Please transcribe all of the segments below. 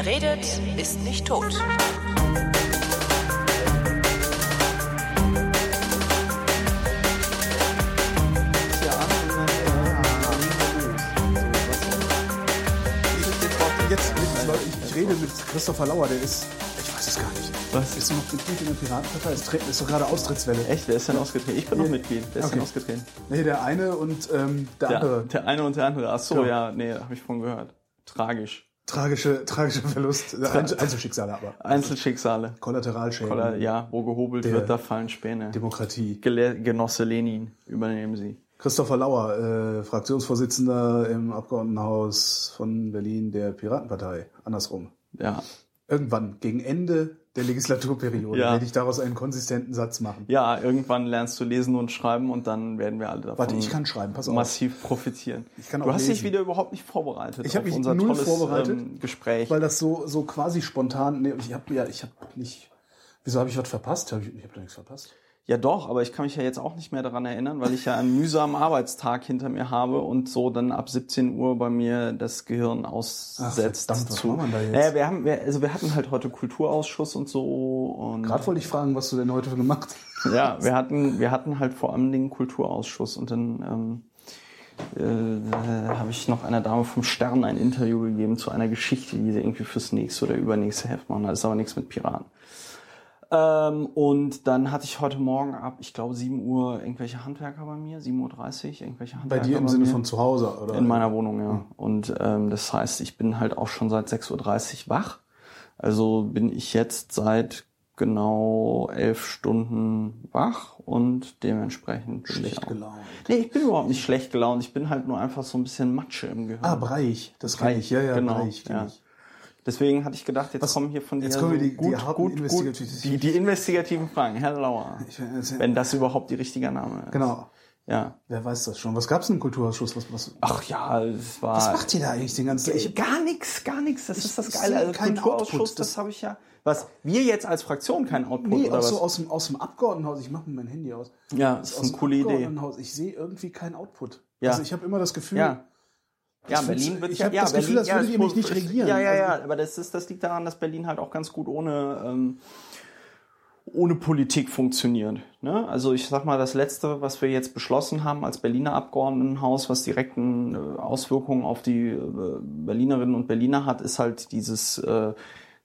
Wer redet, ist nicht tot. Jetzt, ich, ich rede mit Christopher Lauer, der ist, ich weiß es gar nicht. Was? Ist du noch Mitglied in der Piratenpartei? Ist, ist doch gerade Austrittswelle. Echt? Wer ist denn ausgetreten? Ich bin noch Mitglied. Wer ist Okay. denn ausgetreten? Nee, der eine und ähm, der, Der, andere. der eine und der andere. Ach so, Genau. ja, nee, habe ich von gehört. Tragisch. Tragische, tragische Verlust. Einzel- Einzelschicksale aber. Einzelschicksale. Kollateralschäden. Oder ja, wo gehobelt Der- wird, da fallen Späne. Demokratie. Gele Genosse Lenin, übernehmen Sie. Christopher Lauer, äh, Fraktionsvorsitzender im Abgeordnetenhaus von Berlin der Piratenpartei. Andersrum. Ja. Irgendwann, gegen Ende der Legislaturperiode, Ja. werde ich daraus einen konsistenten Satz machen. Ja, irgendwann lernst du lesen und schreiben und dann werden wir alle davon Warte, ich kann schreiben, pass auf. massiv profitieren. Ich kann du auch hast lesen. dich wieder überhaupt nicht vorbereitet Ich hab auf mich unser null tolles vorbereitet, ähm, Gespräch. Weil das so, so quasi spontan, nee, ich habe ja, ich habe nicht, wieso habe ich was verpasst? Hab ich ich habe doch nichts verpasst. Ja doch, aber ich kann mich ja jetzt auch nicht mehr daran erinnern, weil ich ja einen mühsamen Arbeitstag hinter mir habe und so dann ab 17 Uhr bei mir das Gehirn aussetzt. verdammt, was zu. machen wir da jetzt? Naja, wir haben, wir, also wir hatten halt heute Kulturausschuss und so und Gerade wollte ich fragen, was du denn heute gemacht hast. ja, wir hatten, wir hatten halt vor allem den Kulturausschuss und dann ähm, äh, habe ich noch einer Dame vom Stern ein Interview gegeben zu einer Geschichte, die sie irgendwie fürs nächste oder übernächste Heft machen. Das ist aber nichts mit Piraten. Ähm, und dann hatte ich heute Morgen ab, ich glaube 7 Uhr irgendwelche Handwerker bei mir, 7.30 Uhr irgendwelche Bei Handwerker dir im Sinne mir. von zu Hause, oder? In meiner Wohnung, ja. Und ähm, das heißt, ich bin halt auch schon seit 6.30 Uhr wach. Also bin ich jetzt seit genau elf Stunden wach und dementsprechend bin Schlecht ich auch. gelaunt. Nee, ich bin überhaupt nicht schlecht gelaunt. Ich bin halt nur einfach so ein bisschen Matsche im Gehirn. Ah, Breich, das kann ich. Ja, ja, genau. Breich ja. ich. Deswegen hatte ich gedacht, jetzt Was- kommen hier von dir jetzt kommen wir so die- die gut, harten gut, gut, investigativen- die, die investigativen Fragen. Herr Lauer, Ich, äh, wenn das überhaupt die richtige Name ist. Genau. Ja. Wer weiß das schon? Was gab's denn im Kulturausschuss? Was, was, Ach ja, es war. was macht ihr da eigentlich den ganzen Ich, gar nichts, gar nichts. Das ist das ich Geile. Also Kulturausschuss, Output. das, Das- habe ich ja. Was wir jetzt als Fraktion kein Output Nee, oder auch was? so aus dem, aus dem Abgeordnetenhaus. Ich mache mir mein Handy aus. ja, das ist Aus eine dem coole Idee. Abgeordnetenhaus. Ich sehe irgendwie keinen Output. Ja. Also ich habe immer das Gefühl, Ja. Ja, Berlin wird ich ja, ja, das Gefühl, Berlin, als ja, würdet es ihr mich muss- nicht regieren. Ja, ja, ja, Also- aber das ist, das liegt daran, dass Berlin halt auch ganz gut ohne, ähm, ohne Politik funktioniert. Ne? Also ich sag mal, das letzte, was wir jetzt beschlossen haben als Berliner Abgeordnetenhaus, was direkten äh, Auswirkungen auf die äh, Berlinerinnen und Berliner hat, ist halt dieses äh,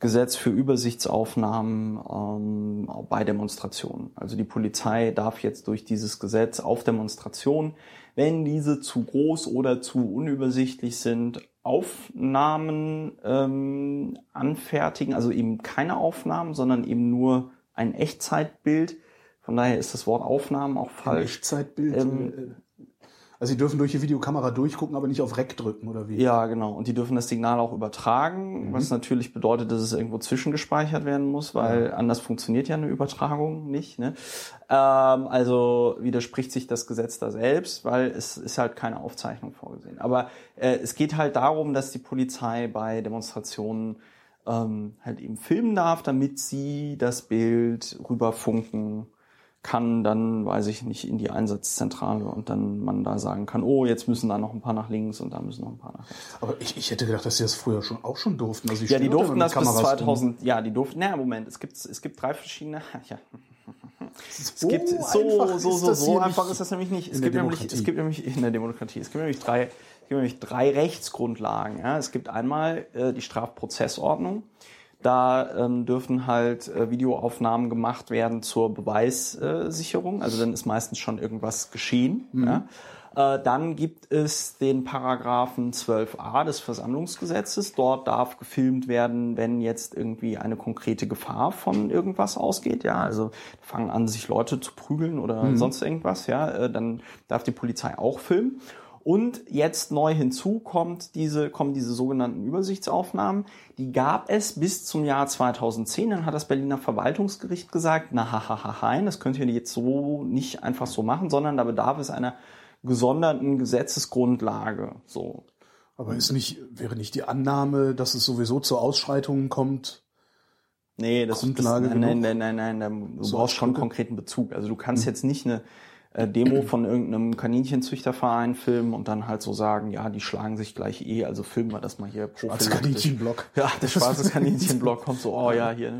Gesetz für Übersichtsaufnahmen ähm, bei Demonstrationen. Also die Polizei darf jetzt durch dieses Gesetz auf Demonstrationen, wenn diese zu groß oder zu unübersichtlich sind, Aufnahmen ähm, anfertigen, also eben keine Aufnahmen, sondern eben nur ein Echtzeitbild. Von daher ist das Wort Aufnahmen auch ein falsch. Echtzeitbild. Ähm, äh, also sie dürfen durch die Videokamera durchgucken, aber nicht auf Rec drücken, oder wie? Ja, genau. Und die dürfen das Signal auch übertragen, was natürlich bedeutet, dass es irgendwo zwischengespeichert werden muss, weil anders funktioniert ja eine Übertragung nicht. Ne? Ähm, also widerspricht sich das Gesetz da selbst, weil es ist halt keine Aufzeichnung vorgesehen. Aber äh, es geht halt darum, dass die Polizei bei Demonstrationen ähm, halt eben filmen darf, damit sie das Bild rüberfunken kann, dann weiß ich nicht, in die Einsatzzentrale und dann man da sagen kann, oh, jetzt müssen da noch ein paar nach links und da müssen noch ein paar nach rechts. Aber ich, ich hätte gedacht, dass sie das früher schon auch schon durften. Also Ja, die durften das bis Kameras rum. 2000, ja, die durften, naja, Moment, es gibt, es gibt drei verschiedene, ja, es So gibt, so, so, so, so einfach ist das nämlich nicht. Es gibt nämlich, es gibt nämlich in der Demokratie, es gibt nämlich drei, es gibt nämlich drei Rechtsgrundlagen, ja. Es gibt einmal äh, die Strafprozessordnung. Da ähm, dürfen halt äh, Videoaufnahmen gemacht werden zur Beweissicherung. Also dann ist meistens schon irgendwas geschehen. Ja. Äh, dann gibt es den Paragraphen 12a des Versammlungsgesetzes. Dort darf gefilmt werden, wenn jetzt irgendwie eine konkrete Gefahr von irgendwas ausgeht. Ja, also fangen an, sich Leute zu prügeln oder sonst irgendwas. Ja, äh, dann darf die Polizei auch filmen. Und jetzt neu hinzu kommt diese, kommen diese sogenannten Übersichtsaufnahmen. Die gab es bis zum Jahr 2010. Dann hat das Berliner Verwaltungsgericht gesagt, na ha, ha, ha, ha, das könnt ihr jetzt so nicht einfach so machen, sondern da bedarf es einer gesonderten Gesetzesgrundlage. So. Aber ist nicht, wäre nicht die Annahme, dass es sowieso zu Ausschreitungen kommt? Nee, das Grundlage das, nein, nein, nein, nein, nein, du So brauchst schon konkreten Bezug. Also du kannst jetzt nicht eine äh, Demo von irgendeinem Kaninchenzüchterverein filmen und dann halt so sagen, ja, die schlagen sich gleich eh, also filmen wir das mal hier Als Kaninchenblock. Ja, der schwarze Kaninchenblock kommt so, oh ja, hier.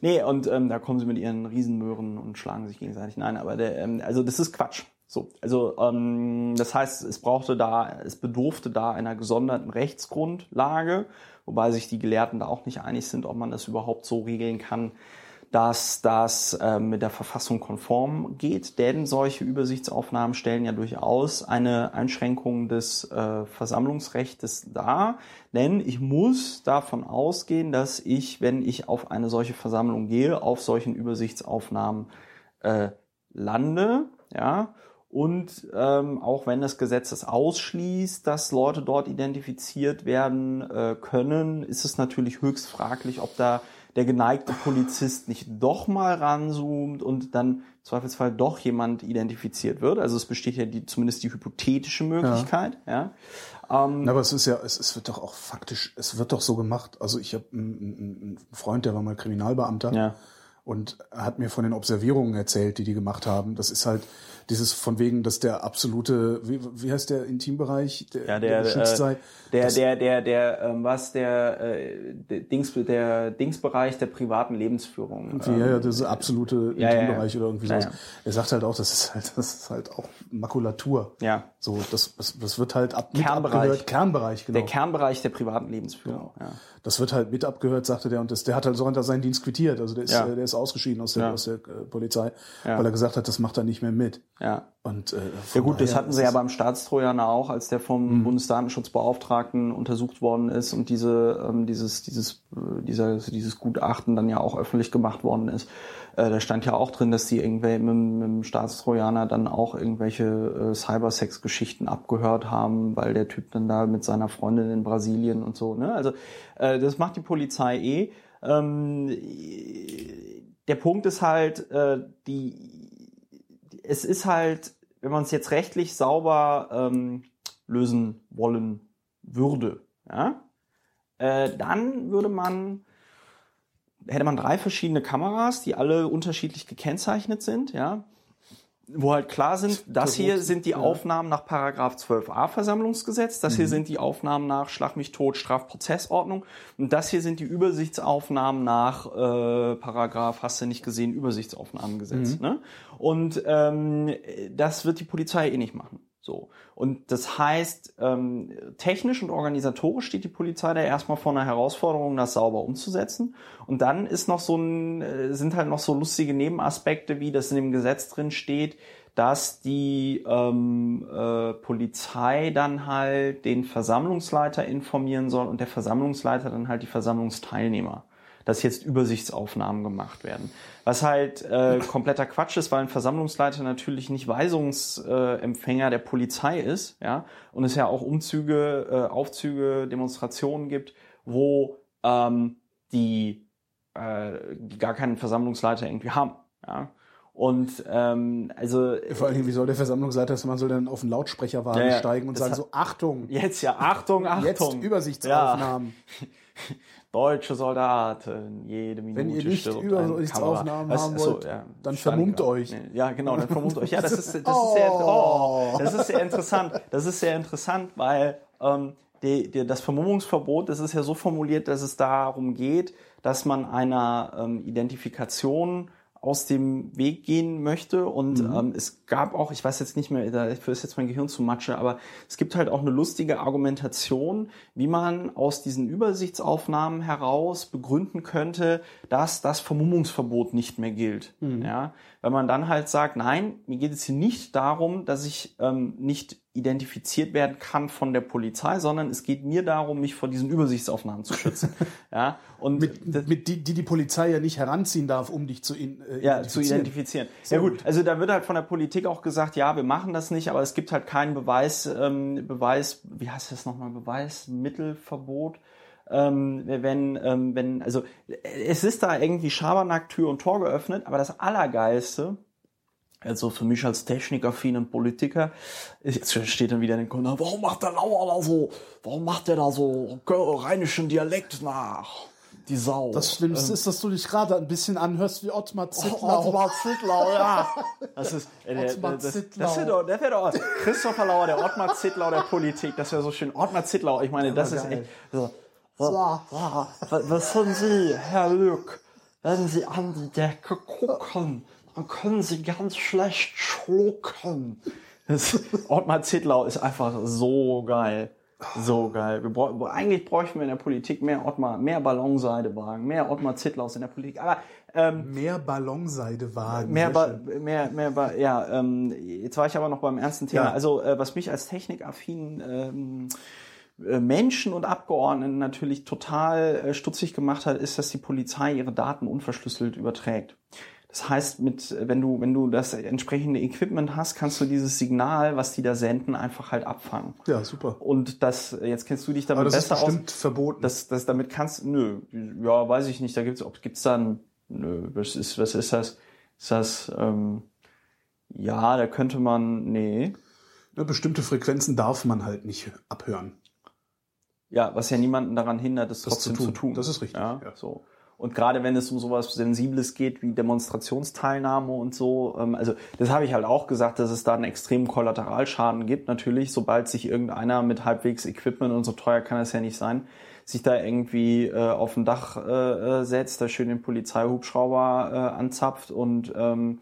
Nee, und ähm, da kommen sie mit ihren Riesenmöhren und schlagen sich gegenseitig. Nein, aber der, ähm, also das ist Quatsch. So, also ähm, das heißt, es brauchte da, es bedurfte da einer gesonderten Rechtsgrundlage, wobei sich die Gelehrten da auch nicht einig sind, ob man das überhaupt so regeln kann, dass das äh, mit der Verfassung konform geht, denn solche Übersichtsaufnahmen stellen ja durchaus eine Einschränkung des äh, Versammlungsrechts dar, denn ich muss davon ausgehen, dass ich, wenn ich auf eine solche Versammlung gehe, auf solchen Übersichtsaufnahmen äh, lande, ja, und ähm, auch wenn das Gesetz es ausschließt, dass Leute dort identifiziert werden äh, können, ist es natürlich höchst fraglich, ob da der geneigte Polizist nicht doch mal ranzoomt und dann im Zweifelsfall doch jemand identifiziert wird. Also es besteht ja die, zumindest die hypothetische Möglichkeit. Ja. ja. Ähm, Aber es ist ja, es, es wird doch auch faktisch, es wird doch so gemacht. Also ich habe einen, einen Freund, der war mal Kriminalbeamter. Ja und hat mir von den Observierungen erzählt, die die gemacht haben. Das ist halt dieses von wegen, dass der absolute, wie, wie heißt der Intimbereich, der, ja, der, der geschützt äh, sei? Der, der, der, der, ähm, was der, äh, der Dings, der Dingsbereich der privaten Lebensführung. Irgendwie, ähm, ja, ja, das ist absolute ja, Intimbereich ja, oder irgendwie sowas. Er sagt halt auch, das ist halt, das ist halt auch Makulatur. Ja. So, das, das, das wird halt ab, Kernbereich. Kernbereich, genau. Der Kernbereich der privaten Lebensführung. Genau. Ja. Das wird halt mit abgehört, sagte der, und das, der hat halt so unter seinen Dienst quittiert. Also der ist, ja. der ist ausgeschieden aus der, aus der äh, Polizei, weil er gesagt hat, das macht er nicht mehr mit. Ja. Und, äh, ja gut, das hatten sie ja beim Staatstrojaner auch, als der vom mhm. Bundesdatenschutzbeauftragten untersucht worden ist und diese, ähm, dieses, dieses, äh, dieser, dieses Gutachten dann ja auch öffentlich gemacht worden ist. Äh, da stand ja auch drin, dass die irgendwie mit, mit dem Staatstrojaner dann auch irgendwelche äh, Cybersex-Geschichten abgehört haben, weil der Typ dann da mit seiner Freundin in Brasilien und so. Ne? Also äh, das macht die Polizei eh. Ähm, der Punkt ist halt, äh, die es ist halt, wenn man es jetzt rechtlich sauber ähm, lösen wollen würde, ja, äh, dann würde man hätte man drei verschiedene Kameras, die alle unterschiedlich gekennzeichnet sind, ja wo halt klar sind, das hier sind die Aufnahmen nach Paragraph 12a Versammlungsgesetz, das hier mhm. sind die Aufnahmen nach Schlag mich tot Strafprozessordnung und das hier sind die Übersichtsaufnahmen nach äh, Paragraph hast du nicht gesehen Übersichtsaufnahmengesetz. Mhm. Ne? Und ähm, das wird die Polizei eh nicht machen. So. Und das heißt, ähm, technisch und organisatorisch steht die Polizei da erstmal vor einer Herausforderung, das sauber umzusetzen. Und dann ist noch so ein, äh, sind halt noch so lustige Nebenaspekte, wie das in dem Gesetz drin steht, dass die ähm, äh, Polizei dann halt den Versammlungsleiter informieren soll und der Versammlungsleiter dann halt die Versammlungsteilnehmer dass jetzt Übersichtsaufnahmen gemacht werden. Was halt äh, kompletter Quatsch ist, weil ein Versammlungsleiter natürlich nicht Weisungsempfänger der Polizei ist, ja, und es ja auch Umzüge, äh, Aufzüge, Demonstrationen gibt, wo ähm, die, äh, die gar keinen Versammlungsleiter irgendwie haben, ja. Und ähm, also vor allem, wie soll der Versammlungsleiter, man soll dann auf den Lautsprecherwagen ja, ja, steigen und sagen so Achtung. Jetzt ja Achtung, Achtung. Jetzt Übersichtsaufnahmen. Ja. Deutsche Soldaten, jede Minute Wenn ihr nicht Übersichtsaufnahmen haben wollt, so, ja, dann vermummt euch. Ja, genau, dann vermummt euch. Ja, das ist, das oh. ist sehr, oh, das ist sehr interessant. Das ist sehr interessant, weil ähm, die, die, das Vermummungsverbot, das ist ja so formuliert, dass es darum geht, dass man einer ähm, Identifikation aus dem Weg gehen möchte. Und mhm. ähm, es gab auch, ich weiß jetzt nicht mehr, dafür ist jetzt mein Gehirn zu matsche, aber es gibt halt auch eine lustige Argumentation, wie man aus diesen Übersichtsaufnahmen heraus begründen könnte, dass das Vermummungsverbot nicht mehr gilt. Mhm. Ja, wenn man dann halt sagt, nein, mir geht es hier nicht darum, dass ich ähm, nicht identifiziert werden kann von der Polizei, sondern es geht mir darum, mich vor diesen Übersichtsaufnahmen zu schützen. ja, und mit, mit die, die die Polizei ja nicht heranziehen darf, um dich zu, in, äh, ja, zu identifizieren. Sehr ja gut. gut, also da wird halt von der Politik auch gesagt, ja, wir machen das nicht, aber es gibt halt keinen Beweis, ähm, Beweis, wie heißt das nochmal, Beweismittelverbot. Ähm, wenn, ähm, wenn, also es ist da irgendwie Schabernack Tür und Tor geöffnet, aber das Allergeilste, also für mich als technikaffinen Politiker, jetzt steht dann wieder in den Kunden, warum macht der Lauer da so, warum macht der da so rheinischen Dialekt nach? Die Sau. Das Schlimmste ähm, ist, dass du dich gerade ein bisschen anhörst wie Ottmar Zittlau. Oh, Ottmar Zittlau, ja. Das ist, äh, der, Ottmar das, Zittlau. Das wäre doch, das wär doch Christopher Lauer, der Ottmar Zittlau der Politik. Das wäre so schön. Ottmar Zittlau, ich meine, das ist echt so. so, so. Was sind Sie, Herr Lück? Wenn Sie an die Decke gucken, dann können Sie ganz schlecht schlucken. Das, Ottmar Zittlau ist einfach so geil. So geil. Wir bräuch, eigentlich bräuchten wir in der Politik mehr Ottmar, mehr Ballonseidewagen, mehr Ottmar Zittlaus in der Politik. Aber ähm, mehr Ballonseidewagen. Mehr, ba, mehr, mehr, ba, ja. Ähm, jetzt war ich aber noch beim ernsten Thema. Ja. Also äh, was mich als technikaffinen ähm, äh, Menschen und Abgeordneten natürlich total äh, stutzig gemacht hat, ist, dass die Polizei ihre Daten unverschlüsselt überträgt. Das heißt, mit, wenn du, wenn du das entsprechende Equipment hast, kannst du dieses Signal, was die da senden, einfach halt abfangen. Ja, super. Und das, jetzt kennst du dich damit Aber das besser ist bestimmt aus. verboten. Das, das, damit kannst, nö, ja, weiß ich nicht. Da gibt's, ob gibt's dann, nö, was ist, was ist das? Ist das, ähm, ja, da könnte man, nee. Ja, bestimmte Frequenzen darf man halt nicht abhören. Ja, was ja niemanden daran hindert, es trotzdem zu tun. zu tun. Das ist richtig. Ja, ja. so. Und gerade wenn es um sowas Sensibles geht wie Demonstrationsteilnahme und so, ähm, also das habe ich halt auch gesagt, dass es da einen extremen Kollateralschaden gibt. Natürlich, sobald sich irgendeiner mit halbwegs Equipment und so teuer kann es ja nicht sein, sich da irgendwie äh, auf ein Dach äh, äh setzt, da schön den Polizeihubschrauber äh, anzapft und ähm,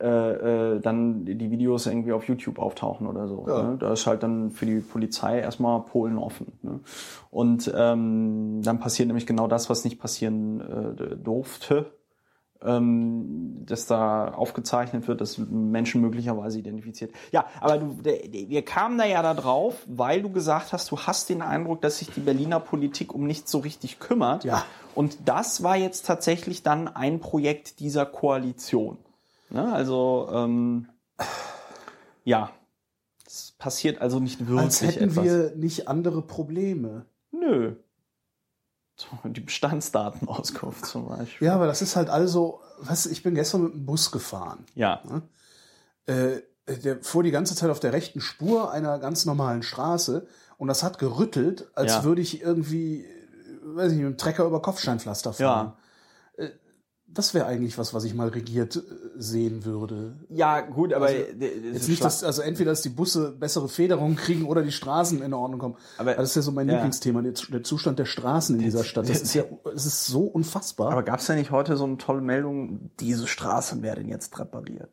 äh, äh, dann die Videos irgendwie auf YouTube auftauchen oder so. Ja. Ne? Da ist halt dann für die Polizei erstmal Polen offen. Ne? Und ähm, dann passiert nämlich genau das, was nicht passieren äh, durfte, ähm, dass da aufgezeichnet wird, dass Menschen möglicherweise identifiziert. Ja, aber du, wir kamen da ja da drauf, weil du gesagt hast, du hast den Eindruck, dass sich die Berliner Politik um nichts so richtig kümmert. Ja. Und das war jetzt tatsächlich dann ein Projekt dieser Koalition. Ne? Also, ähm, ja, es passiert also nicht wirklich Als hätten etwas. wir nicht andere Probleme. Nö. Die Bestandsdatenauskunft zum Beispiel. Ja, aber das ist halt also, was, ich bin gestern mit dem Bus gefahren. Ja. Ne? Äh, der fuhr die ganze Zeit auf der rechten Spur einer ganz normalen Straße und das hat gerüttelt, als ja. würde ich irgendwie, weiß ich nicht, mit einem Trecker über Kopfsteinpflaster fahren. Ja das wäre eigentlich was, was ich mal regiert äh, sehen würde. Ja, gut, aber also, jetzt nicht, dass, also entweder dass die Busse bessere Federung kriegen oder die Straßen in Ordnung kommen. Aber das ist ja so mein ja. Lieblingsthema, der Zustand der Straßen in dieser Stadt. Das ist ja, es ist so unfassbar. Aber gab es ja nicht heute so eine tolle Meldung, diese Straßen werden jetzt repariert?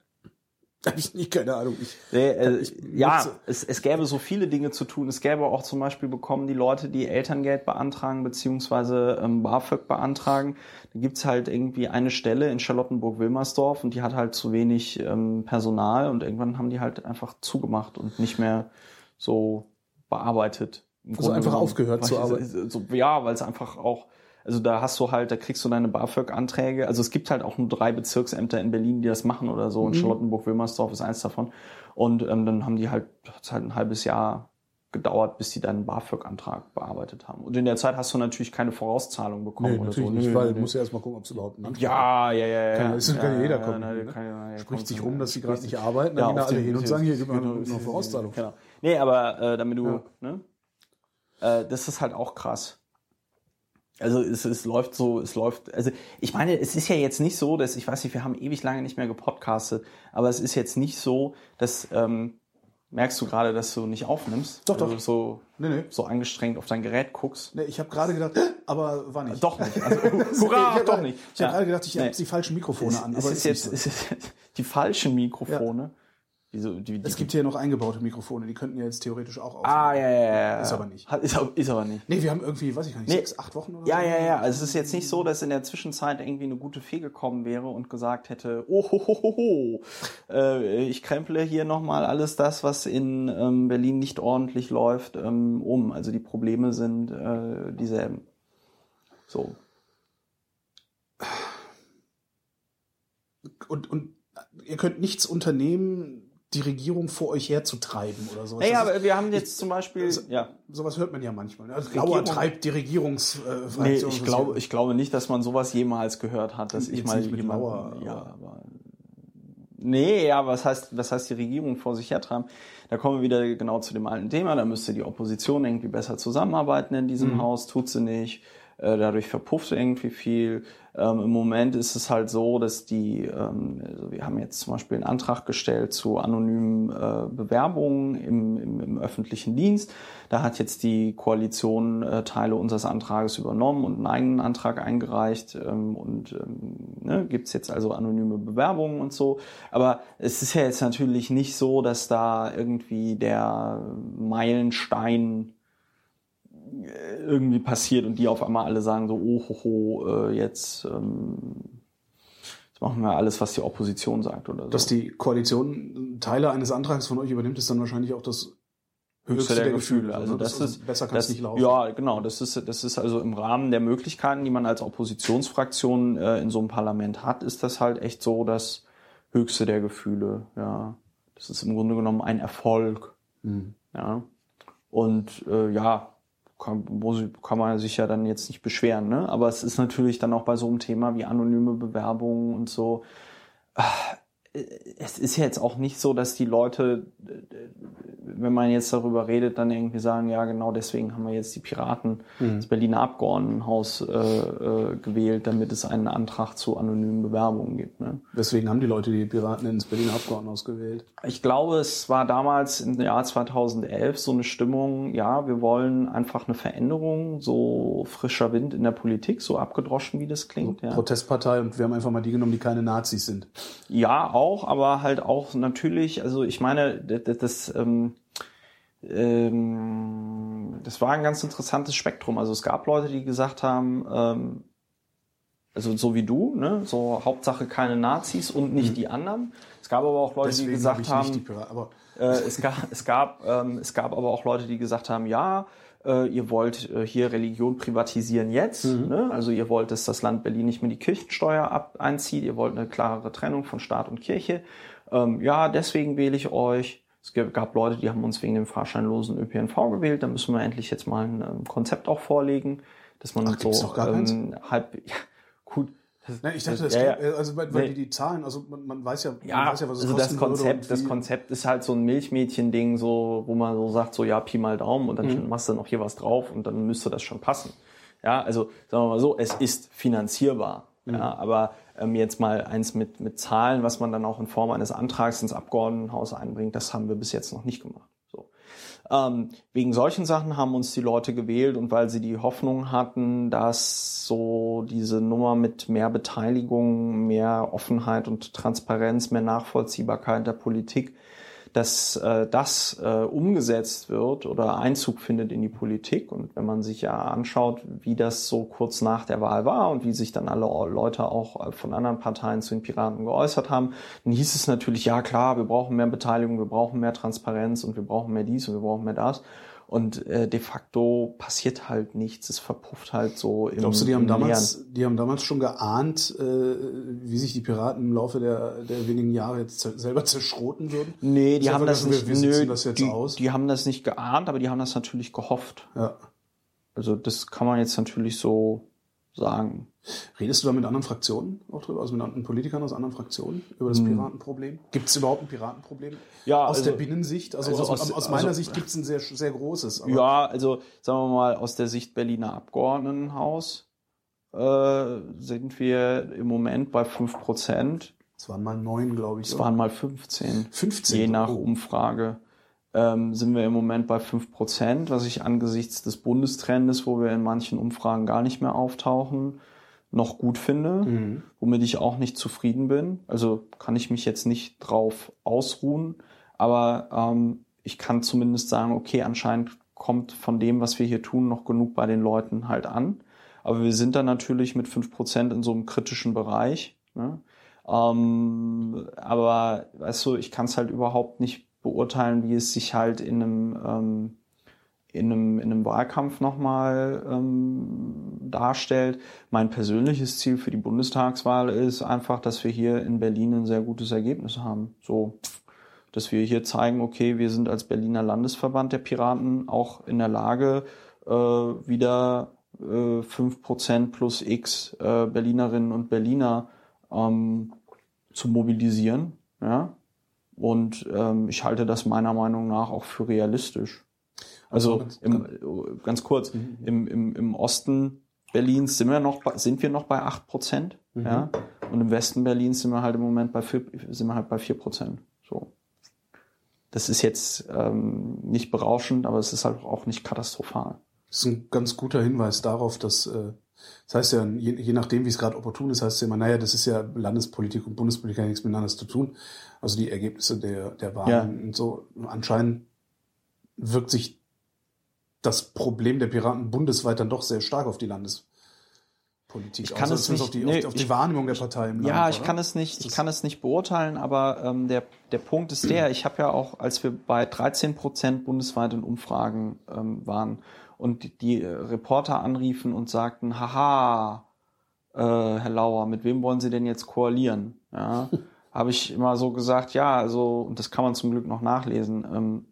Habe ich nicht, keine Ahnung. Ich, nee, äh, ich ja, es, es gäbe so viele Dinge zu tun. Es gäbe auch zum Beispiel bekommen die Leute, die Elterngeld beantragen beziehungsweise ähm, BAföG beantragen. Da gibt's halt irgendwie eine Stelle in Charlottenburg-Wilmersdorf und die hat halt zu wenig ähm, Personal und irgendwann haben die halt einfach zugemacht und nicht mehr so bearbeitet. also einfach aufgehört zu arbeiten. So, ja, weil es einfach auch also da hast du halt, da kriegst du deine BAföG-Anträge. Also es gibt halt auch nur drei Bezirksämter in Berlin, die das machen oder so. Und mhm. Charlottenburg-Wilmersdorf ist eins davon. Und ähm, dann haben die halt, hat's halt ein halbes Jahr gedauert, bis die deinen BAföG-Antrag bearbeitet haben. Und in der Zeit hast du natürlich keine Vorauszahlung bekommen nee, oder so. Nicht, weil du musst ja erstmal gucken, ob es überhaupt einen Antrag Ja, ja, ja, ja. Kann, ja, ja, kann ja jeder kommen. Ja, kann, ja, Spricht sich rum, dass sie gerade nicht arbeiten, dann gehen alle hin und sagen, hier, gib mir eine Vorauszahlung. Genau. Nee, aber äh, damit du, ne? Äh, das ist halt auch krass. Also es, es läuft so, es läuft, also ich meine, es ist ja jetzt nicht so, dass, ich weiß nicht, wir haben ewig lange nicht mehr gepodcastet, aber es ist jetzt nicht so, dass, ähm, merkst du gerade, dass du nicht aufnimmst? Doch, also doch. so, nee, nee. so angestrengt auf dein Gerät guckst? Nee, ich habe gerade gedacht, aber war nicht. Doch nicht. Also, hurra, ich doch nicht. Ich habe gerade gedacht, ich nee. habe die falschen Mikrofone es, an. Es ist, jetzt, es ist die falschen Mikrofone. Ja. Die so, die, die es gibt hier noch eingebaute Mikrofone, die könnten ja jetzt theoretisch auch aufnehmen. Ah, ja, ja, ja. Ist aber nicht. Ist, ist aber nicht. Nee, wir haben irgendwie, weiß ich gar nicht, nee. sechs, acht Wochen oder ja, so. Ja, ja, ja. Also es ist jetzt nicht so, dass in der Zwischenzeit irgendwie eine gute Fee gekommen wäre und gesagt hätte, oh, ho, ho, ho, ho. Äh, ich kremple hier nochmal alles das, was in ähm, Berlin nicht ordentlich läuft, ähm, um. Also die Probleme sind äh, dieselben. So. Und, und ihr könnt nichts unternehmen, die Regierung vor euch herzutreiben oder so. Naja, aber wir haben jetzt ich, zum Beispiel, so, ja. Sowas hört man ja manchmal. Ne? Also Lauer treibt die Regierungsfraktion. Äh, nee, ich glaube, ich glaube nicht, dass man sowas jemals gehört hat, dass jetzt ich mal jemanden, Lauer, ja, aber Nee, ja, was heißt, was heißt die Regierung vor sich hertreiben? Da kommen wir wieder genau zu dem alten Thema. Da müsste die Opposition irgendwie besser zusammenarbeiten in diesem mhm. Haus, tut sie nicht. Äh, dadurch verpufft irgendwie viel. Ähm, Im Moment ist es halt so, dass die, ähm, also wir haben jetzt zum Beispiel einen Antrag gestellt zu anonymen äh, Bewerbungen im, im, im öffentlichen Dienst. Da hat jetzt die Koalition äh, Teile unseres Antrages übernommen und einen eigenen Antrag eingereicht ähm, und ähm, ne, gibt jetzt also anonyme Bewerbungen und so. Aber es ist ja jetzt natürlich nicht so, dass da irgendwie der Meilenstein irgendwie passiert und die auf einmal alle sagen so, oh, ho, ho, äh, jetzt, ähm, jetzt machen wir alles, was die Opposition sagt oder so. Dass die Koalition Teile eines Antrags von euch übernimmt, ist dann wahrscheinlich auch das höchste der, der Gefühle. Gefühle. Also, das, das ist besser kann es nicht laufen. Ja, genau. Das ist das ist also im Rahmen der Möglichkeiten, die man als Oppositionsfraktion äh, in so einem Parlament hat, ist das halt echt so das höchste der Gefühle. Ja, das ist im Grunde genommen ein Erfolg. Mhm. Ja. Und äh, ja, kann, kann man sich ja dann jetzt nicht beschweren, ne? Aber es ist natürlich dann auch bei so einem Thema wie anonyme Bewerbungen und so. Ah, es ist jetzt auch nicht so, dass die Leute wenn man jetzt darüber redet, dann irgendwie sagen, ja genau deswegen haben wir jetzt die Piraten mhm. das Berliner Abgeordnetenhaus äh, äh, gewählt, damit es einen Antrag zu anonymen Bewerbungen gibt. Ne? Weswegen haben die Leute die Piraten ins Berliner Abgeordnetenhaus gewählt? Ich glaube, es war damals im Jahr 2011 so eine Stimmung, ja, wir wollen einfach eine Veränderung, so frischer Wind in der Politik, so abgedroschen, wie das klingt. So, ja. Protestpartei und wir haben einfach mal die genommen, die keine Nazis sind. Ja, auch, aber halt auch natürlich, also ich meine, das, das ähm, ähm, das war ein ganz interessantes Spektrum. Also es gab Leute, die gesagt haben, ähm, also so wie du, ne, so Hauptsache keine Nazis und nicht mhm. die anderen. Es gab aber auch Leute, Deswegen die gesagt hab haben, Pirat, äh, es gab, es gab, ähm, es gab aber auch Leute, die gesagt haben, ja, äh, ihr wollt äh, hier Religion privatisieren jetzt, mhm. ne? also ihr wollt, dass das Land Berlin nicht mehr die Kirchensteuer ab einzieht, ihr wollt eine klarere Trennung von Staat und Kirche. Ähm, ja, deswegen wähle ich euch. Es gab Leute, die haben uns wegen dem fahrscheinlosen ÖPNV gewählt. Da müssen wir endlich jetzt mal ein ähm, Konzept auch vorlegen, dass man Ach, so ähm, halb ja, gut. Nein, ich dachte, das, ja, ja. also weil, weil die die Zahlen, also man, man weiß ja, ja, weiß ja, was es also das Konzept, das Konzept ist halt so ein Milchmädchen-Ding, so wo man so sagt, so ja Pi mal Daumen und dann mhm. machst du noch hier was drauf und dann müsste das schon passen. Ja, also sagen wir mal so, es ist finanzierbar. Mhm. Ja, aber ähm, jetzt mal eins mit, mit Zahlen, was man dann auch in Form eines Antrags ins Abgeordnetenhaus einbringt, das haben wir bis jetzt noch nicht gemacht. Ähm, wegen solchen Sachen haben uns die Leute gewählt und weil sie die Hoffnung hatten, dass so diese Nummer mit mehr Beteiligung, mehr Offenheit und Transparenz, mehr Nachvollziehbarkeit der Politik dass äh, das äh, umgesetzt wird oder Einzug findet in die Politik. Und wenn man sich ja anschaut, wie das so kurz nach der Wahl war und wie sich dann alle Leute auch äh, von anderen Parteien zu den Piraten geäußert haben, dann hieß es natürlich, ja klar, wir brauchen mehr Beteiligung, wir brauchen mehr Transparenz und wir brauchen mehr dies und wir brauchen mehr das. Und äh, de facto passiert halt nichts, es verpufft halt so im Glaubst du, die haben damals, die haben damals schon geahnt, äh, wie sich die Piraten im Laufe der, der wenigen Jahre jetzt selber zerschroten würden? Nee, die haben das nicht, nö, das die, die haben das nicht geahnt, aber die haben das natürlich gehofft. Ja. Also das kann man jetzt natürlich so sagen. Redest du da mit anderen Fraktionen auch drüber, also mit anderen Politikern aus anderen Fraktionen über das hm. Piratenproblem? Gibt es überhaupt ein Piratenproblem? Ja, aus also, der Binnensicht, also, also aus, aus, aus, meiner also, Sicht gibt es ein sehr sehr großes. ja, also sagen wir mal aus der Sicht Berliner Abgeordnetenhaus äh, sind wir im Moment bei 5 Prozent. Es waren mal neun, glaube ich. Es waren mal 15. 15? Je nach oh. Umfrage ähm, sind wir im Moment bei 5%, was ich angesichts des Bundestrendes, wo wir in manchen Umfragen gar nicht mehr auftauchen, noch gut finde, mhm. womit ich auch nicht zufrieden bin. Also kann ich mich jetzt nicht drauf ausruhen, aber ähm, ich kann zumindest sagen, okay, anscheinend kommt von dem, was wir hier tun, noch genug bei den Leuten halt an. Aber wir sind dann natürlich mit 5% in so einem kritischen Bereich. Ne? Ähm, aber weißt du, ich kann es halt überhaupt nicht beurteilen, wie es sich halt in einem, ähm, in einem, in einem Wahlkampf nochmal ähm, darstellt. Mein persönliches Ziel für die Bundestagswahl ist einfach, dass wir hier in Berlin ein sehr gutes Ergebnis haben. So, dass wir hier zeigen, okay, wir sind als Berliner Landesverband der Piraten auch in der Lage, äh, wieder äh, 5% plus X äh, Berlinerinnen und Berliner ähm, zu mobilisieren. Ja? Und ähm, ich halte das meiner Meinung nach auch für realistisch. Also, also im, ganz kurz, mhm. im, im, im Osten Berlins sind wir noch, sind wir noch bei 8 Prozent, mhm. ja. Und im Westen Berlins sind wir halt im Moment bei 4, sind wir halt bei 4 Prozent. So. Das ist jetzt ähm, nicht berauschend, aber es ist halt auch nicht katastrophal. Das ist ein ganz guter Hinweis darauf, dass äh, das heißt ja, je, je nachdem, wie es gerade opportun ist, heißt es ja immer, naja, das ist ja Landespolitik und Bundespolitik hat nichts miteinander zu tun. Also die Ergebnisse der, der Wahlen ja. und so. Anscheinend wirkt sich das Problem der Piraten bundesweit dann doch sehr stark auf die Landespolitik ich kann es nicht, auf die, nee, auf die Wahrnehmung der Partei im Land, Ja, ich oder? kann es nicht, ich kann es nicht beurteilen, aber ähm, der, der Punkt ist der, ich habe ja auch, als wir bei 13 Prozent bundesweit in Umfragen ähm, waren und die, die Reporter anriefen und sagten, haha, äh, Herr Lauer, mit wem wollen Sie denn jetzt koalieren? Ja, habe ich immer so gesagt, ja, also, und das kann man zum Glück noch nachlesen, ähm,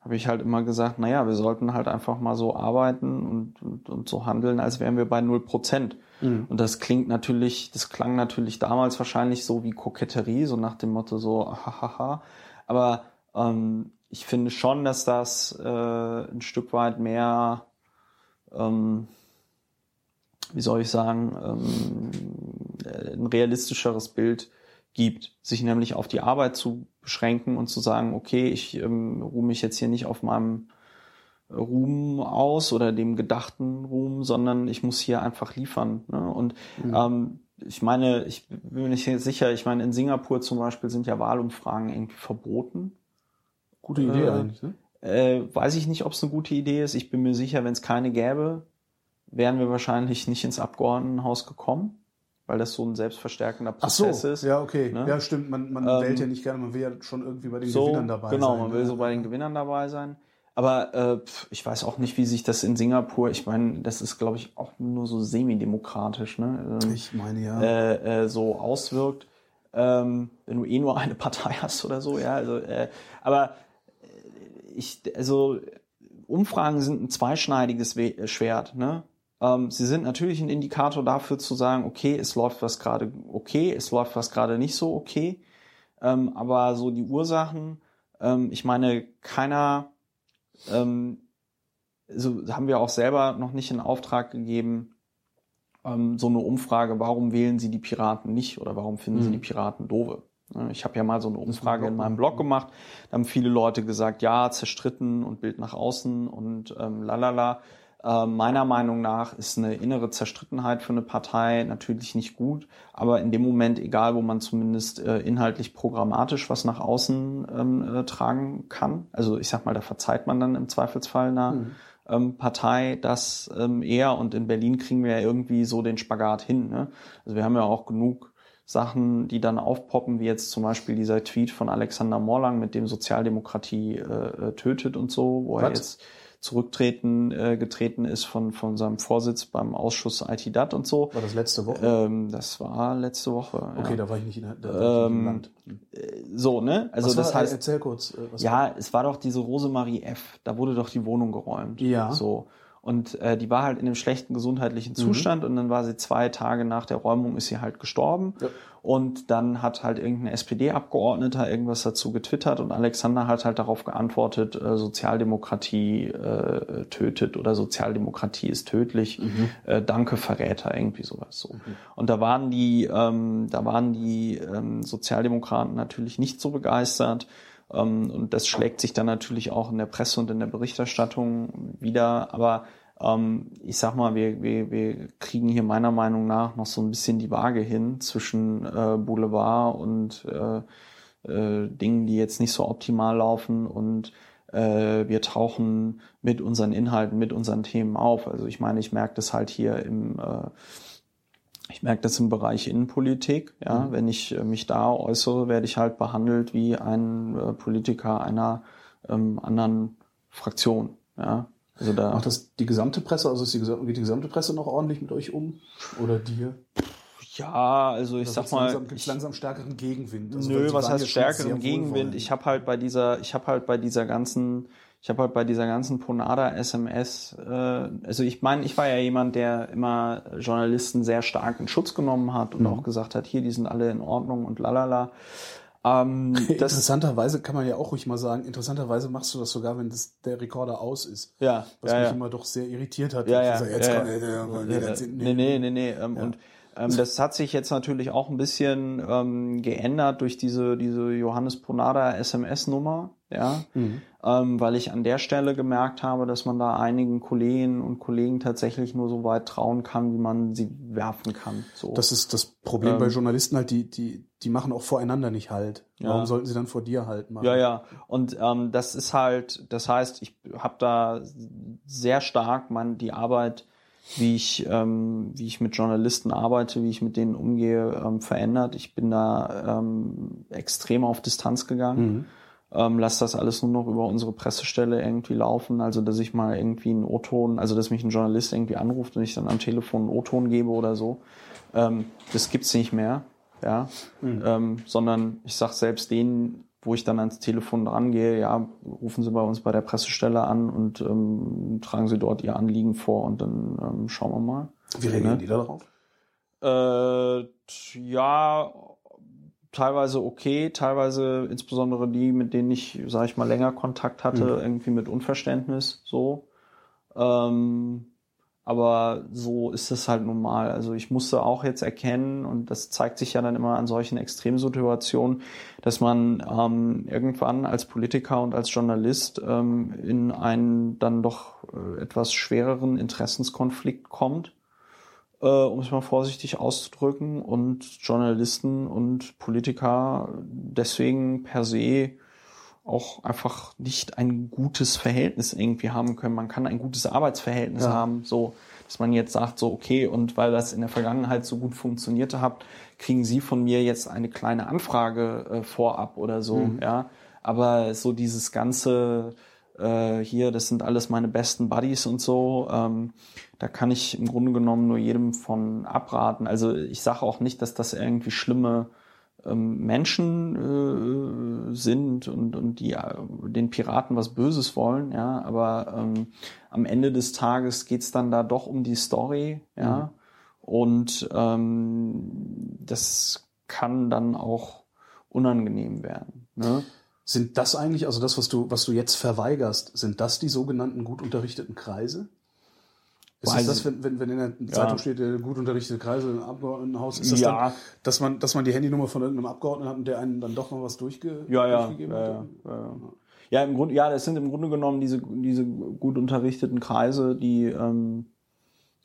habe ich halt immer gesagt, naja, wir sollten halt einfach mal so arbeiten und, und, und so handeln, als wären wir bei null Prozent. Mhm. Und das klingt natürlich, das klang natürlich damals wahrscheinlich so wie Koketterie, so nach dem Motto so, hahaha. Aber ähm, ich finde schon, dass das äh, ein Stück weit mehr, ähm, wie soll ich sagen, ähm, ein realistischeres Bild gibt, sich nämlich auf die Arbeit zu beschränken und zu sagen, okay, ich ähm, ruhe mich jetzt hier nicht auf meinem Ruhm aus oder dem gedachten Ruhm, sondern ich muss hier einfach liefern. Ne? Und mhm. ähm, ich meine, ich bin mir nicht sicher, ich meine, in Singapur zum Beispiel sind ja Wahlumfragen irgendwie verboten. Gute Idee äh, eigentlich, ne? Äh, weiß ich nicht, ob es eine gute Idee ist. Ich bin mir sicher, wenn es keine gäbe, wären wir wahrscheinlich nicht ins Abgeordnetenhaus gekommen weil das so ein selbstverstärkender Prozess so, ist. Ja, okay. Ne? Ja, stimmt. Man, man ähm, wählt ja nicht gerne, man will ja schon irgendwie bei den so, Gewinnern dabei genau, sein. Genau, man will so bei den Gewinnern dabei sein. Aber äh, ich weiß auch nicht, wie sich das in Singapur, ich meine, das ist, glaube ich, auch nur so semidemokratisch, ne? Ähm, ich meine ja. Äh, äh, so auswirkt, ähm, wenn du eh nur eine Partei hast oder so, ja. Also, äh, aber ich, also Umfragen sind ein zweischneidiges Schwert, ne? Ähm, sie sind natürlich ein Indikator dafür zu sagen, okay, es läuft was gerade okay, es läuft was gerade nicht so okay. Ähm, aber so die Ursachen, ähm, ich meine, keiner, ähm, so haben wir auch selber noch nicht in Auftrag gegeben, ähm, so eine Umfrage, warum wählen Sie die Piraten nicht oder warum finden mhm. Sie die Piraten doofe? Ich habe ja mal so eine Umfrage in meinem Blog gemacht. Da haben viele Leute gesagt, ja, zerstritten und Bild nach außen und ähm, lalala. Äh, meiner Meinung nach ist eine innere Zerstrittenheit für eine Partei natürlich nicht gut, aber in dem Moment, egal wo man zumindest äh, inhaltlich programmatisch was nach außen ähm, äh, tragen kann, also ich sag mal, da verzeiht man dann im Zweifelsfall einer mhm. ähm, Partei das ähm, eher und in Berlin kriegen wir ja irgendwie so den Spagat hin. Ne? Also wir haben ja auch genug Sachen, die dann aufpoppen, wie jetzt zum Beispiel dieser Tweet von Alexander Morlang, mit dem Sozialdemokratie äh, äh tötet und so, wo Was? er jetzt zurücktreten äh, getreten ist von von seinem Vorsitz beim Ausschuss IT-DAT und so. War das letzte Woche? Ähm, das war letzte Woche. Okay, ja. da war ich nicht in, da war ähm, ich nicht im Land. Äh, so, ne? Also was das war, heißt, erzähl kurz. Äh, was ja, war? es war doch diese Rosemarie F. Da wurde doch die Wohnung geräumt. Ja. So. Und äh, die war halt in einem schlechten gesundheitlichen mhm. Zustand mhm. und dann war sie zwei Tage nach der Räumung ist sie halt gestorben. Ja. Und dann hat halt irgendein SPD-Abgeordneter irgendwas dazu getwittert und Alexander hat halt darauf geantwortet, äh, Sozialdemokratie äh, tötet oder Sozialdemokratie ist tödlich. Mhm. Äh, danke Verräter, irgendwie sowas so. Mhm. Und da waren die, ähm, da waren die ähm, Sozialdemokraten natürlich nicht so begeistert. Ähm, und das schlägt sich dann natürlich auch in der Presse und in der Berichterstattung wieder. Aber ähm, ich sag mal, wir, wir, wir kriegen hier meiner Meinung nach noch so ein bisschen die Waage hin zwischen äh, Boulevard und äh, äh, Dingen, die jetzt nicht so optimal laufen und wir tauchen mit unseren Inhalten, mit unseren Themen auf. Also ich meine, ich merke das halt hier im äh, ich merke das im Bereich Innenpolitik. Ja, mhm. wenn ich äh, mich da äußere, werde ich halt behandelt wie ein äh, Politiker einer ähm, anderen Fraktion. Ja, also da Macht das die gesamte Presse, also ist die, geht die gesamte Presse noch ordentlich mit euch um? Oder dir? Ja, also ich sag mal, langsam, gibt's langsam stärkeren Gegenwind. Also nö, was heißt stärkeren Gegenwind? Ich habe halt bei dieser, ich habe halt bei dieser ganzen, ich habe halt bei dieser ganzen Ponada SMS, äh, also ich meine, ich war ja jemand, der immer Journalisten sehr stark in Schutz genommen hat und mhm. auch gesagt hat, hier, die sind alle in Ordnung und lalala. Ähm, interessanterweise kann man ja auch ruhig mal sagen, interessanterweise machst du das sogar, wenn das, der Rekorder aus ist. Ja. Was ja, mich ja. immer doch sehr irritiert hat. Ja, ja. Jetzt ja, komm, ey, der, nee, der, nee, nee, nee, nee. Ähm, Und ähm, das hat sich jetzt natürlich auch ein bisschen ähm, geändert durch diese, diese Johannes Ponada SMS-Nummer, ja, Mhm. Ähm, weil ich an der Stelle gemerkt habe, dass man da einigen Kolleginnen und Kollegen tatsächlich nur so weit trauen kann, wie man sie werfen kann. So. Das ist das Problem Ähm. bei Journalisten halt, die, die, die machen auch voreinander nicht halt. Ja. Warum sollten sie dann vor dir halt machen? Ja, ja. Und ähm, das ist halt, das heißt, ich habe da sehr stark mein, die Arbeit, wie ich, ähm, wie ich mit Journalisten arbeite, wie ich mit denen umgehe, ähm, verändert. Ich bin da ähm, extrem auf Distanz gegangen. Mhm. Ähm, lass das alles nur noch über unsere Pressestelle irgendwie laufen. Also, dass ich mal irgendwie einen O-Ton, also dass mich ein Journalist irgendwie anruft und ich dann am Telefon einen O-Ton gebe oder so. Ähm, das gibt's nicht mehr. Ja. Ähm, sondern ich sag selbst denen, wo ich dann ans Telefon dran gehe, ja, rufen Sie bei uns bei der Pressestelle an und ähm, tragen Sie dort Ihr Anliegen vor und dann ähm, schauen wir mal. Wie reagieren Ne? die da drauf? Äh, ja, teilweise okay, teilweise insbesondere die, mit denen ich, sage ich mal, länger Kontakt hatte, Mhm. irgendwie mit Unverständnis, so. Ähm, aber so ist es halt nun mal. Also ich musste auch jetzt erkennen, und das zeigt sich ja dann immer an solchen Extremsituationen, dass man ähm, irgendwann als Politiker und als Journalist ähm, in einen dann doch äh, etwas schwereren Interessenskonflikt kommt äh, um es mal vorsichtig auszudrücken, und Journalisten und Politiker deswegen per se auch einfach nicht ein gutes Verhältnis irgendwie haben können. Man kann ein gutes Arbeitsverhältnis Ja. haben, so dass man jetzt sagt, so okay, und weil das in der Vergangenheit so gut funktionierte hat, kriegen Sie von mir jetzt eine kleine Anfrage äh, vorab oder so, Mhm. ja. Aber so dieses ganze äh, hier, das sind alles meine besten Buddies und so. Ähm, da kann ich im Grunde genommen nur jedem von abraten. Also ich sage auch nicht, dass das irgendwie schlimme ähm, Menschen äh, sind und, und die äh, den Piraten was Böses wollen, ja, aber ähm, am Ende des Tages geht's dann da doch um die Story, ja. Und ähm, das kann dann auch unangenehm werden. Ne? Sind das eigentlich, also das, was du, was du jetzt verweigerst, sind das die sogenannten gut unterrichteten Kreise? Ist Weiß es das, wenn, wenn, wenn in der Zeitung steht, der gut unterrichtete Kreise im Abgeordnetenhaus, ist das Ja. dann, dass man, dass man die Handynummer von irgendeinem Abgeordneten hat und der einen dann doch noch was durchge Ja, ja. durchgegeben ja, hat? ja, ja, ja. ja, im Grunde, ja, das sind im Grunde genommen diese, diese gut unterrichteten Kreise, die, ähm,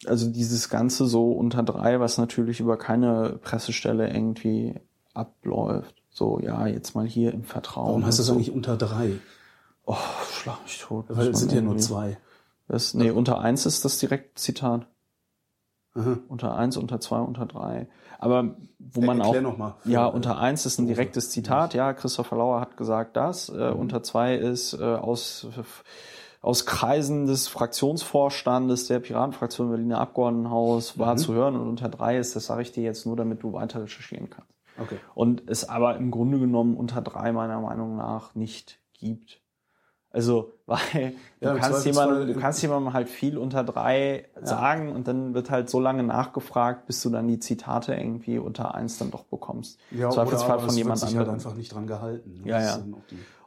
also dieses Ganze so unter drei, was natürlich über keine Pressestelle irgendwie abläuft. So, ja, jetzt mal hier im Vertrauen. Warum heißt das so. eigentlich unter drei? Oh, schlag mich tot. Weil es sind ja nur zwei. Das, nee, unter eins ist das direkt Zitat. Aha. Unter eins, unter zwei, unter drei. Aber wo man Erklär auch. noch mal. Ja, Für- unter eins ist ein direktes Zitat. Ja, Christopher Lauer hat gesagt das. Äh, Mhm. Unter zwei ist äh, aus, aus Kreisen des Fraktionsvorstandes der Piratenfraktion Berliner Abgeordnetenhaus war Mhm. zu hören. Und unter drei ist, das sage ich dir jetzt nur, damit du weiter recherchieren kannst. Okay. Und es aber im Grunde genommen unter drei meiner Meinung nach nicht gibt. Also, weil du, Ja, kannst jemandem, du kannst jemandem halt viel unter drei sagen und dann wird halt so lange nachgefragt, bis du dann die Zitate irgendwie unter eins dann doch bekommst. Ja, Zweifelsfall oder, von jemand halt anderem. einfach nicht dran gehalten. ne? Ja, ja.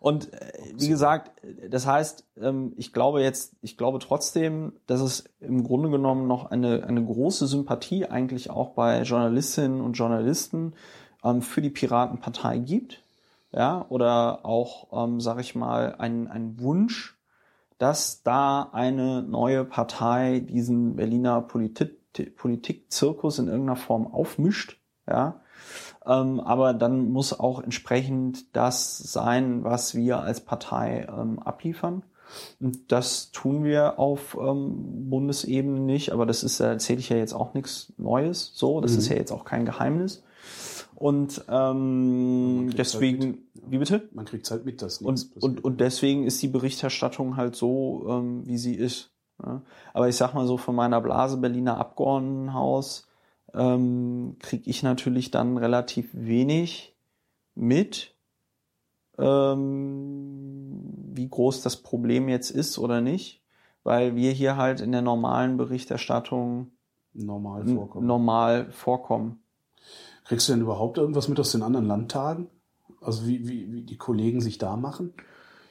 Und äh, wie gesagt, das heißt, ähm, ich glaube jetzt, ich glaube trotzdem, dass es im Grunde genommen noch eine, eine große Sympathie eigentlich auch bei Journalistinnen und Journalisten ähm, für die Piratenpartei gibt. Ja, oder auch, ähm, sag ich mal, ein, ein Wunsch, dass da eine neue Partei diesen Berliner Politik, Politikzirkus in irgendeiner Form aufmischt. Ja, ähm, aber dann muss auch entsprechend das sein, was wir als Partei ähm, abliefern. Und das tun wir auf ähm, Bundesebene nicht, aber das ist, erzähle ich ja jetzt auch nichts Neues. So, das Mhm. ist ja jetzt auch kein Geheimnis. Und ähm, halt deswegen, wie bitte? Man kriegt halt mit, dass nichts Und, und, und deswegen ist die Berichterstattung halt so, ähm, wie sie ist. Ja. Aber ich sag mal so, von meiner Blase Berliner Abgeordnetenhaus ähm, kriege ich natürlich dann relativ wenig mit, ähm, wie groß das Problem jetzt ist oder nicht, weil wir hier halt in der normalen Berichterstattung normal vorkommen. normal vorkommen. Kriegst du denn überhaupt irgendwas mit aus den anderen Landtagen? Also wie, wie, wie die Kollegen sich da machen?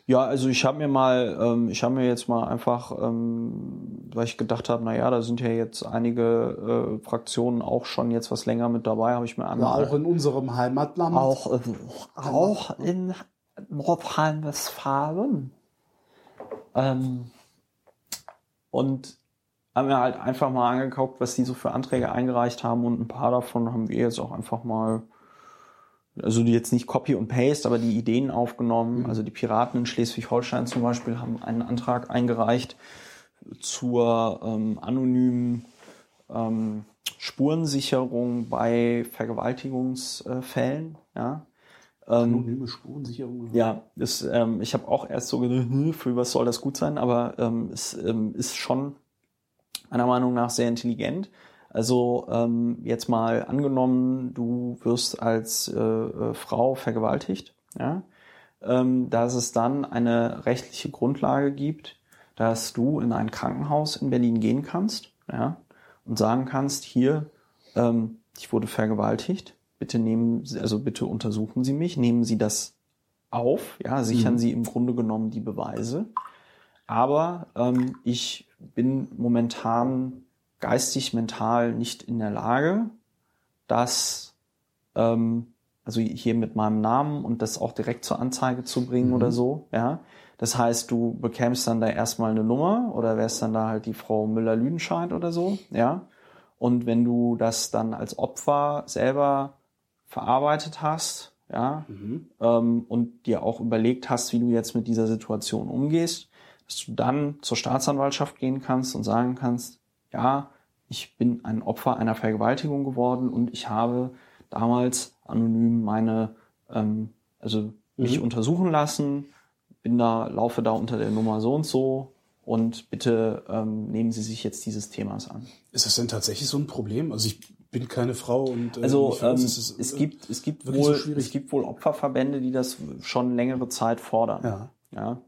Ja, also ich habe mir mal, ähm, ich habe mir jetzt mal einfach, ähm, weil ich gedacht habe, na ja, da sind ja jetzt einige äh, Fraktionen auch schon jetzt was länger mit dabei, habe ich mir einmal. Ja, auch in unserem Heimatland. Auch, äh, auch in Nordrhein-Westfalen. Ähm, und haben wir halt einfach mal angeguckt, was die so für Anträge eingereicht haben und ein paar davon haben wir jetzt auch einfach mal also jetzt nicht Copy und Paste, aber die Ideen aufgenommen. Mhm. Also die Piraten in Schleswig-Holstein zum Beispiel haben einen Antrag eingereicht zur ähm, anonymen ähm, Spurensicherung bei Vergewaltigungsfällen. Ja. Ähm, Anonyme Spurensicherung? Ja, ist, ähm, ich habe auch erst so gedacht, hm, für was soll das gut sein, aber ähm, es ähm, ist schon meiner Meinung nach sehr intelligent. Also ähm, jetzt mal angenommen, du wirst als äh, äh, Frau vergewaltigt, ja, ähm, dass es dann eine rechtliche Grundlage gibt, dass du in ein Krankenhaus in Berlin gehen kannst, ja, und sagen kannst, hier, ähm, ich wurde vergewaltigt, bitte nehmen Sie, also bitte untersuchen Sie mich, nehmen Sie das auf, ja, sichern mhm. Sie im Grunde genommen die Beweise. Aber ähm, ich bin momentan geistig, mental nicht in der Lage, das, ähm, also hier mit meinem Namen und das auch direkt zur Anzeige zu bringen mhm. oder so, ja. Das heißt, du bekämst dann da erstmal eine Nummer oder wärst dann da halt die Frau Müller-Lüdenscheid oder so, ja. Und wenn du das dann als Opfer selber verarbeitet hast, ja, mhm. ähm, und dir auch überlegt hast, wie du jetzt mit dieser Situation umgehst, dass du dann zur Staatsanwaltschaft gehen kannst und sagen kannst, ja, ich bin ein Opfer einer Vergewaltigung geworden und ich habe damals anonym meine, ähm, also mich mhm. untersuchen lassen, bin da, laufe da unter der Nummer so und so und bitte ähm, nehmen Sie sich jetzt dieses Themas an. Ist das denn tatsächlich so ein Problem? Also ich bin keine Frau und äh, also ähm, es, es, gibt es gibt wohl so es gibt wohl Opferverbände, die das schon längere Zeit fordern. Ja. ja.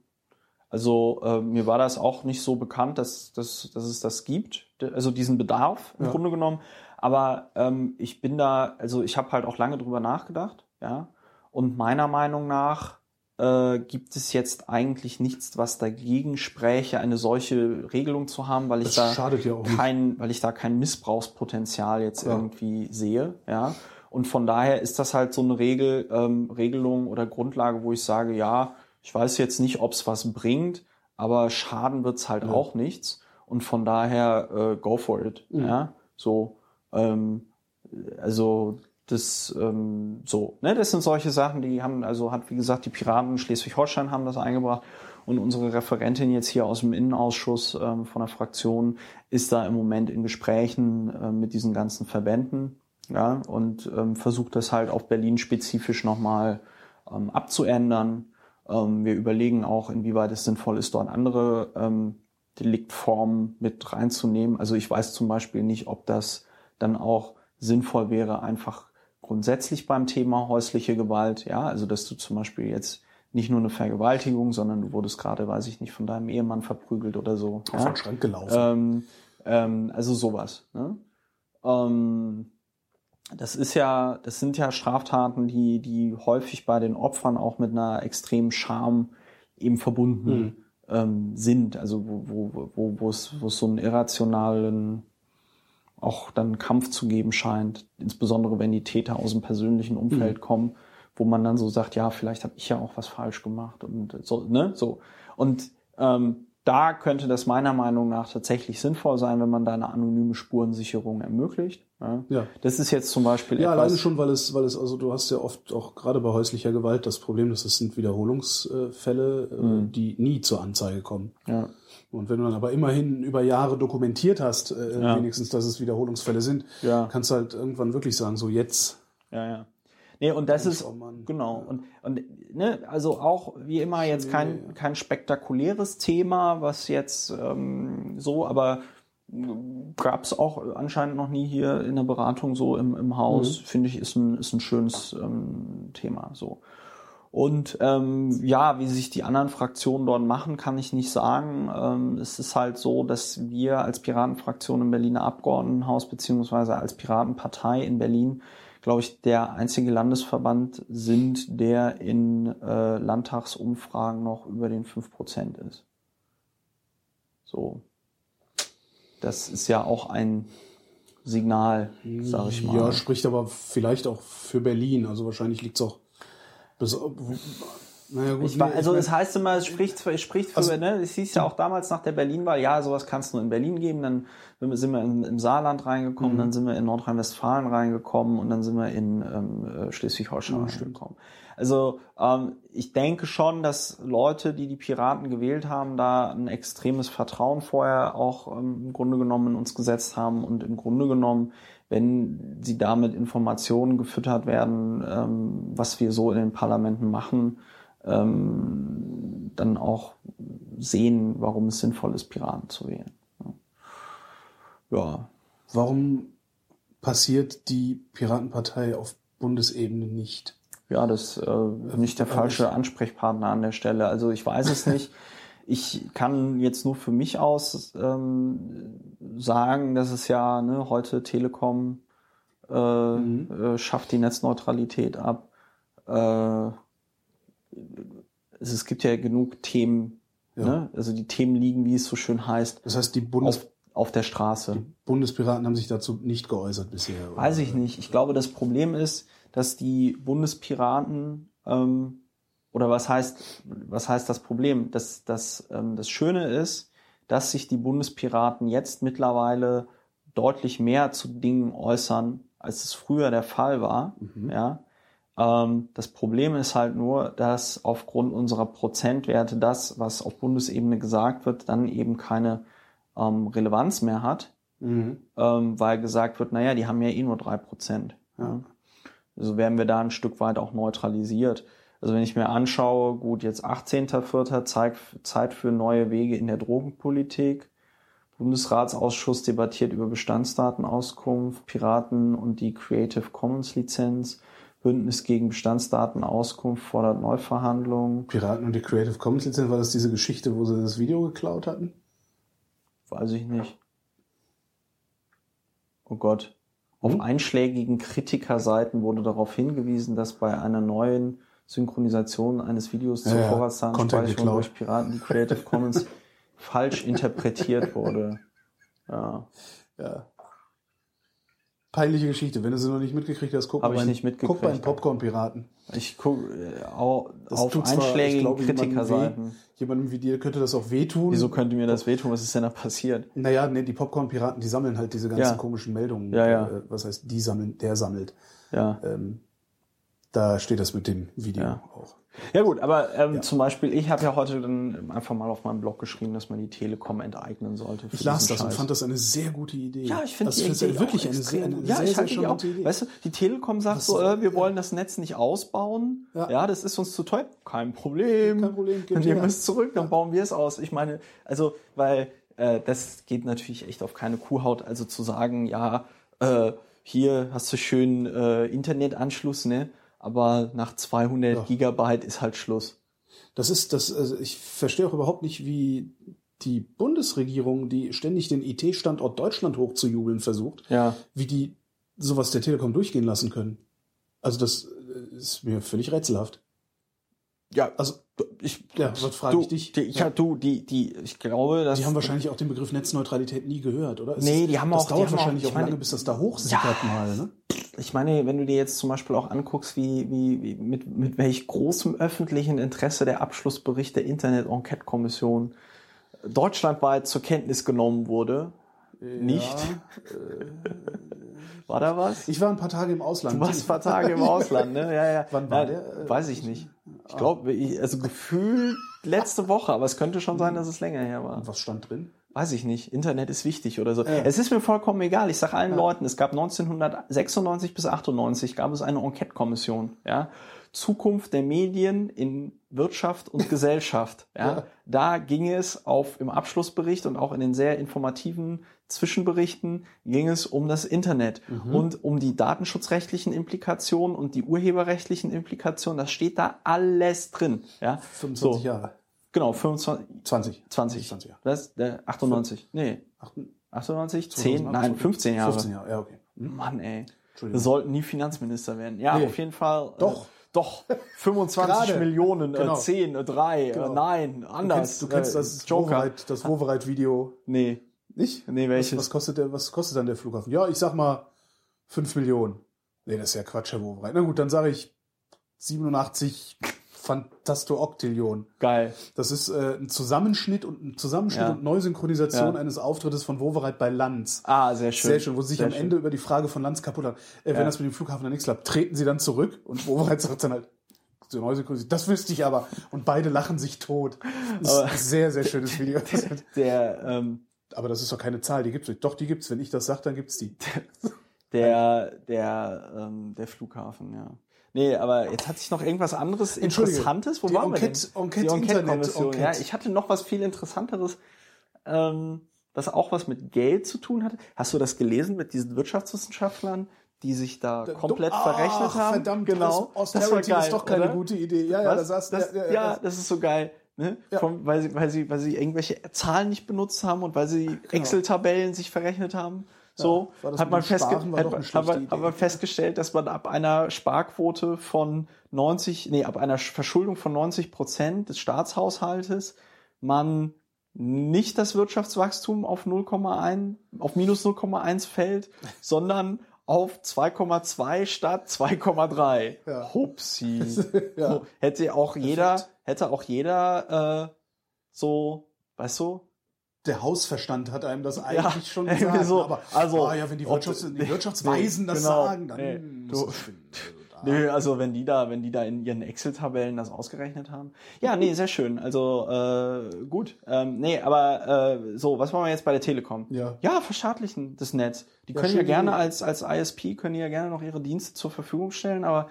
Also äh, mir war das auch nicht so bekannt, dass, dass, dass es das gibt, also diesen Bedarf im ja. Grunde genommen. Aber ähm, ich bin da, also ich habe halt auch lange drüber nachgedacht, ja. Und meiner Meinung nach äh, gibt es jetzt eigentlich nichts, was dagegen spräche, eine solche Regelung zu haben, weil ich das da ja kein, weil ich da kein Missbrauchspotenzial jetzt ja. irgendwie sehe, ja. Und von daher ist das halt so eine Regel, ähm, Regelung oder Grundlage, wo ich sage, ja, ich weiß jetzt nicht, ob es was bringt, aber schaden wird's halt ja. auch nichts. Und von daher äh, go for it. Mhm. Ja, so. Ähm, also das ähm, so. Ne, das sind solche Sachen, die haben also hat wie gesagt die Piraten Schleswig-Holstein haben das eingebracht und unsere Referentin jetzt hier aus dem Innenausschuss ähm, von der Fraktion ist da im Moment in Gesprächen äh, mit diesen ganzen Verbänden ja und ähm, versucht das halt auf Berlin spezifisch nochmal ähm, abzuändern wir überlegen auch, inwieweit es sinnvoll ist, dort andere ähm, Deliktformen mit reinzunehmen. Also ich weiß zum Beispiel nicht, ob das dann auch sinnvoll wäre, einfach grundsätzlich beim Thema häusliche Gewalt, ja, also dass du zum Beispiel jetzt nicht nur eine Vergewaltigung, sondern du wurdest gerade, weiß ich nicht, von deinem Ehemann verprügelt oder so. Auf ja? den Schrank gelaufen. Ähm, ähm, also sowas. Ne? Ähm, das ist ja, das sind ja Straftaten, die, die häufig bei den Opfern auch mit einer extremen Scham eben verbunden mhm. ähm, sind. Also wo, wo, wo, wo, es, wo es so einen irrationalen auch dann Kampf zu geben scheint, insbesondere wenn die Täter aus dem persönlichen Umfeld mhm. kommen, wo man dann so sagt, ja, vielleicht habe ich ja auch was falsch gemacht und so, ne, so. Und ähm, da könnte das meiner Meinung nach tatsächlich sinnvoll sein, wenn man da eine anonyme Spurensicherung ermöglicht. Ja. ja. Das ist jetzt zum Beispiel ja, etwas. Ja, alleine schon, weil es, weil es, also du hast ja oft auch gerade bei häuslicher Gewalt das Problem, dass es sind Wiederholungsfälle, äh, mhm. die nie zur Anzeige kommen. Ja. Und wenn du dann aber immerhin über Jahre dokumentiert hast, äh, ja. wenigstens, dass es Wiederholungsfälle sind, ja. kannst du halt irgendwann wirklich sagen, so jetzt. Ja, ja. Nee, und das ist, genau, und, und, ne, also auch, wie immer, jetzt kein, kein spektakuläres Thema, was jetzt, ähm, so, aber gab es auch anscheinend noch nie hier in der Beratung so im, im Haus, mhm. finde ich, ist ein, ist ein schönes ähm, Thema, so. Und ähm, ja, wie sich die anderen Fraktionen dort machen, kann ich nicht sagen. Ähm, es ist halt so, dass wir als Piratenfraktion im Berliner Abgeordnetenhaus beziehungsweise als Piratenpartei in Berlin glaube ich, der einzige Landesverband sind, der in äh, Landtagsumfragen noch über den 5% ist. So. Das ist ja auch ein Signal, sage ich mal. Ja, spricht aber vielleicht auch für Berlin. Also wahrscheinlich liegt es auch. Bis, naja, gut, ich, also es heißt immer, es spricht, es spricht für, also, ne? Es hieß ja auch damals nach der Berlin-Wahl, ja, sowas kann es nur in Berlin geben. Dann sind wir im, im Saarland reingekommen, mhm. dann sind wir in Nordrhein-Westfalen reingekommen und dann sind wir in ähm, Schleswig-Holstein ja, reingekommen. Also ähm, ich denke schon, dass Leute, die die Piraten gewählt haben, da ein extremes Vertrauen vorher auch ähm, im Grunde genommen in uns gesetzt haben und im Grunde genommen wenn sie damit Informationen gefüttert werden, ähm, was wir so in den Parlamenten machen, ähm, dann auch sehen, warum es sinnvoll ist, Piraten zu wählen. Ja. Warum passiert die Piratenpartei auf Bundesebene nicht? Ja, das äh, nicht der falsche Ansprechpartner an der Stelle. Also ich weiß es nicht. Ich kann jetzt nur für mich aus ähm, sagen, dass es ja ne, heute Telekom äh, mhm. äh, schafft die Netzneutralität ab. Äh, es, es gibt ja genug Themen, ja. Ne? also die Themen liegen, wie es so schön heißt. Das heißt, die Bundes auf, auf der Straße. Die Bundespiraten haben sich dazu nicht geäußert bisher. Oder? Weiß ich nicht. Ich glaube, das Problem ist, dass die Bundespiraten ähm, oder was heißt was heißt das Problem? Das das ähm, das Schöne ist, dass sich die Bundespiraten jetzt mittlerweile deutlich mehr zu Dingen äußern, als es früher der Fall war. Mhm. Ja, das Problem ist halt nur, dass aufgrund unserer Prozentwerte das, was auf Bundesebene gesagt wird, dann eben keine ähm, Relevanz mehr hat, mhm. ähm, weil gesagt wird, naja, die haben ja eh nur drei Prozent. Ja. Also werden wir da ein Stück weit auch neutralisiert. Also wenn ich mir anschaue, gut, jetzt 18.04. Zeit, Zeit für neue Wege in der Drogenpolitik. Bundesratsausschuss debattiert über Bestandsdatenauskunft, Piraten und die Creative Commons Lizenz. Bündnis gegen Bestandsdatenauskunft fordert Neuverhandlungen. Piraten und die Creative Commons Lizenz, war das diese Geschichte, wo sie das Video geklaut hatten? Weiß ich nicht. Oh Gott. Auf hm? einschlägigen Kritikerseiten wurde darauf hingewiesen, dass bei einer neuen Synchronisation eines Videos zur ja, Vorratsdatenspeicherung durch Piraten die Creative Commons falsch interpretiert wurde. Ja. Ja peinliche Geschichte. Wenn du sie noch nicht mitgekriegt hast, guck, Hab mal, nicht mitgekriegt. guck bei den Popcorn-Piraten. Ich guck äh, auf einschlägigen Kritikerseiten. Jemandem wie dir könnte das auch wehtun. Wieso könnte mir das wehtun? Was ist denn da passiert? Naja, nee, die Popcorn-Piraten, die sammeln halt diese ganzen ja. komischen Meldungen. Ja, ja. Äh, was heißt, die sammeln, der sammelt. Ja. Ähm, da steht das mit dem Video ja. auch. Ja gut, aber ähm, ja. zum Beispiel, ich habe ja heute dann einfach mal auf meinem Blog geschrieben, dass man die Telekom enteignen sollte. Ich las das Scheiß. und fand das eine sehr gute Idee. Ja, ich finde das die Idee wirklich eine, sehr, eine ja, sehr, ich sehr sehr auch, Idee. Weißt du, die Telekom sagt das so, äh, wir wollen das Netz nicht ausbauen. Ja. ja, das ist uns zu teuer. Kein Problem. Kein Problem. Dann nehmen wir es zurück, dann bauen wir es aus. Ich meine, also, weil äh, das geht natürlich echt auf keine Kuhhaut. Also zu sagen, ja, äh, hier hast du schön äh, Internetanschluss, ne? Aber nach 200 ja. Gigabyte ist halt Schluss. Das ist das, also ich verstehe auch überhaupt nicht, wie die Bundesregierung, die ständig den IT-Standort Deutschland hochzujubeln versucht, ja. wie die sowas der Telekom durchgehen lassen können. Also das äh, ist mir völlig rätselhaft. Ja, also ich, ja, was frage ich dich? Die, ja. ja, du, die, die, ich glaube, dass die haben wahrscheinlich auch den Begriff Netzneutralität nie gehört, oder? Ist nee, die haben das auch. Das dauert wahrscheinlich auch, auch meine, lange, bis das da hochsickert ja, mal. Ne? Ich meine, wenn du dir jetzt zum Beispiel auch anguckst, wie, wie, wie mit, mit welch großem öffentlichen Interesse der Abschlussbericht der Internet-Enquete-Kommission deutschlandweit zur Kenntnis genommen wurde, nicht. Äh, war da was? Ich war ein paar Tage im Ausland. Du warst ein paar Tage im Ausland, ne? Ja, ja. Wann war der? Weiß ich nicht. Ich glaube, also gefühlt letzte Woche, aber es könnte schon sein, dass es länger her war. Und was stand drin? Weiß ich nicht. Internet ist wichtig oder so. Ja. Es ist mir vollkommen egal. Ich sage allen ja. Leuten, es gab 1996 bis 98 gab es eine Enquete-Kommission, ja. Zukunft der Medien in Wirtschaft und Gesellschaft. Ja. ja. Da ging es auf im Abschlussbericht und auch in den sehr informativen Zwischenberichten ging es um das Internet mhm. und um die datenschutzrechtlichen Implikationen und die urheberrechtlichen Implikationen. Das steht da alles drin. Ja. 25 so. Jahre. Genau, 25. 20. 20. 20 Jahre. Das, äh, 98. Nee. 98, 10, nein, 15 Jahre. 15 Jahre, ja, okay. Mhm. Mann, ey. Wir sollten nie Finanzminister werden. Ja, nee. auf jeden Fall. Äh, Doch. Äh, doch, 25 Gerade, Millionen, äh, genau. äh, 10, äh, 3, genau. äh, nein, anders. Du kennst, du kennst das Joker. das Wovereit-Video. Nee. Nicht? Nee, welches? Was, was, kostet der, was kostet dann der Flughafen? Ja, ich sag mal 5 Millionen. Nee, das ist ja Quatsch, Herr Wovereit. Na gut, dann sage ich 87 Fantasto-Octillion. Geil. Das ist äh, ein Zusammenschnitt und ein Zusammenschnitt ja. und Neusynchronisation ja. eines Auftrittes von Wovereit bei Lanz. Ah, sehr schön. Sehr schön, wo sie sich sehr am schön. Ende über die Frage von Lanz kaputt hat. Äh, wenn das mit dem Flughafen dann nichts klappt, treten sie dann zurück und Wovereit sagt dann halt, so Neusynchronisation, das wüsste ich aber. Und beide lachen sich tot. Das ist ein sehr, sehr schönes Video. Der, ähm, aber das ist doch keine Zahl, die gibt's nicht. Doch, die gibt's. Wenn ich das sage, dann gibt's die. Der, der, ähm, der Flughafen, ja. Nee, aber jetzt hat sich noch irgendwas anderes Interessantes. Wo die waren Enquete, wir denn? Enquete die Enquete-Kommission. Ja, ich hatte noch was viel Interessanteres, ähm, das auch was mit Geld zu tun hatte. Hast du das gelesen mit diesen Wirtschaftswissenschaftlern, die sich da komplett Ach, verrechnet haben? Verdammt, genau. Das, das war geil, ist doch keine oder? gute Idee. Ja, ja, das, das, das, ja, ja, ja, das ist so geil. Ne? Ja. Vom, weil, sie, weil, sie, weil sie irgendwelche Zahlen nicht benutzt haben und weil sie genau. Excel-Tabellen sich verrechnet haben. So ja, hat, man festge hat, hat, man, hat man festgestellt, dass man ab einer Sparquote von 90, nee, ab einer Verschuldung von 90 Prozent des Staatshaushaltes man nicht das Wirtschaftswachstum auf 0,1, auf minus 0,1 fällt, sondern auf 2,2 statt 2,3. Ja. Hupsi. ja. Hätte auch jeder, hätte auch jeder äh, so, weißt du, der Hausverstand hat einem das eigentlich ja, schon gesagt. So, aber also, ah, ja, wenn die, Wirtschafts-, die Wirtschaftsweisen nee, das genau, sagen, dann nee, du, Nö, also wenn die da, wenn die da in ihren Excel-Tabellen das ausgerechnet haben. Ja, nee, sehr schön. Also äh, gut. Ähm, nee, aber äh, so, was wollen wir jetzt bei der Telekom? Ja, ja verstaatlichen das Netz. Die ja, können ja gerne als als ISP können ja gerne noch ihre Dienste zur Verfügung stellen, aber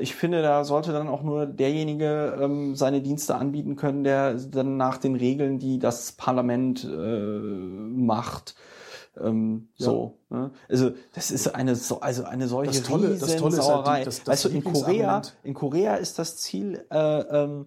ich finde, da sollte dann auch nur derjenige ähm, seine Dienste anbieten können, der dann nach den Regeln, die das Parlament äh, macht, ähm, ja. so. Ne? Also das ist eine so, also eine solche das Tolle, riesen das Tolle Sauerei. Ist halt die, das, das weißt du, in Korea, in Korea ist das Ziel äh, ähm,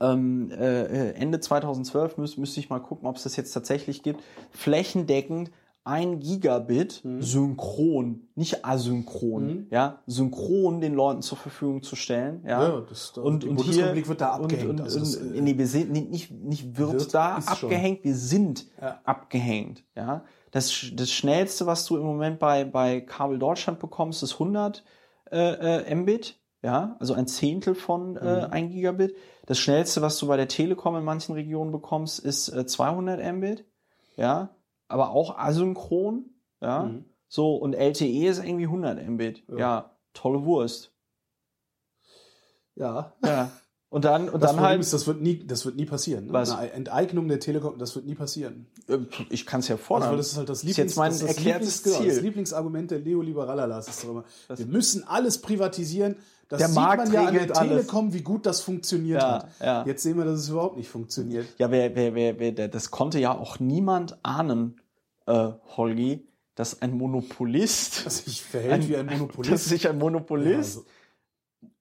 ähm, äh, Ende 2012 müsste müsste ich mal gucken, ob es das jetzt tatsächlich gibt. Flächendeckend ein Gigabit mhm. synchron, nicht asynchron, mhm. ja, synchron den Leuten zur Verfügung zu stellen, ja. ja das, das, und, die und hier wird da abgehängt. Und, und, also und, nee, wir sind nicht, nicht wird, wird da abgehängt, schon. wir sind ja. abgehängt, ja. Das, das schnellste, was du im Moment bei, bei Kabel Deutschland bekommst, ist 100 äh, äh, Mbit, ja, also ein Zehntel von äh, mhm. 1 Gigabit. Das schnellste, was du bei der Telekom in manchen Regionen bekommst, ist äh, 200 Mbit, ja aber auch asynchron, ja. Mhm. So, und LTE ist irgendwie 100 Mbit. Ja, ja tolle Wurst. Ja. Ja. Und dann, und das dann halt. Ist, das wird nie, das wird nie passieren. Ne? Was? Eine Enteignung der Telekom, das wird nie passieren. Ähm, ich kann es ja fordern. Also, das ist halt das, Lieblings, ist jetzt mein das, das erklärtes Lieblings, Ziel. Das Lieblingsargument der Neoliberaler ist doch immer, wir müssen alles privatisieren. Das der sieht Markt man ja an der alles. Telekom, wie gut das funktioniert ja, hat. Ja. Jetzt sehen wir, dass es überhaupt nicht funktioniert. Ja, wer, wer, wer, wer, das konnte ja auch niemand ahnen, äh, Holgi, dass ein Monopolist dass sich verhält ein, wie ein Monopolist, dass sich ein Monopolist ja, so,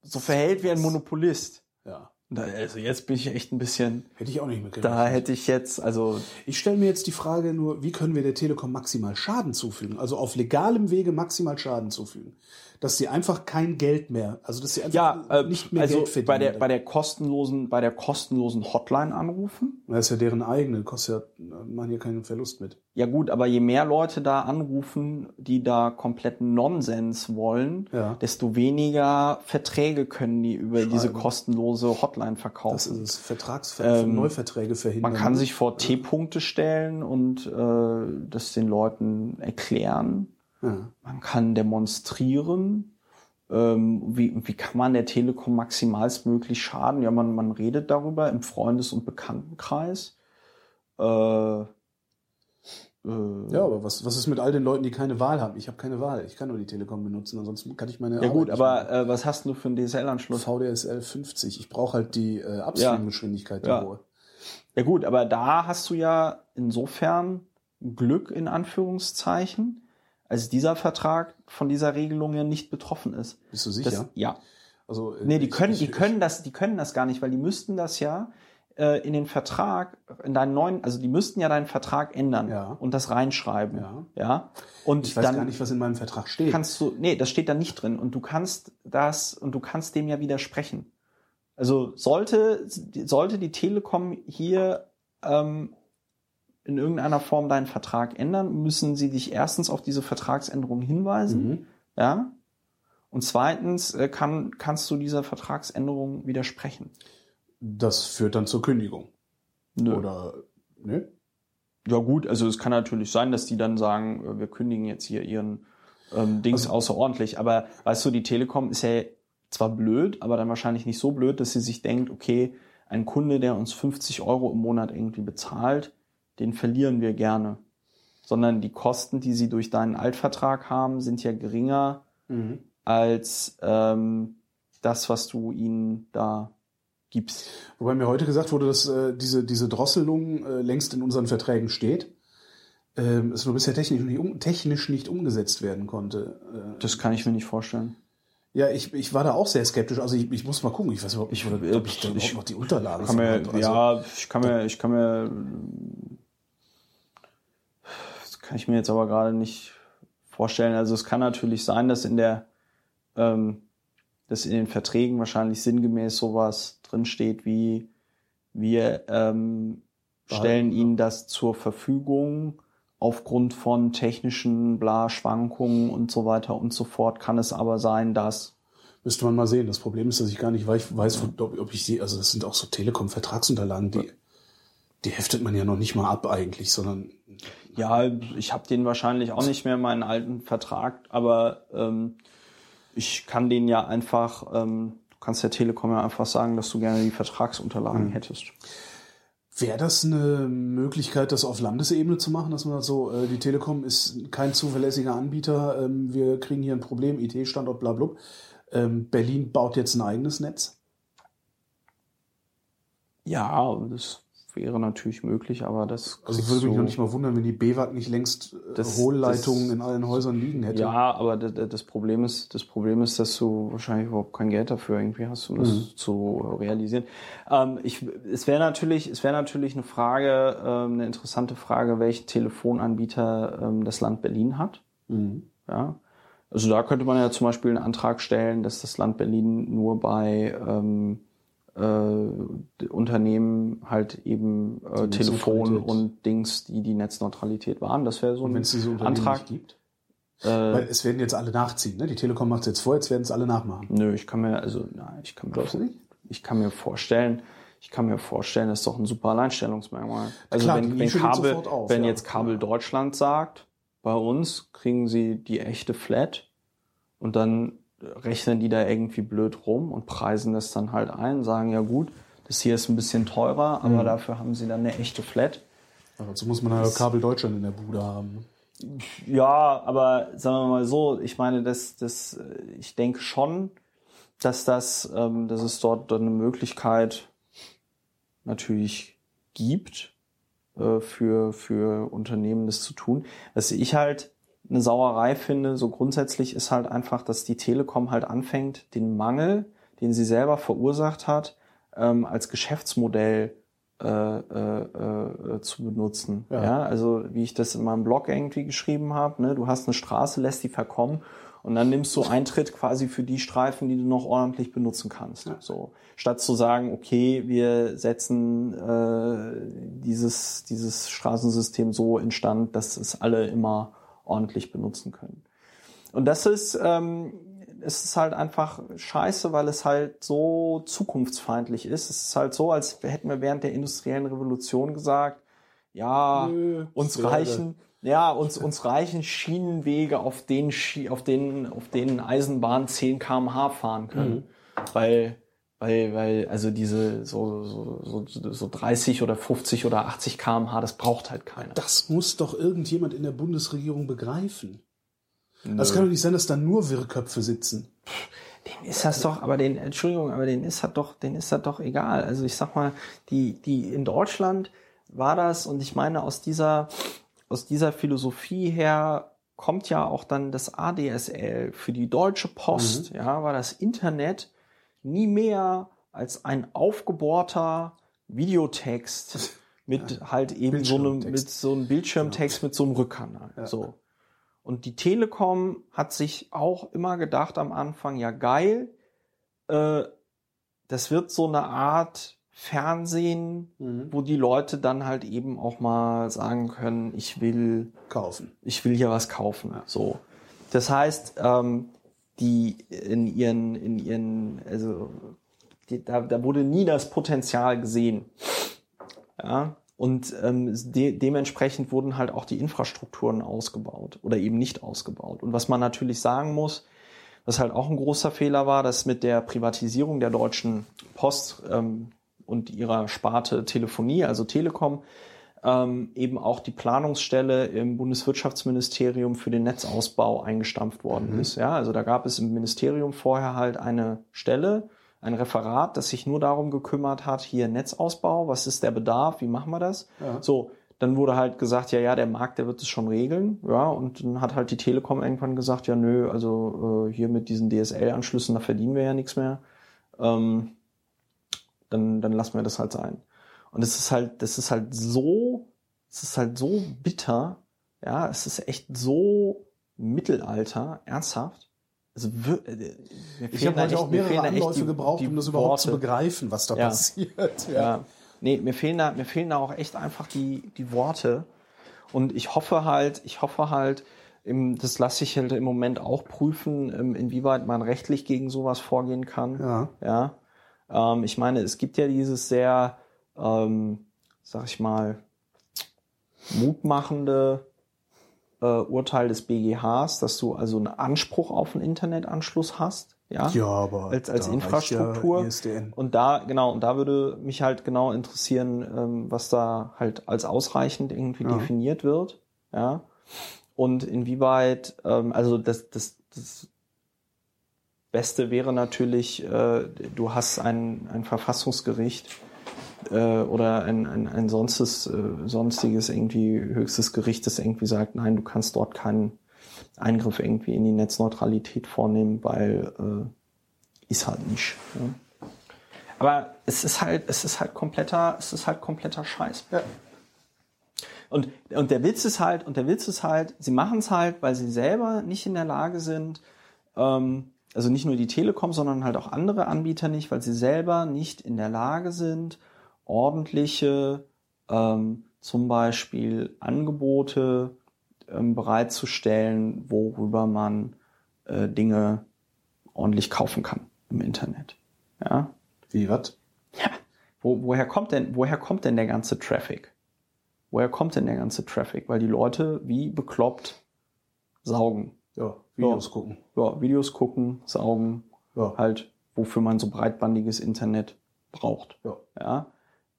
so verhält wie ein Monopolist. Ja. Also jetzt bin ich echt ein bisschen. Hätte ich auch nicht mitgerechnet. Da hätte ich jetzt, also. Ich stelle mir jetzt die Frage nur, wie können wir der Telekom maximal Schaden zufügen? Also auf legalem Wege maximal Schaden zufügen dass sie einfach kein Geld mehr, also dass sie einfach ja, äh, nicht mehr also Geld verdienen. Bei der, bei der kostenlosen, bei der kostenlosen Hotline anrufen. Das ist ja deren eigene, kostet ja, machen hier keinen Verlust mit. Ja gut, aber je mehr Leute da anrufen, die da kompletten Nonsens wollen, ja. desto weniger Verträge können die über Schreiben. diese kostenlose Hotline verkaufen. Das ist es. Vertragsver ähm, Neuverträge verhindern. Man kann sich vor T-Punkte stellen und äh, das den Leuten erklären ja. Man kann demonstrieren, ähm, wie, wie kann man der Telekom maximalstmöglich schaden. Ja, man, man redet darüber im Freundes- und Bekanntenkreis. Äh, äh, ja, aber was, was ist mit all den Leuten, die keine Wahl haben? Ich habe keine Wahl. Ich kann nur die Telekom benutzen, ansonsten kann ich meine. Ja Arbeit gut, aber äh, was hast du für einen DSL-Anschluss? VDSL 50. Ich brauche halt die äh, Upstream-Geschwindigkeit, ja. die hohe. Ja gut, aber da hast du ja insofern Glück in Anführungszeichen, als dieser Vertrag von dieser Regelung ja nicht betroffen ist. Bist du sicher? Das, ja. Also, nee, die können, die können das, die können das gar nicht, weil die müssten das ja äh, in den Vertrag, in deinen neuen, also die müssten ja deinen Vertrag ändern Ja. und das reinschreiben. Ja. ja? Und Ich weiß dann gar nicht, was in meinem Vertrag steht. kannst du, nee, das steht da nicht drin und du kannst das und du kannst dem ja widersprechen. Also sollte, sollte die Telekom hier ähm, in irgendeiner Form deinen Vertrag ändern, müssen sie dich erstens auf diese Vertragsänderung hinweisen, Mhm. ja. Und zweitens äh, kann, kannst du dieser Vertragsänderung widersprechen. Das führt dann zur Kündigung. Nö. Oder, ne? Ja gut, also es kann natürlich sein, dass die dann sagen, äh, wir kündigen jetzt hier ihren ähm, Dings Also- außerordentlich. Aber weißt du, die Telekom ist ja zwar blöd, aber dann wahrscheinlich nicht so blöd, dass sie sich denkt, okay, ein Kunde, der uns 50 Euro im Monat irgendwie bezahlt, den verlieren wir gerne. Sondern die Kosten, die sie durch deinen Altvertrag haben, sind ja geringer Mhm. als ähm, das, was du ihnen da gibst. Wobei mir heute gesagt wurde, dass äh, diese, diese Drosselung äh, längst in unseren Verträgen steht. Ähm, es nur bisher technisch nicht, um, technisch nicht umgesetzt werden konnte. Äh, Das kann ich mir nicht vorstellen. ja, ich, ich war da auch sehr skeptisch. Also ich, ich muss mal gucken. Ich weiß überhaupt nicht, Ich- ob, ob ich da ich- überhaupt noch die Unterlagen kann mir. Also, ja, ich kann mir, ich kann mir, kann ich mir jetzt aber gerade nicht vorstellen. Also es kann natürlich sein, dass in der, ähm, dass in den Verträgen wahrscheinlich sinngemäß sowas drinsteht wie wir ähm, stellen Ihnen das zur Verfügung aufgrund von technischen bla Schwankungen und so weiter und so fort. Kann es aber sein, dass Müsste man mal sehen. Das Problem ist, dass ich gar nicht weiß, ob ich sie, also das sind auch so Telekom-Vertragsunterlagen, die, die heftet man ja noch nicht mal ab eigentlich, sondern Ja, ich habe den wahrscheinlich auch nicht mehr meinen alten Vertrag, aber ähm, ich kann den ja einfach, ähm, du kannst der Telekom ja einfach sagen, dass du gerne die Vertragsunterlagen hättest. Wäre das eine Möglichkeit, das auf Landesebene zu machen, dass man sagt so, äh, die Telekom ist kein zuverlässiger Anbieter, ähm, wir kriegen hier ein Problem, IT-Standort, bla bla. Ähm, Berlin baut jetzt ein eigenes Netz. Ja, das wäre natürlich möglich, aber das Also kriegst würde mich du- noch nicht mal wundern, wenn die BWAG nicht längst äh, Das- Hohlleitungen das- in allen Häusern liegen hätte. Ja, aber das, das Problem ist, das Problem ist, dass du wahrscheinlich überhaupt kein Geld dafür irgendwie hast, um das Mhm. zu realisieren. Ähm, ich, es wäre natürlich, es wäre natürlich eine Frage, ähm, eine interessante Frage, welchen Telefonanbieter ähm, das Land Berlin hat. Mhm. Ja. Also da könnte man ja zum Beispiel einen Antrag stellen, dass das Land Berlin nur bei ähm, äh, Unternehmen halt eben äh, Telefon und Dings, die die Netzneutralität waren. Das wäre so ein Unternehmen Antrag. gibt? Äh, Weil es werden jetzt alle nachziehen. Ne? Die Telekom macht es jetzt vor, jetzt werden es alle nachmachen. Nö, ich kann mir, also, nein, ich kann mir, nicht? ich kann mir vorstellen, ich kann mir vorstellen, das ist doch ein super Alleinstellungsmerkmal. Also Klar, wenn, wenn Kabel, auf, wenn ja. jetzt Kabel Deutschland sagt, bei uns kriegen sie die echte Flat und dann rechnen die da irgendwie blöd rum und preisen das dann halt ein, sagen ja gut, das hier ist ein bisschen teurer, aber Mhm. dafür haben sie dann eine echte Flat. Aber dazu muss man ja Kabel Deutschland in der Bude haben. ne? Ja, aber sagen wir mal so, ich meine, das, das, ich denke schon, dass das, ähm, dass es dort eine Möglichkeit natürlich gibt, äh, für, für Unternehmen das zu tun. Was ich halt eine Sauerei finde, so grundsätzlich ist halt einfach, dass die Telekom halt anfängt, den Mangel, den sie selber verursacht hat, ähm, als Geschäftsmodell äh, äh, äh, zu benutzen. Ja. Ja. also wie ich das in meinem Blog irgendwie geschrieben habe, ne, du hast eine Straße, lässt die verkommen und dann nimmst du Eintritt quasi für die Streifen, die du noch ordentlich benutzen kannst. So statt zu sagen, okay, wir setzen äh, dieses dieses Straßensystem so instand, dass es alle immer ordentlich benutzen können. Und das ist ähm, es ist halt einfach scheiße, weil es halt so zukunftsfeindlich ist. Es ist halt so, als hätten wir während der industriellen Revolution gesagt, ja, Nö, uns gerade. reichen, ja, uns, uns reichen Schienenwege, auf denen, auf denen, auf denen Eisenbahnen 10 kmh fahren können. Weil, weil, weil, also diese, so, so, so, so 30 oder 50 oder 80 kmh, das braucht halt keiner. Das muss doch irgendjemand in der Bundesregierung begreifen. Also es kann doch nicht sein, dass da nur Wirrköpfe sitzen. Den ist das doch, aber den, Entschuldigung, aber den ist das doch, den ist das doch egal. Also ich sag mal, die, die in Deutschland war das, und ich meine, aus dieser, aus dieser Philosophie her kommt ja auch dann das ADSL für die Deutsche Post, ja, war das Internet nie mehr als ein aufgebohrter Videotext mit ja. halt eben so einem, mit so einem Bildschirmtext genau. mit so einem Rückkanal. Ja. So. Und die Telekom hat sich auch immer gedacht am Anfang, ja geil, äh, das wird so eine Art Fernsehen, mhm. wo die Leute dann halt eben auch mal sagen können, ich will kaufen. Ich will hier was kaufen. Ja. So. Das heißt, ähm, die in ihren, in ihren, also die, da, da wurde nie das Potenzial gesehen. Ja. Und ähm, de dementsprechend wurden halt auch die Infrastrukturen ausgebaut oder eben nicht ausgebaut. Und was man natürlich sagen muss, was halt auch ein großer Fehler war, dass mit der Privatisierung der Deutschen Post ähm, und ihrer Sparte Telefonie, also Telekom, ähm, eben auch die Planungsstelle im Bundeswirtschaftsministerium für den Netzausbau eingestampft worden mhm. ist. Ja, also da gab es im Ministerium vorher halt eine Stelle, ein Referat, das sich nur darum gekümmert hat, hier Netzausbau, was ist der Bedarf, wie machen wir das? Ja. So, dann wurde halt gesagt, ja, ja, der Markt, der wird es schon regeln, ja, und dann hat halt die Telekom irgendwann gesagt, ja, nö, also äh, hier mit diesen DSL-Anschlüssen, da verdienen wir ja nichts mehr, ähm, dann, dann lassen wir das halt sein. Und es ist halt, das ist halt so, es ist halt so bitter, ja, es ist echt so Mittelalter, ernsthaft. Also, äh, ich habe heute auch mehrere Anläufe die, gebraucht, die um das überhaupt Worte. zu begreifen, was da ja. passiert. Ja. ja. Nee, mir fehlen da, mir fehlen da auch echt einfach die, die Worte. Und ich hoffe halt, ich hoffe halt, im, das lasse ich halt im Moment auch prüfen, inwieweit man rechtlich gegen sowas vorgehen kann. Ja. ja. Ähm, ich meine, es gibt ja dieses sehr, ähm, sag ich mal, mutmachende äh, Urteil des BGHs, dass du also einen Anspruch auf einen Internetanschluss hast. Ja, ja aber als, als Infrastruktur. Ja und da, genau, und da würde mich halt genau interessieren, ähm, was da halt als ausreichend irgendwie ja. definiert wird. Ja. Und inwieweit, ähm, also das, das, das Beste wäre natürlich, äh, du hast ein, ein Verfassungsgericht, äh, oder ein, ein, ein sonstes, äh, sonstiges irgendwie höchstes Gericht, das irgendwie sagt, nein, du kannst dort keinen Eingriff irgendwie in die Netzneutralität vornehmen, weil äh, ist halt nicht. Ja. Aber es ist halt, es ist halt kompletter, es ist halt kompletter Scheiß. Ja. Und, und der Witz ist halt, und der Witz ist halt, sie machen es halt, weil sie selber nicht in der Lage sind, ähm, also nicht nur die Telekom, sondern halt auch andere Anbieter nicht, weil sie selber nicht in der Lage sind, ordentliche ähm, zum Beispiel Angebote ähm, bereitzustellen, worüber man äh, Dinge ordentlich kaufen kann im Internet. Ja. Wie was? Ja. Wo, woher kommt denn, woher kommt denn der ganze Traffic? Woher kommt denn der ganze Traffic? Weil die Leute wie bekloppt saugen. Ja, Videos ja. gucken. Ja, Videos gucken, saugen. Ja. Halt, wofür man so breitbandiges Internet braucht. Ja. ja.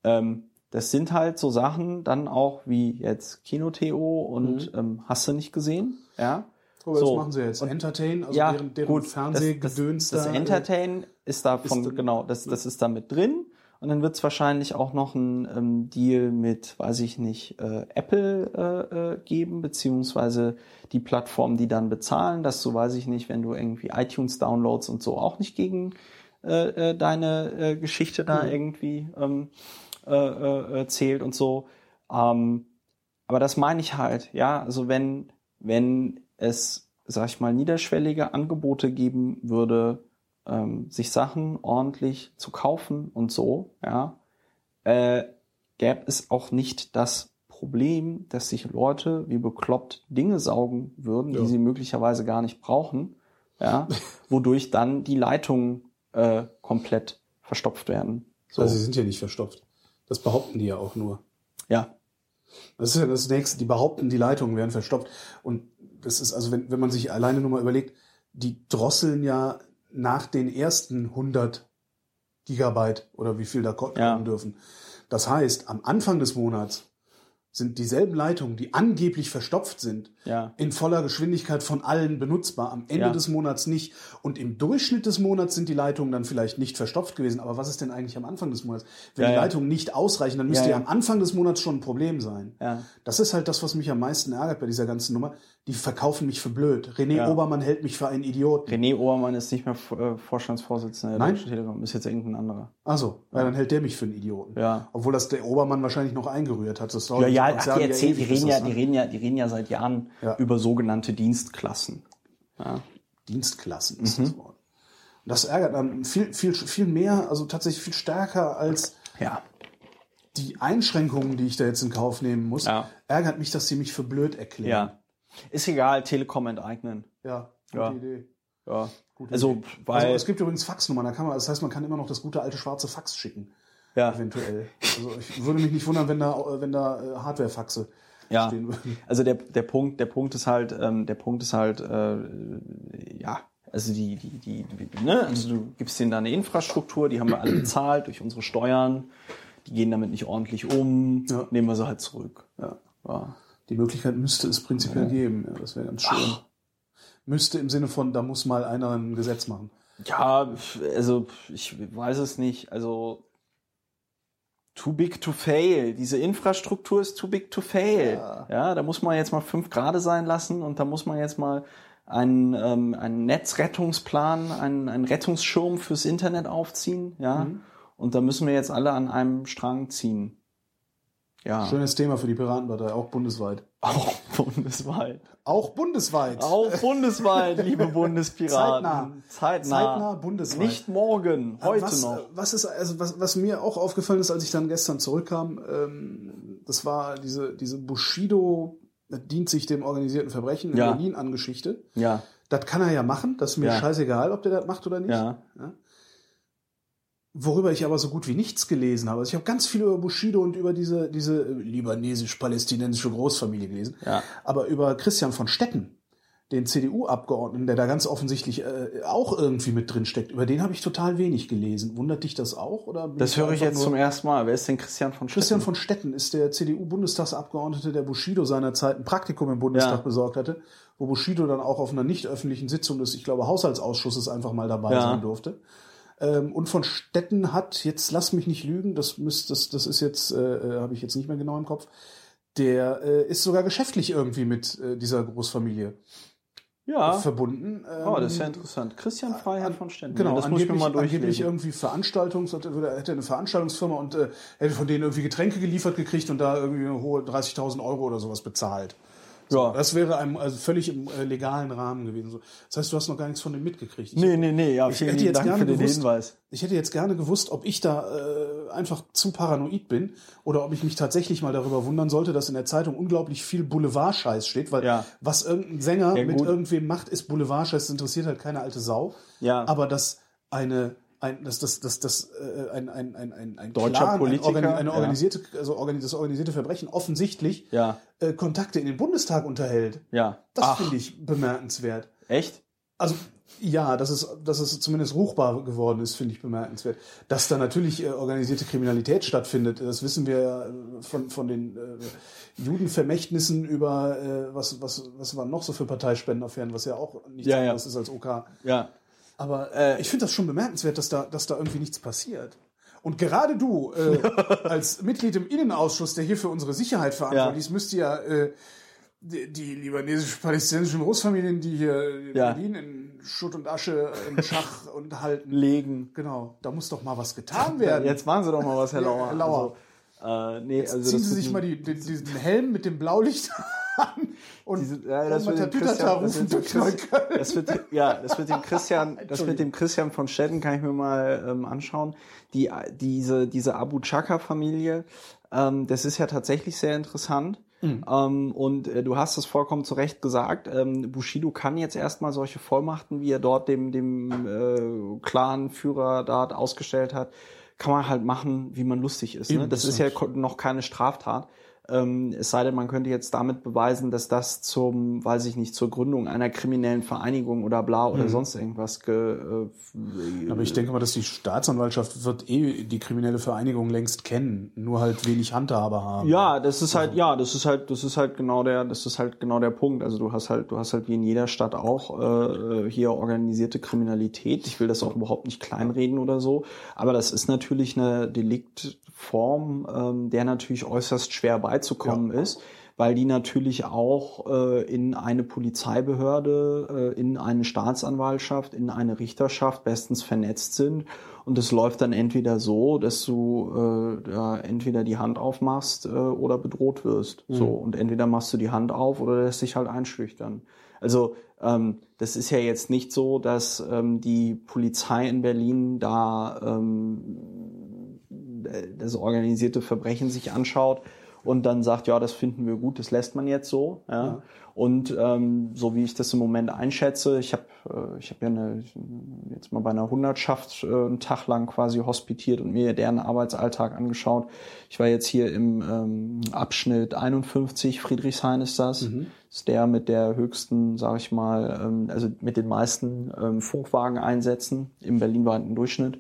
Ähm, das sind halt so Sachen dann auch wie jetzt Kino.to und mhm. ähm, hast du nicht gesehen, ja. Aber so. was machen sie jetzt? Und, Entertain, also ja, deren, deren gut, Fernsehgedöns das, das, das Entertain ist davon, ist genau, das, das ist da mit drin. Und dann wird es wahrscheinlich auch noch ein ähm, Deal mit, weiß ich nicht, äh, Apple äh, äh, geben, beziehungsweise die Plattformen, die dann bezahlen, dass du, weiß ich nicht, wenn du irgendwie iTunes-Downloads und so auch nicht gegen äh, äh, deine äh, Geschichte da mhm. irgendwie ähm, äh, äh, zählt und so. Ähm, aber das meine ich halt, ja. Also wenn, wenn es, sag ich mal, niederschwellige Angebote geben würde, ähm, sich Sachen ordentlich zu kaufen und so, ja, äh, gäbe es auch nicht das Problem, dass sich Leute wie bekloppt Dinge saugen würden, ja. die sie möglicherweise gar nicht brauchen, ja, wodurch dann die Leitungen äh, komplett verstopft werden. So. Also sie sind ja nicht verstopft. Das behaupten die ja auch nur. Ja. Das ist ja das nächste. Die behaupten, die Leitungen werden verstopft. Und das ist also, wenn, wenn man sich alleine nur mal überlegt, die drosseln ja nach den ersten 100 Gigabyte oder wie viel da kommen ja. dürfen. Das heißt, am Anfang des Monats sind dieselben Leitungen, die angeblich verstopft sind, ja. in voller Geschwindigkeit von allen benutzbar, am Ende ja. des Monats nicht. Und im Durchschnitt des Monats sind die Leitungen dann vielleicht nicht verstopft gewesen. Aber was ist denn eigentlich am Anfang des Monats? Wenn ja, die Leitungen nicht ausreichen, dann müsste ja, am Anfang des Monats schon ein Problem sein. Das ist halt das, was mich am meisten ärgert bei dieser ganzen Nummer. Die verkaufen mich für blöd. René Obermann hält mich für einen Idioten. René Obermann ist nicht mehr äh, Vorstandsvorsitzender der Deutschen Telekom, ist jetzt irgendein anderer. Ach so, ja. dann hält der mich für einen Idioten. Ja. Obwohl das der Obermann wahrscheinlich noch eingerührt hat. Das ja, ja, ach, die, erzählen, die, reden ja, die, reden ja, die reden ja seit Jahren ja. über sogenannte Dienstklassen. Ja. Dienstklassen ist mhm. das Wort. Und das ärgert dann viel, viel, viel mehr, also tatsächlich viel stärker als ja. die Einschränkungen, die ich da jetzt in Kauf nehmen muss, ja. ärgert mich, dass sie mich für blöd erklären. Ja. Ist egal, Telekom enteignen. Ja, gute ja. Idee. Ja. Gute also, Idee. Weil also es gibt übrigens Faxnummern, da kann man, das heißt, man kann immer noch das gute alte schwarze Fax schicken. Ja. Eventuell. Also ich würde mich nicht wundern, wenn da, wenn da äh, Hardware-Faxe ja. stehen würden. Also der, der Punkt, der Punkt ist halt, ähm, der Punkt ist halt, äh, ja, also die, die, die, die, ne, also du gibst denen da eine Infrastruktur, die haben wir alle bezahlt durch unsere Steuern, die gehen damit nicht ordentlich um, ja. nehmen wir sie halt zurück. Ja. ja. Die Möglichkeit müsste es prinzipiell ja. geben, ja, das wäre ganz schön. Ach. Müsste im Sinne von, da muss mal einer ein Gesetz machen. Ja, also ich weiß es nicht. Also too big to fail. Diese Infrastruktur ist too big to fail. Ja, ja da muss man jetzt mal fünf Grade sein lassen und da muss man jetzt mal einen, ähm, einen Netzrettungsplan, einen, einen Rettungsschirm fürs Internet aufziehen. Ja, mhm. und da müssen wir jetzt alle an einem Strang ziehen. Ja. Schönes Thema für die Piratenpartei, auch bundesweit. Auch bundesweit. Auch bundesweit. Auch bundesweit, liebe Bundespiraten. Zeitnah. Zeitnah. Zeitnah bundesweit. Nicht morgen, heute was, noch. Was ist, also was, was mir auch aufgefallen ist, als ich dann gestern zurückkam, ähm, das war diese, diese Bushido dient sich dem organisierten Verbrechen in ja. Berlin an Geschichte. Ja. Das kann er ja machen, das ist mir ja. scheißegal, ob der das macht oder nicht. Ja. ja. Worüber ich aber so gut wie nichts gelesen habe. Also ich habe ganz viel über Bushido und über diese, diese libanesisch-palästinensische Großfamilie gelesen. Ja. Aber über Christian von Stetten, den CDU-Abgeordneten, der da ganz offensichtlich äh, auch irgendwie mit drin steckt, über den habe ich total wenig gelesen. Wundert dich das auch? Oder das höre ich jetzt zum ersten Mal. Wer ist denn Christian von Stetten? Christian von Stetten ist der CDU-Bundestagsabgeordnete, der Bushido seinerzeit ein Praktikum im Bundestag ja. besorgt hatte, wo Bushido dann auch auf einer nicht öffentlichen Sitzung des, ich glaube, Haushaltsausschusses einfach mal dabei ja. sein durfte. Ähm, und von Städten hat, jetzt lass mich nicht lügen, das müsst, das, das ist jetzt, äh, äh, habe ich jetzt nicht mehr genau im Kopf, der äh, ist sogar geschäftlich irgendwie mit äh, dieser Großfamilie ja. verbunden. Ähm, oh, das ist ja interessant. Christian Freiheit von Städten. Genau, ja, das muss ich mir mal durchlesen. Angeblich irgendwie Veranstaltungs, hätte eine Veranstaltungsfirma und äh, hätte von denen irgendwie Getränke geliefert gekriegt und da irgendwie eine hohe 30.000 Euro oder sowas bezahlt. So, ja. Das wäre einem also völlig im äh, legalen Rahmen gewesen. So. Das heißt, du hast noch gar nichts von dem mitgekriegt. Ich, nee, nee, nee, ja, ich hätte jetzt Dank gerne für den gewusst, Hinweis. Ich hätte jetzt gerne gewusst, ob ich da äh, einfach zu paranoid bin oder ob ich mich tatsächlich mal darüber wundern sollte, dass in der Zeitung unglaublich viel Boulevard-Scheiß steht, weil ja. was irgendein Sänger Ja, mit irgendwem macht, ist Boulevard-Scheiß, das interessiert halt keine alte Sau. Ja. Aber dass eine ein, das, das, das, das, äh, ein, ein, ein, ein, ein Deutscher Clan, Politiker, ein eine ja. organisierte, also organi das organisierte Verbrechen offensichtlich Ja, äh, Kontakte in den Bundestag unterhält. ja. Das finde ich bemerkenswert. echt? Also ja, dass es, dass es zumindest ruchbar geworden ist, finde ich bemerkenswert. Dass da natürlich äh, organisierte Kriminalität stattfindet, das wissen wir ja äh, von, von den äh, Judenvermächtnissen über äh, was, was, was waren noch so für Parteispendenaffären, was ja auch nichts Ja, ja. anderes ist als OK. Ja. Aber äh, ich finde das schon bemerkenswert, dass da, dass da irgendwie nichts passiert. Und gerade du, äh, als Mitglied im Innenausschuss, der hier für unsere Sicherheit verantwortlich ist, müsste ja äh, die, die libanesisch-palästinensischen Großfamilien, die hier in Ja. Berlin in Schutt und Asche in Schach und halten. Legen. Genau, da muss doch mal was getan werden. Jetzt machen Sie doch mal was, Herr Ja, Lauer. Herr Lauer. Also, äh, nee, also Ziehen Sie sich mal die, die, diesen Helm mit dem Blaulicht an und Diese, ja, das Tatütata Christian, das rufen wird dem durch Neukölln. das wird, ja, das wird dem Christian, das wird dem Christian von Stetten kann ich mir mal ähm, anschauen. Die, diese, diese Abu Chaka Familie, ähm, das ist ja tatsächlich sehr interessant. Ähm, und äh, du hast es vollkommen zu Recht gesagt. Ähm, Bushido kann jetzt erstmal solche Vollmachten, wie er dort dem, dem äh, Clan-Führer dort ausgestellt hat, kann man halt machen, wie man lustig ist. Ne? Das ist ja noch keine Straftat. Ähm, es sei denn, man könnte jetzt damit beweisen, dass das zum, weiß ich nicht, zur Gründung einer kriminellen Vereinigung oder bla oder mhm. sonst irgendwas. Ge, äh, Aber ich denke mal, dass die Staatsanwaltschaft wird eh die kriminelle Vereinigung längst kennen, nur halt wenig Handhabe haben. Ja, das ist halt, ja, das ist halt, das ist halt genau der, das ist halt genau der Punkt. Also du hast halt, du hast halt wie in jeder Stadt auch äh, hier organisierte Kriminalität. Ich will das auch überhaupt nicht kleinreden oder so, aber das ist natürlich eine Deliktform, ähm, der natürlich äußerst schwer bei beizukommen ja. ist, weil die natürlich auch äh, in eine Polizeibehörde, äh, in eine Staatsanwaltschaft, in eine Richterschaft bestens vernetzt sind. Und es läuft dann entweder so, dass du äh, ja, entweder die Hand aufmachst äh, oder bedroht wirst. Mhm. So und entweder machst du die Hand auf oder lässt dich halt einschüchtern. Also ähm, das ist ja jetzt nicht so, dass ähm, die Polizei in Berlin da ähm, das organisierte Verbrechen sich anschaut und dann sagt, ja, das finden wir gut, das lässt man jetzt so. Ja. ja. Und ähm, so wie ich das im Moment einschätze, ich habe äh, ich hab ja eine, jetzt mal bei einer Hundertschaft äh, einen Tag lang quasi hospitiert und mir deren Arbeitsalltag angeschaut. Ich war jetzt hier im ähm, Abschnitt 51, Friedrichshain ist das. Mhm. ist der mit der höchsten, sage ich mal, ähm, also mit den meisten ähm, Funkwagen-Einsätzen im berlinweiten Durchschnitt.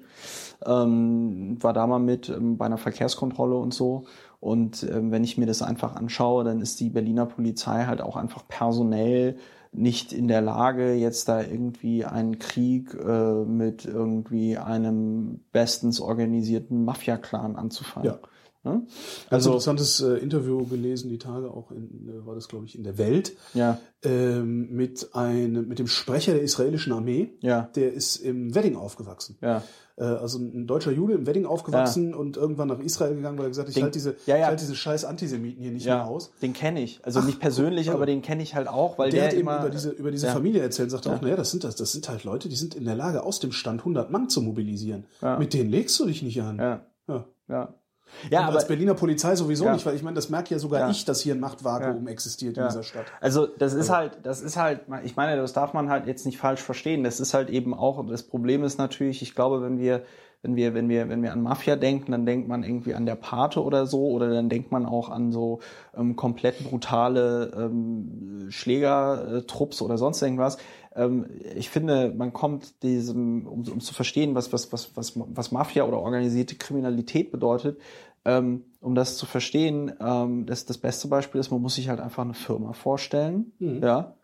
Ähm, war da mal mit ähm, bei einer Verkehrskontrolle und so. Und ähm, wenn ich mir das einfach anschaue, dann ist die Berliner Polizei halt auch einfach personell nicht in der Lage, jetzt da irgendwie einen Krieg äh, mit irgendwie einem bestens organisierten Mafia-Clan anzufangen. Ja. Ja? Also interessantes äh, Interview gelesen, die Tage auch in, äh, war das glaube ich in der Welt, ja. ähm, mit einem mit dem Sprecher der israelischen Armee. Ja. Der ist im Wedding aufgewachsen. Ja. Äh, also ein deutscher Jude im Wedding aufgewachsen ja. und irgendwann nach Israel gegangen, weil er gesagt hat, ich halte diese, ja, ja. Ich halt diese scheiß Antisemiten hier nicht mehr aus. Den kenne ich. Also Ach, nicht persönlich, aber den kenne ich halt auch, weil der, der hat eben über diese, über diese Familie erzählt, sagt auch, naja, das sind das, das sind halt Leute, die sind in der Lage, aus dem Stand 100 Mann zu mobilisieren. Mit denen legst du dich nicht an. Ja. ja. Ja. Und aber als Berliner Polizei sowieso ja. nicht, weil ich meine, das merke ja sogar ja. ich, dass hier ein Machtvakuum ja. existiert in dieser Stadt. Also das ist halt, das ist halt, ich meine, das darf man halt jetzt nicht falsch verstehen. Das ist halt eben auch, das Problem ist natürlich, ich glaube, wenn wir wenn wir, wenn wir, wenn wir an Mafia denken, dann denkt man irgendwie an der Pate oder so, oder dann denkt man auch an so ähm, komplett brutale ähm, Schlägertrupps oder sonst irgendwas. Ähm, ich finde, man kommt diesem, um, um zu verstehen, was, was, was, was, was Mafia oder organisierte Kriminalität bedeutet, ähm, um das zu verstehen, ähm, das, das beste Beispiel ist, man muss sich halt einfach eine Firma vorstellen, mhm. ja,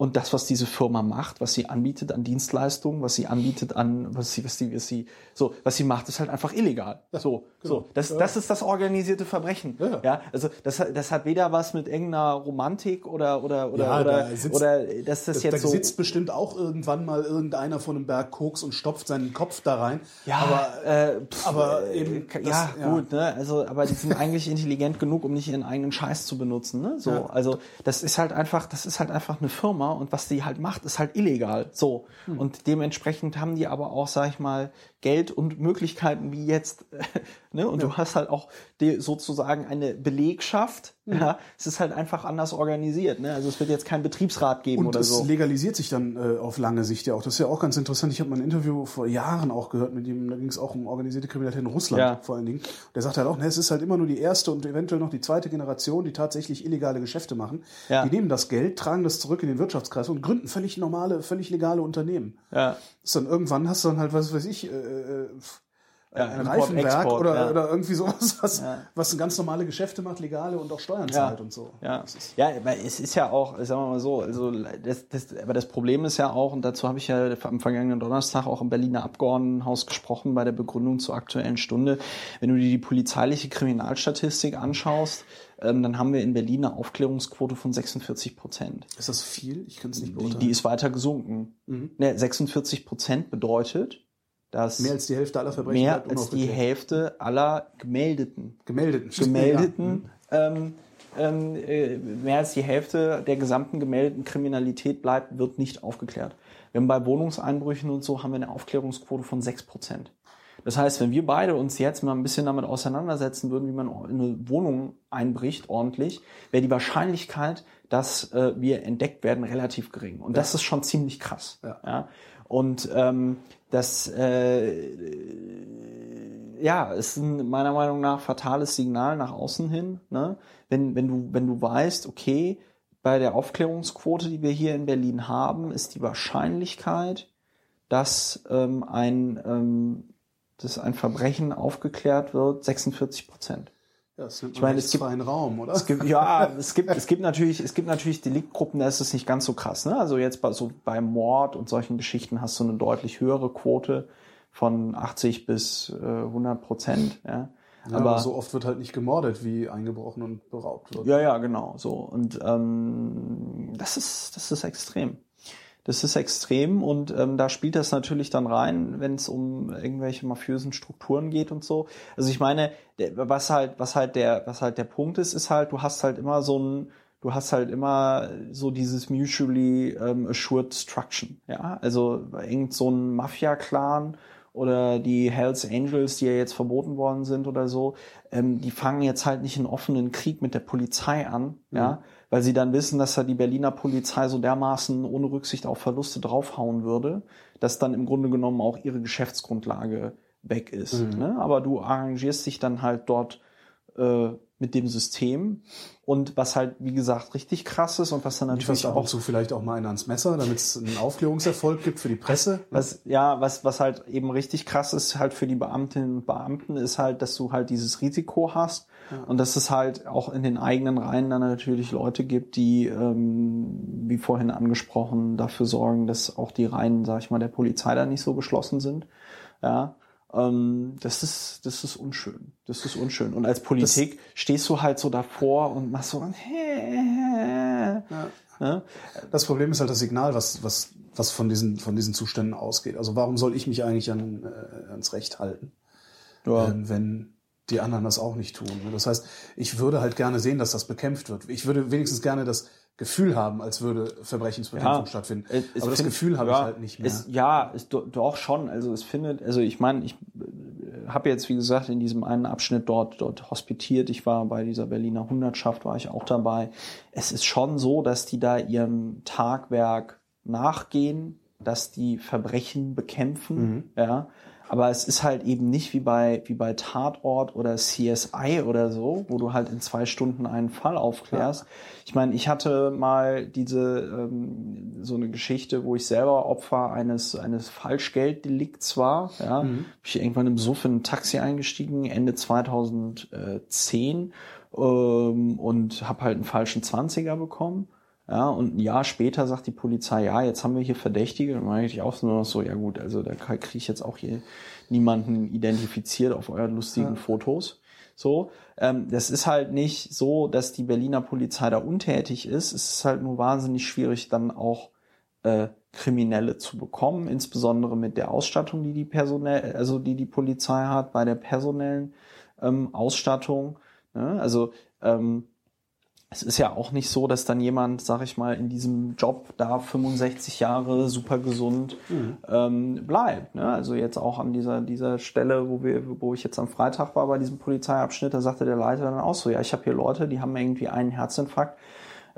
und das, was diese Firma macht, was sie anbietet an Dienstleistungen, was sie anbietet an, was sie, was sie, was sie, so, was sie macht, ist halt einfach illegal. Ja, so, genau. so. Das, ja. das ist das organisierte Verbrechen. Ja, ja also das, das hat weder was mit irgendeiner Romantik oder oder oder oder, da sitzt, oder dass das jetzt da so. Da sitzt bestimmt auch irgendwann mal irgendeiner von einem Berg Koks und stopft seinen Kopf da rein. Ja, aber, äh, pff, aber äh, eben. Das, ja, gut, ne? Also, aber die sind eigentlich intelligent genug, um nicht ihren eigenen Scheiß zu benutzen. Ne? So, also das ist halt einfach, das ist halt einfach eine Firma und was die halt macht, ist halt illegal. So. Hm. Und dementsprechend haben die aber auch, sag ich mal, Geld und Möglichkeiten wie jetzt, ne? Und ja. du hast halt auch die, sozusagen eine Belegschaft. Mhm. Ja, es ist halt einfach anders organisiert. Ne? Also es wird jetzt kein Betriebsrat geben und oder so. Und es legalisiert sich dann äh, auf lange Sicht ja auch. Das ist ja auch ganz interessant. Ich habe mal ein Interview vor Jahren auch gehört mit ihm. Da ging es auch um organisierte Kriminalität in Russland ja. vor allen Dingen. Der sagt halt auch, ne, es ist halt immer nur die erste und eventuell noch die zweite Generation, die tatsächlich illegale Geschäfte machen. Ja. Die nehmen das Geld, tragen das zurück in den Wirtschaftskreis und gründen völlig normale, völlig legale Unternehmen. Ja. Das dann irgendwann hast du dann halt, was weiß ich, äh, äh ja, ein Reifenwerk Export, oder, ja. oder irgendwie sowas, was, ja. was ganz normale Geschäfte macht, legale und auch Steuern zahlt ja. und so. Ja, ja, aber es ist ja auch, sagen wir mal so, also das, das, aber das Problem ist ja auch, und dazu habe ich ja am vergangenen Donnerstag auch im Berliner Abgeordnetenhaus gesprochen bei der Begründung zur aktuellen Stunde. Wenn du dir die polizeiliche Kriminalstatistik anschaust, ähm, dann haben wir in Berlin eine Aufklärungsquote von 46 Prozent. Ist das viel? Ich kann es nicht beurteilen. Die, die ist weiter gesunken. Mhm. Ne, 46 Prozent bedeutet, dass mehr als die Hälfte aller Verbrechen mehr als die Hälfte aller gemeldeten gemeldeten gemeldeten ja. ähm, ähm, äh, mehr als die Hälfte der gesamten gemeldeten Kriminalität bleibt wird nicht aufgeklärt. Haben bei Wohnungseinbrüchen und so haben wir eine Aufklärungsquote von sechs Prozent. Das heißt, wenn wir beide uns jetzt mal ein bisschen damit auseinandersetzen würden, wie man in eine Wohnung einbricht ordentlich, wäre die Wahrscheinlichkeit, dass äh, wir entdeckt werden, relativ gering. Und ja. das ist schon ziemlich krass. Ja. ja? Und ähm, das äh, ja, ist ein meiner Meinung nach fatales Signal nach außen hin. Ne? Wenn, wenn, du, wenn du weißt, okay, bei der Aufklärungsquote, die wir hier in Berlin haben, ist die Wahrscheinlichkeit, dass ähm, ein, ähm, dass ein Verbrechen aufgeklärt wird, 46 Prozent. Das ich meine, es gibt einen Raum, oder? Es gibt, ja, es gibt, es gibt natürlich, es gibt natürlich Deliktgruppen, da ist es nicht ganz so krass. Ne? Also jetzt bei so beim Mord und solchen Geschichten hast du eine deutlich höhere Quote von 80 bis äh, 100 Prozent. Ja. Ja, aber, aber, so oft wird halt nicht gemordet, wie eingebrochen und beraubt wird. Ja, ja, genau. So und ähm, das ist, das ist extrem. Das ist extrem und ähm, da spielt das natürlich dann rein, wenn es um irgendwelche mafiösen Strukturen geht und so. Also ich meine, was halt, was halt der, was halt der Punkt ist, ist halt, du hast halt immer so ein, du hast halt immer so dieses mutually um, assured destruction, ja. Also irgend so ein Mafia-Clan oder die Hells Angels, die ja jetzt verboten worden sind oder so, ähm, die fangen jetzt halt nicht einen offenen Krieg mit der Polizei an, mhm. ja, weil sie dann wissen, dass da die Berliner Polizei so dermaßen ohne Rücksicht auf Verluste draufhauen würde, dass dann im Grunde genommen auch ihre Geschäftsgrundlage weg ist. Mhm. Ne? Aber du arrangierst dich dann halt dort äh, mit dem System. Und was halt, wie gesagt, richtig krass ist und was dann natürlich auch zu vielleicht auch mal einer ans Messer, damit es einen Aufklärungserfolg gibt für die Presse. Was, ja, was, was halt eben richtig krass ist halt für die Beamtinnen und Beamten, ist halt, dass du halt dieses Risiko hast ja. und dass es halt auch in den eigenen Reihen dann natürlich Leute gibt, die, ähm, wie vorhin angesprochen, dafür sorgen, dass auch die Reihen, sag ich mal, der Polizei da nicht so geschlossen sind. Ja, ähm, das ist, das ist unschön. Das ist unschön. Und als Politik das, stehst du halt so davor und machst so, ja. Ja? Das Problem ist halt das Signal, was, was, was von diesen, von diesen Zuständen ausgeht. Also warum soll ich mich eigentlich an, äh, ans Recht halten, ja. äh, wenn die anderen das auch nicht tun? Das heißt, ich würde halt gerne sehen, dass das bekämpft wird. Ich würde wenigstens gerne das Gefühl haben, als würde Verbrechensbekämpfung ja, stattfinden. Es, Aber das Gefühl habe ja, ich halt nicht mehr. Es, ja, es, doch schon. Also es findet, also ich meine, ich äh, habe jetzt wie gesagt in diesem einen Abschnitt dort dort hospitiert. Ich war bei dieser Berliner Hundertschaft war ich auch dabei. Es ist schon so, dass die da ihrem Tagwerk nachgehen, dass die Verbrechen bekämpfen. Mhm. Ja, aber es ist halt eben nicht wie bei, wie bei Tatort oder CSI oder so, wo du halt in zwei Stunden einen Fall aufklärst. Ja. Ich meine, ich hatte mal diese, ähm, so eine Geschichte, wo ich selber Opfer eines, eines Falschgelddelikts war. Ja, mhm. Bin ich irgendwann im Suff in ein Taxi eingestiegen, Ende 2010 ähm, und habe halt einen falschen Zwanziger bekommen. Ja, und ein Jahr später sagt die Polizei, ja, jetzt haben wir hier Verdächtige. Dann meine ich auch nur noch so, ja gut, also da kriege ich jetzt auch hier niemanden identifiziert auf euren lustigen ja. Fotos. So, ähm, das ist halt nicht so, dass die Berliner Polizei da untätig ist. Es ist halt nur wahnsinnig schwierig, dann auch äh, Kriminelle zu bekommen, insbesondere mit der Ausstattung, die die personell, also die die Polizei hat, bei der personellen ähm, Ausstattung. Ne? Also ähm, es ist ja auch nicht so, dass dann jemand, sag ich mal, in diesem Job da 65 Jahre super gesund mhm. ähm, bleibt. Ne? Also jetzt auch an dieser, dieser Stelle, wo wir, wo ich jetzt am Freitag war bei diesem Polizeiabschnitt, da sagte der Leiter dann auch so, ja, ich habe hier Leute, die haben irgendwie einen Herzinfarkt,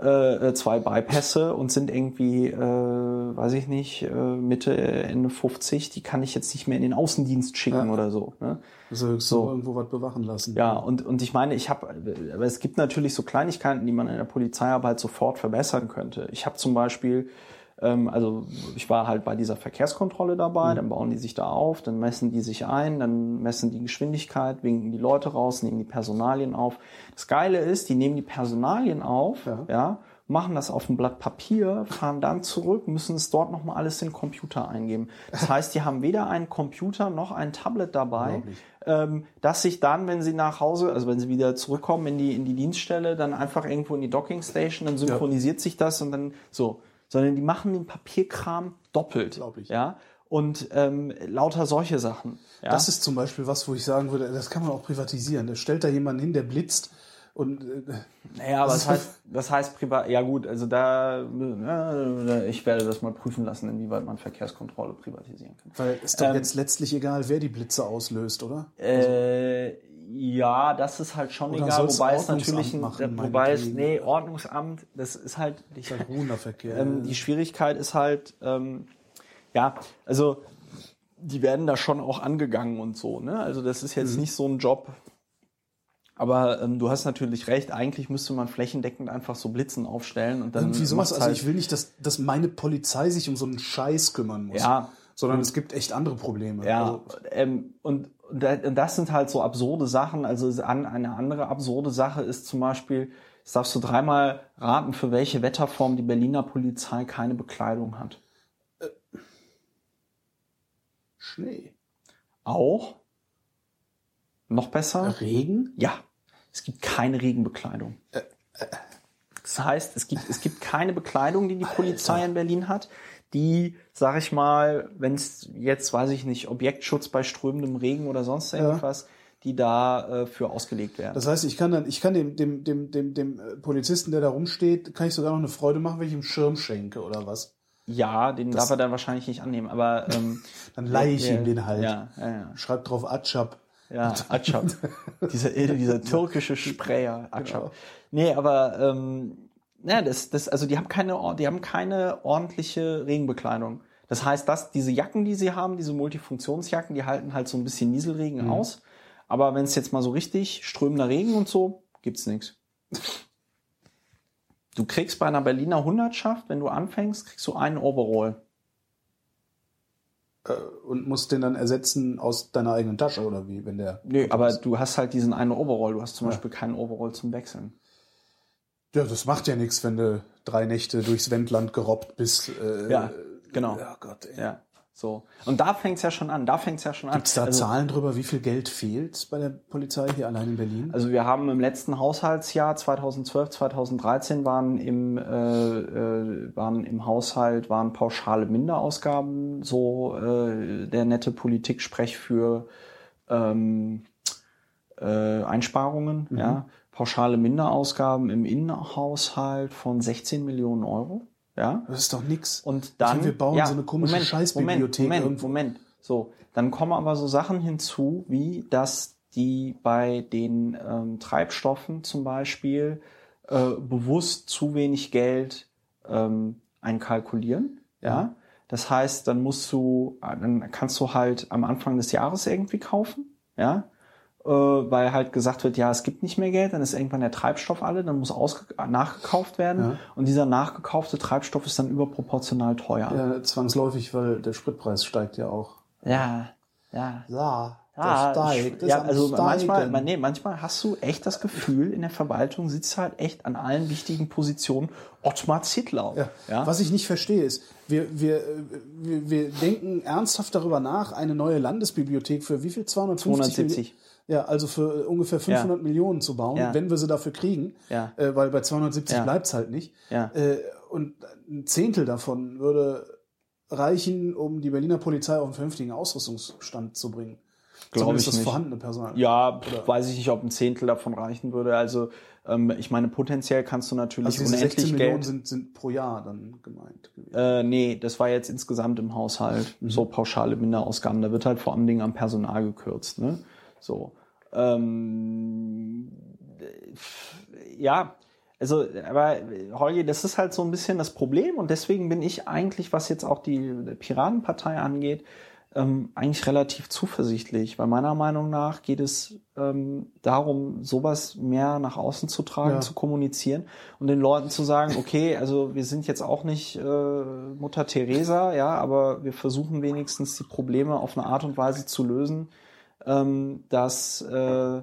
äh, äh, zwei Bypässe und sind irgendwie, äh, weiß ich nicht, äh, Mitte, Ende 50, die kann ich jetzt nicht mehr in den Außendienst schicken ja. oder so. Ne? Also so irgendwo was bewachen lassen. Ja, und, und ich meine, ich habe, aber es gibt natürlich so Kleinigkeiten, die man in der Polizeiarbeit sofort verbessern könnte. Ich habe zum Beispiel also ich war halt bei dieser Verkehrskontrolle dabei, mhm. dann bauen die sich da auf, dann messen die sich ein, dann messen die Geschwindigkeit, winken die Leute raus, nehmen die Personalien auf. Das Geile ist, die nehmen die Personalien auf, ja, ja machen das auf ein Blatt Papier, fahren dann zurück, müssen es dort nochmal alles in den Computer eingeben. Das heißt, die haben weder einen Computer noch ein Tablet dabei, ähm, dass sich dann, wenn sie nach Hause, also wenn sie wieder zurückkommen in die, in die Dienststelle, dann einfach irgendwo in die Docking Station, dann synchronisiert ja. sich das und dann so sondern die machen den Papierkram doppelt. Glaube ich. Ja. Und ähm, lauter solche Sachen. Ja? Das ist zum Beispiel was, wo ich sagen würde, das kann man auch privatisieren. Da stellt da jemanden hin, der blitzt und äh, naja, aber das heißt, das heißt privat, ja gut, also da, ja, ich werde das mal prüfen lassen, inwieweit man Verkehrskontrolle privatisieren kann. Weil ist doch ähm, jetzt letztlich egal, wer die Blitze auslöst, oder? Äh, ja, das ist halt schon Oder egal, wobei es natürlich, machen, wobei es, nee, Ordnungsamt, das ist halt, die, halt ähm, die Schwierigkeit ist halt, ähm, ja, also die werden da schon auch angegangen und so. Ne? Also das ist jetzt mhm. nicht so ein Job. Aber ähm, du hast natürlich recht, eigentlich müsste man flächendeckend einfach so Blitzen aufstellen und dann. Irgendwie sowas, also halt ich will nicht, dass, dass meine Polizei sich um so einen Scheiß kümmern muss. Ja. Sondern mhm. es gibt echt andere Probleme. Ja. Also, ähm, und das sind halt so absurde Sachen. Also eine andere absurde Sache ist zum Beispiel, jetzt darfst du dreimal raten, für welche Wetterform die Berliner Polizei keine Bekleidung hat. Äh, Schnee. Auch. Noch besser? Regen? Ja. Es gibt keine Regenbekleidung. Äh, äh. Das heißt, es gibt, es gibt keine Bekleidung, die die. Polizei in Berlin hat, die, sag ich mal, wenn es jetzt, weiß ich nicht, Objektschutz bei strömendem Regen oder sonst irgendwas, ja. die da äh, für ausgelegt werden. Das heißt, ich kann dann, ich kann dem, dem, dem, dem, dem äh, Polizisten, der da rumsteht, kann ich sogar noch eine Freude machen, wenn ich ihm Schirm schenke oder was? Ja, den das darf er dann wahrscheinlich nicht annehmen, aber ähm, dann leihe ich ja, ihm den halt. Ja, ja, ja. Schreib drauf Atschab. Ja, Atschab. dieser, dieser türkische Sprayer, Atschab. Genau. Nee, aber ähm, ja, das, das, also die haben keine, die haben keine ordentliche Regenbekleidung. Das heißt, dass diese Jacken, die sie haben, diese Multifunktionsjacken, die halten halt so ein bisschen Nieselregen mhm. aus. Aber wenn es jetzt mal so richtig strömender Regen und so, gibt's nichts. Du kriegst bei einer Berliner Hundertschaft, wenn du anfängst, kriegst du einen Overall. Äh, und musst den dann ersetzen aus deiner eigenen Tasche oder wie, wenn der. Nö, aber ist. du hast halt diesen einen Overall. Du hast zum ja. Beispiel keinen Overall zum Wechseln. Ja, das macht ja nichts, wenn du drei Nächte durchs Wendland gerobbt bist. Äh, ja, genau. Ja, Gott, ey. Ja. So. Und da fängt's ja schon an. Da fängt's ja schon an. Gibt's da also, Zahlen drüber, wie viel Geld fehlt bei der Polizei hier allein in Berlin? Also wir haben im letzten Haushaltsjahr 2012, 2013 waren im, äh, äh, waren im Haushalt waren pauschale Minderausgaben so äh, der nette Politiksprech für ähm, äh, Einsparungen. Mhm. Ja pauschale Minderausgaben im Innenhaushalt von 16 Millionen Euro. Ja. Das ist doch nix. Und dann. Meine, wir bauen ja, so eine komische Moment, Scheißbibliothek. Moment, Moment, Moment. So. Dann kommen aber so Sachen hinzu, wie dass die bei den ähm, Treibstoffen zum Beispiel äh, bewusst zu wenig Geld ähm, einkalkulieren. Ja. ja. Das heißt, dann musst du, dann kannst du halt am Anfang des Jahres irgendwie kaufen. Ja äh, weil halt gesagt wird, ja, es gibt nicht mehr Geld, dann ist irgendwann der Treibstoff alle, dann muss nachgekauft werden ja. und dieser nachgekaufte Treibstoff ist dann überproportional teuer. Ja, zwangsläufig, weil der Spritpreis steigt ja auch. Ja, ja. Ja. Ja, steigt, ja also manchmal, nee, manchmal hast du echt das Gefühl, in der Verwaltung sitzt halt echt an allen wichtigen Positionen Ottmar Zittlau. Ja. ja. Was ich nicht verstehe ist, wir, wir, wir, wir denken ernsthaft darüber nach, eine neue Landesbibliothek für wie viel? 250 270. Ja, also für ungefähr 500 ja. Millionen zu bauen, ja. wenn wir sie dafür kriegen, ja. äh, weil bei 270 ja. bleibt's halt nicht. Ja. Äh, und ein Zehntel davon würde reichen, um die Berliner Polizei auf einen vernünftigen Ausrüstungsstand zu bringen. Glaube ich das nicht. vorhandene Personal. Ja, Oder? weiß ich nicht, ob ein Zehntel davon reichen würde. Also ähm, ich meine, potenziell kannst du natürlich also unendlich 16 Millionen Geld. Sind, sind pro Jahr dann gemeint. Gewesen. Äh, nee, das war jetzt insgesamt im Haushalt mhm. so pauschale Minderausgaben. Da wird halt vor allem Dingen am Personal gekürzt. Ne? So. Ähm, ja, also, aber Holger, das ist halt so ein bisschen das Problem und deswegen bin ich eigentlich, was jetzt auch die Piratenpartei angeht, ähm, eigentlich relativ zuversichtlich, weil meiner Meinung nach geht es ähm, darum, sowas mehr nach außen zu tragen, ja. zu kommunizieren und den Leuten zu sagen, okay, also wir sind jetzt auch nicht äh, Mutter Teresa, ja, aber wir versuchen wenigstens die Probleme auf eine Art und Weise zu lösen, ähm, dass, äh,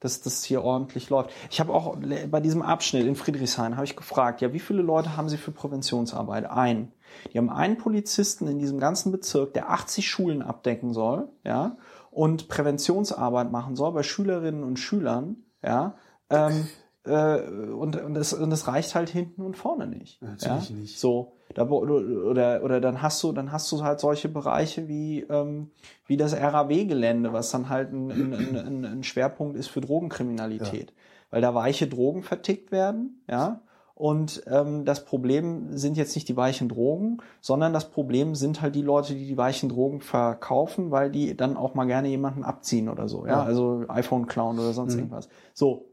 dass das hier ordentlich läuft. Ich habe auch bei diesem Abschnitt in Friedrichshain habe ich gefragt, ja, wie viele Leute haben Sie für Präventionsarbeit? Ein. Die haben einen Polizisten in diesem ganzen Bezirk, der 80 Schulen abdecken soll, ja, und Präventionsarbeit machen soll bei Schülerinnen und Schülern, ja. Ähm, äh, und, und, das, und das reicht halt hinten und vorne nicht. Natürlich ja? nicht. So. Da, oder, oder dann hast du, dann hast du halt solche Bereiche wie, ähm, wie das RAW-Gelände, was dann halt ein, ein, ein, ein Schwerpunkt ist für Drogenkriminalität. Ja. Weil da weiche Drogen vertickt werden, ja. Und ähm, das Problem sind jetzt nicht die weichen Drogen, sondern das Problem sind halt die Leute, die die weichen Drogen verkaufen, weil die dann auch mal gerne jemanden abziehen oder so. Ja, ja. also iPhone klauen oder sonst mhm. irgendwas. So,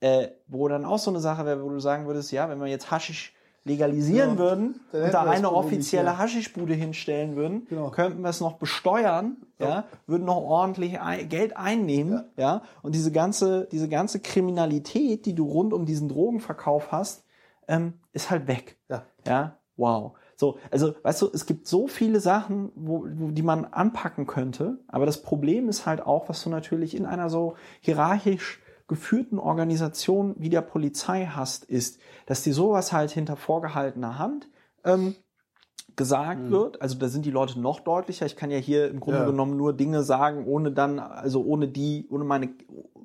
äh, wo dann auch so eine Sache wäre, wo du sagen würdest, ja, wenn man jetzt Haschisch legalisieren ja. würden und da eine offizielle nicht, ja. Haschischbude hinstellen würden, genau. könnten wir es noch besteuern, ja. ja, würden noch ordentlich Geld einnehmen, ja. und diese ganze, diese ganze Kriminalität, die du rund um diesen Drogenverkauf hast, ähm, ist halt weg. Ja. ja, wow. So, also, weißt du, es gibt so viele Sachen, wo, wo, die man anpacken könnte, aber das Problem ist halt auch, was du natürlich in einer so hierarchisch geführten Organisation wie der Polizei hast, ist, dass dir sowas halt hinter vorgehaltener Hand ähm, gesagt mhm. wird. Also da sind die Leute noch deutlicher. Ich kann ja hier im Grunde ja. genommen nur Dinge sagen, ohne dann, also ohne die, ohne meine,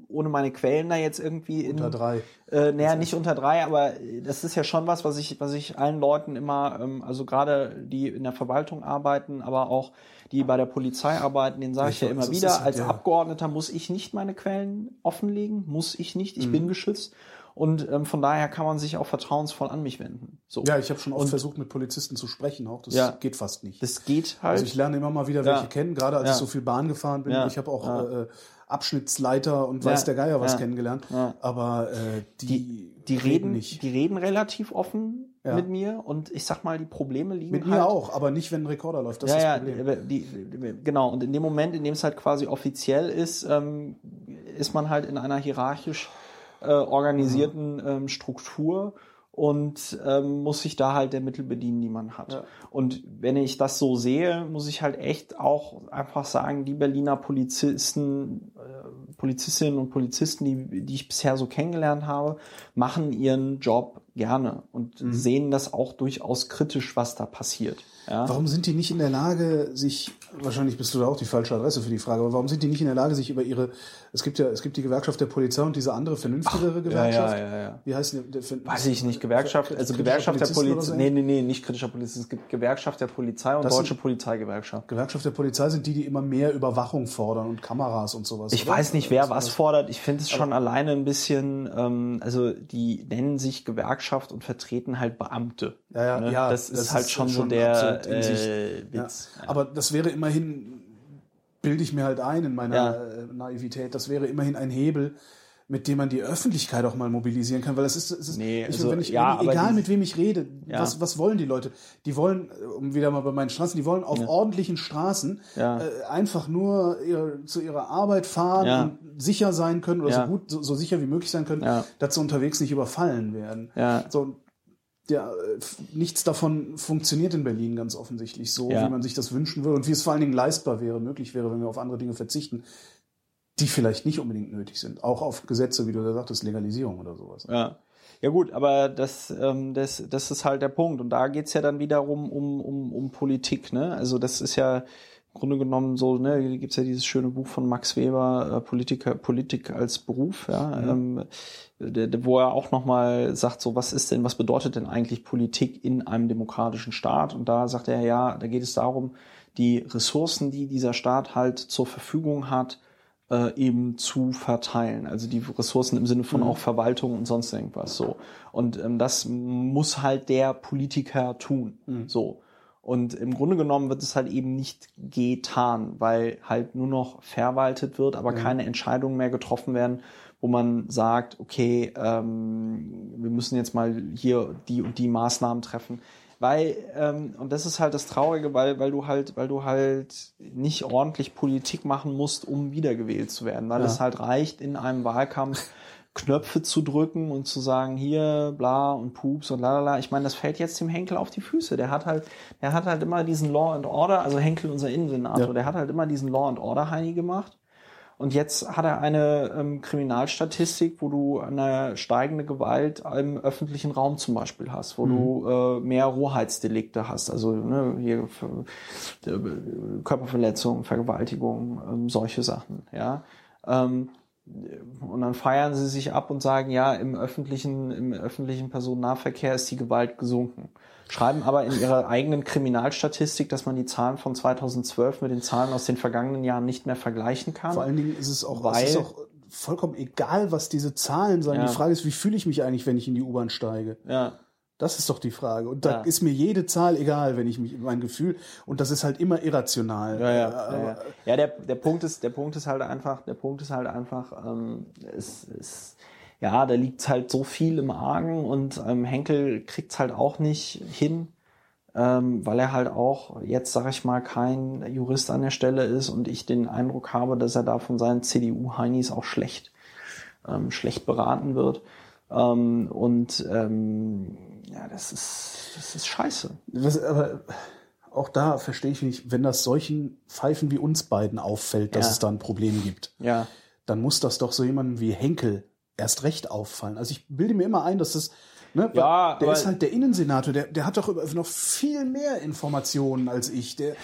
ohne meine Quellen da jetzt irgendwie in, unter drei. Äh, naja, nicht unter drei, aber das ist ja schon was, was ich, was ich allen Leuten immer, ähm, also gerade die in der Verwaltung arbeiten, aber auch die bei der Polizei arbeiten, den sage ich, ich ja immer wieder. Als ja. Abgeordneter muss ich nicht meine Quellen offenlegen, muss ich nicht. Ich mhm. bin geschützt. Und ähm, von daher kann man sich auch vertrauensvoll an mich wenden. So. Ja, ich habe schon oft und, versucht, mit Polizisten zu sprechen auch. Das ja, geht fast nicht. Das geht halt. Also ich lerne immer mal wieder welche ja. kennen, gerade als ja. ich so viel Bahn gefahren bin. Ich habe auch äh, Abschnittsleiter und weiß der Geier was kennengelernt. Aber äh, die, die, die reden, nicht. die reden relativ offen ja. mit mir und ich sag mal, die Probleme liegen Mit halt, mir auch, aber nicht, wenn ein Rekorder läuft. Das ja, ist das Problem. Ja, die, die, genau. Und in dem Moment, in dem es halt quasi offiziell ist, ähm, ist man halt in einer hierarchisch äh, organisierten mhm. ähm, Struktur und ähm, muss sich da halt der Mittel bedienen, die man hat. Ja. Und wenn ich das so sehe, muss ich halt echt auch einfach sagen, die Berliner Polizisten, äh, Polizistinnen und Polizisten, die, die ich bisher so kennengelernt habe, machen ihren Job gerne und mhm. sehen das auch durchaus kritisch, was da passiert. Ja? Warum sind die nicht in der Lage, sich, wahrscheinlich bist du da auch die falsche Adresse für die Frage, aber warum sind die nicht in der Lage, sich über ihre, es gibt ja, es gibt die Gewerkschaft der Polizei und diese andere vernünftigere Ach, Gewerkschaft. Ja, ja, ja, ja. Wie heißt die? Der, Weiß ich nicht, Gewerkschaft, also Gewerkschaft der Polizei, so? nee, nee, nee, nicht kritischer Polizist, es gibt Gewerkschaft der Polizei und das Deutsche Polizeigewerkschaft. Gewerkschaft der Polizei sind die, die immer mehr Überwachung fordern und Kameras und sowas. Ich oder? weiß nicht, wer was fordert. Ich finde es schon alleine ein bisschen, ähm, also die nennen sich Gewerkschaft und vertreten halt Beamte. Ja, ja, ne? ja das, das ist halt schon, schon so der äh, Witz. Ja. Aber das wäre immerhin, bilde ich mir halt ein in meiner ja. Äh, Naivität, das wäre immerhin ein Hebel, mit dem man die Öffentlichkeit auch mal mobilisieren kann, weil es ist, es ist nee, also, wenn ich, ja, egal mit wem ich rede, ja. was, was wollen die Leute? Die wollen, um wieder mal bei meinen Straßen, die wollen auf ja. ordentlichen Straßen ja. äh, einfach nur ihre, zu ihrer Arbeit fahren und sicher sein können oder so gut, so, so, sicher wie möglich sein können, dass sie unterwegs nicht überfallen werden. So, ja, nichts davon funktioniert in Berlin ganz offensichtlich so, ja. wie man sich das wünschen würde und wie es vor allen Dingen leistbar wäre, möglich wäre, wenn wir auf andere Dinge verzichten, die vielleicht nicht unbedingt nötig sind. Auch auf Gesetze, wie du da sagtest, Legalisierung oder sowas. Ja. Ja gut, aber das, ähm, das, das ist halt der Punkt. Und da geht's ja dann wiederum um, um, um Politik. Ne? Also das ist ja Grunde genommen so, ne, gibt's ja dieses schöne Buch von Max Weber, äh, Politiker, Politik als Beruf, ja, mhm. ähm, wo er auch nochmal sagt, so, was ist denn, was bedeutet denn eigentlich Politik in einem demokratischen Staat? Und da sagt er, ja, da geht es darum, die Ressourcen, die dieser Staat halt zur Verfügung hat, äh, eben zu verteilen. Also die Ressourcen im Sinne von mhm. auch Verwaltung und sonst irgendwas so. Und ähm, das muss halt der Politiker tun. Mhm. So. Und im Grunde genommen wird es halt eben nicht getan, weil halt nur noch verwaltet wird, aber mhm. keine Entscheidungen mehr getroffen werden, wo man sagt, okay, ähm, wir müssen jetzt mal hier die und die Maßnahmen treffen. Weil, ähm, und das ist halt das Traurige, weil, weil du halt, weil du halt nicht ordentlich Politik machen musst, um wiedergewählt zu werden. Weil ja. es halt reicht in einem Wahlkampf Knöpfe zu drücken und zu sagen, hier, bla und Pups und lalala. Ich meine, das fällt jetzt dem Henkel auf die Füße. Der hat halt, der hat halt immer diesen Law and Order, also Henkel, unser Innensenator, ja. der hat halt immer diesen Law and Order Heini gemacht. Und jetzt hat er eine ähm, Kriminalstatistik, wo du eine steigende Gewalt im öffentlichen Raum zum Beispiel hast, wo mhm. du äh, mehr Rohheitsdelikte hast, also ne, hier äh, Körperverletzung, Vergewaltigung, ähm, solche Sachen. Ja. Ähm, und dann feiern sie sich ab und sagen, ja, im öffentlichen, im öffentlichen Personennahverkehr ist die Gewalt gesunken. Schreiben aber in ihrer eigenen Kriminalstatistik, dass man die Zahlen von 2012 mit den Zahlen aus den vergangenen Jahren nicht mehr vergleichen kann. Vor allen Dingen ist es auch, weil, es ist auch vollkommen egal, was diese Zahlen sagen. Ja. Die Frage ist, wie fühle ich mich eigentlich, wenn ich in die U-Bahn steige? Ja. Das ist doch die Frage. Und da ja. ist mir jede Zahl egal, wenn ich mich mein Gefühl und das ist halt immer irrational. Ja, ja, ja, ja. ja der, der Punkt ist, der Punkt ist halt einfach, der Punkt ist halt einfach, ähm, es, es, ja, da liegt halt so viel im Argen und ähm, Henkel kriegt's halt auch nicht hin, ähm, weil er halt auch jetzt, sag ich mal, kein Jurist an der Stelle ist und ich den Eindruck habe, dass er da von seinen CDU-Heinis auch schlecht, ähm, schlecht beraten wird. Ähm, und ähm, ja, das ist, das ist scheiße. Was, aber auch da verstehe ich nicht, wenn das solchen Pfeifen wie uns beiden auffällt, dass Ja. es da ein Problem gibt, Ja. dann muss das doch so jemandem wie Henkel erst recht auffallen. Also ich bilde mir immer ein, dass das, ne, Ja, der ist halt der Innensenator, der, der hat doch noch viel mehr Informationen als ich. Der,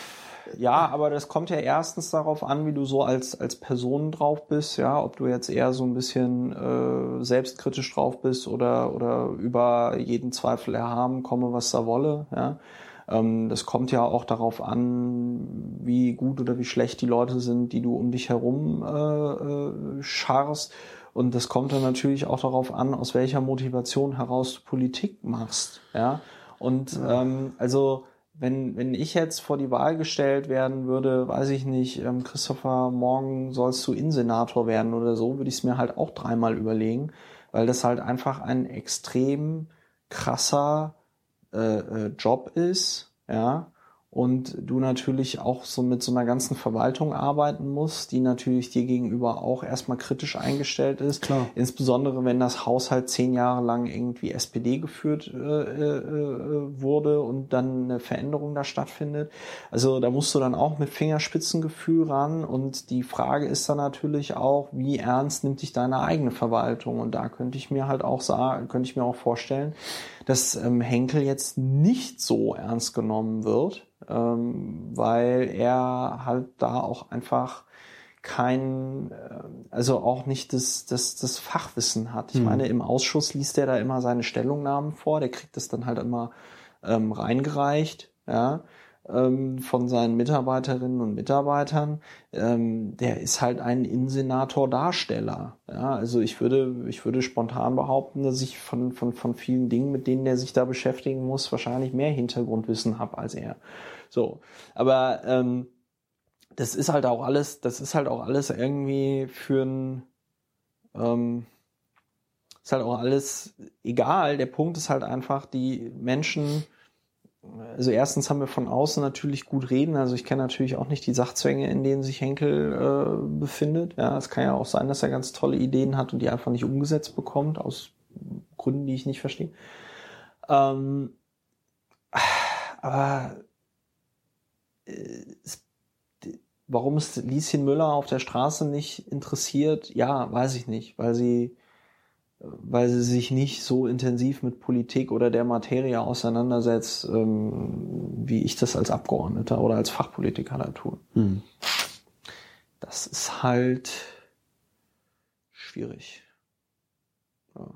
Ja, aber das kommt ja erstens darauf an, wie du so als, als Person drauf bist, ja, ob du jetzt eher so ein bisschen äh, selbstkritisch drauf bist oder, oder über jeden Zweifel erhaben, komme, was da wolle, ja. Ähm, das kommt ja auch darauf an, wie gut oder wie schlecht die Leute sind, die du um dich herum äh, äh, scharrst. Und das kommt dann natürlich auch darauf an, aus welcher Motivation heraus du Politik machst, ja. Und ähm, also wenn, wenn ich jetzt vor die Wahl gestellt werden würde, weiß ich nicht, ähm, Christopher, morgen sollst du Innensenator werden oder so, würde ich es mir halt auch dreimal überlegen, weil das halt einfach ein extrem krasser äh, äh, Job ist, ja, und du natürlich auch so mit so einer ganzen Verwaltung arbeiten musst, die natürlich dir gegenüber auch erstmal kritisch eingestellt ist. Klar. Insbesondere wenn das Haushalt zehn Jahre lang irgendwie SPD geführt äh, äh, äh, wurde und dann eine Veränderung da stattfindet. Also da musst du dann auch mit Fingerspitzengefühl ran und die Frage ist dann natürlich auch, wie ernst nimmt dich deine eigene Verwaltung? Und da könnte ich mir halt auch sagen, könnte ich mir auch vorstellen, dass ähm, Henkel jetzt nicht so ernst genommen wird, ähm, weil er halt da auch einfach kein, äh, also auch nicht das, das, das Fachwissen hat. Ich meine, im Ausschuss liest er da immer seine Stellungnahmen vor, der kriegt das dann halt immer ähm, reingereicht, ja, ähm, von seinen Mitarbeiterinnen und Mitarbeitern. Ähm, der ist halt ein Innensenator-Darsteller. Ja, also ich würde, ich würde spontan behaupten, dass ich von, von, von vielen Dingen, mit denen er sich da beschäftigen muss, wahrscheinlich mehr Hintergrundwissen habe als er. So. Aber ähm, das ist halt auch alles, das ist halt auch alles irgendwie für ein, ähm, ist halt auch alles egal. Der Punkt ist halt einfach, die Menschen, also erstens haben wir von außen natürlich gut reden. Also ich kenne natürlich auch nicht die Sachzwänge, in denen sich Henkel äh, befindet. Ja, es kann ja auch sein, dass er ganz tolle Ideen hat und die einfach nicht umgesetzt bekommt, aus Gründen, die ich nicht verstehe. Ähm, aber äh, es Warum es Lieschen Müller auf der Straße nicht interessiert, ja, weiß ich nicht, weil sie, weil sie sich nicht so intensiv mit Politik oder der Materie auseinandersetzt, ähm, wie ich das als Abgeordneter oder als Fachpolitiker da tue. hm. Das ist halt schwierig. Ja.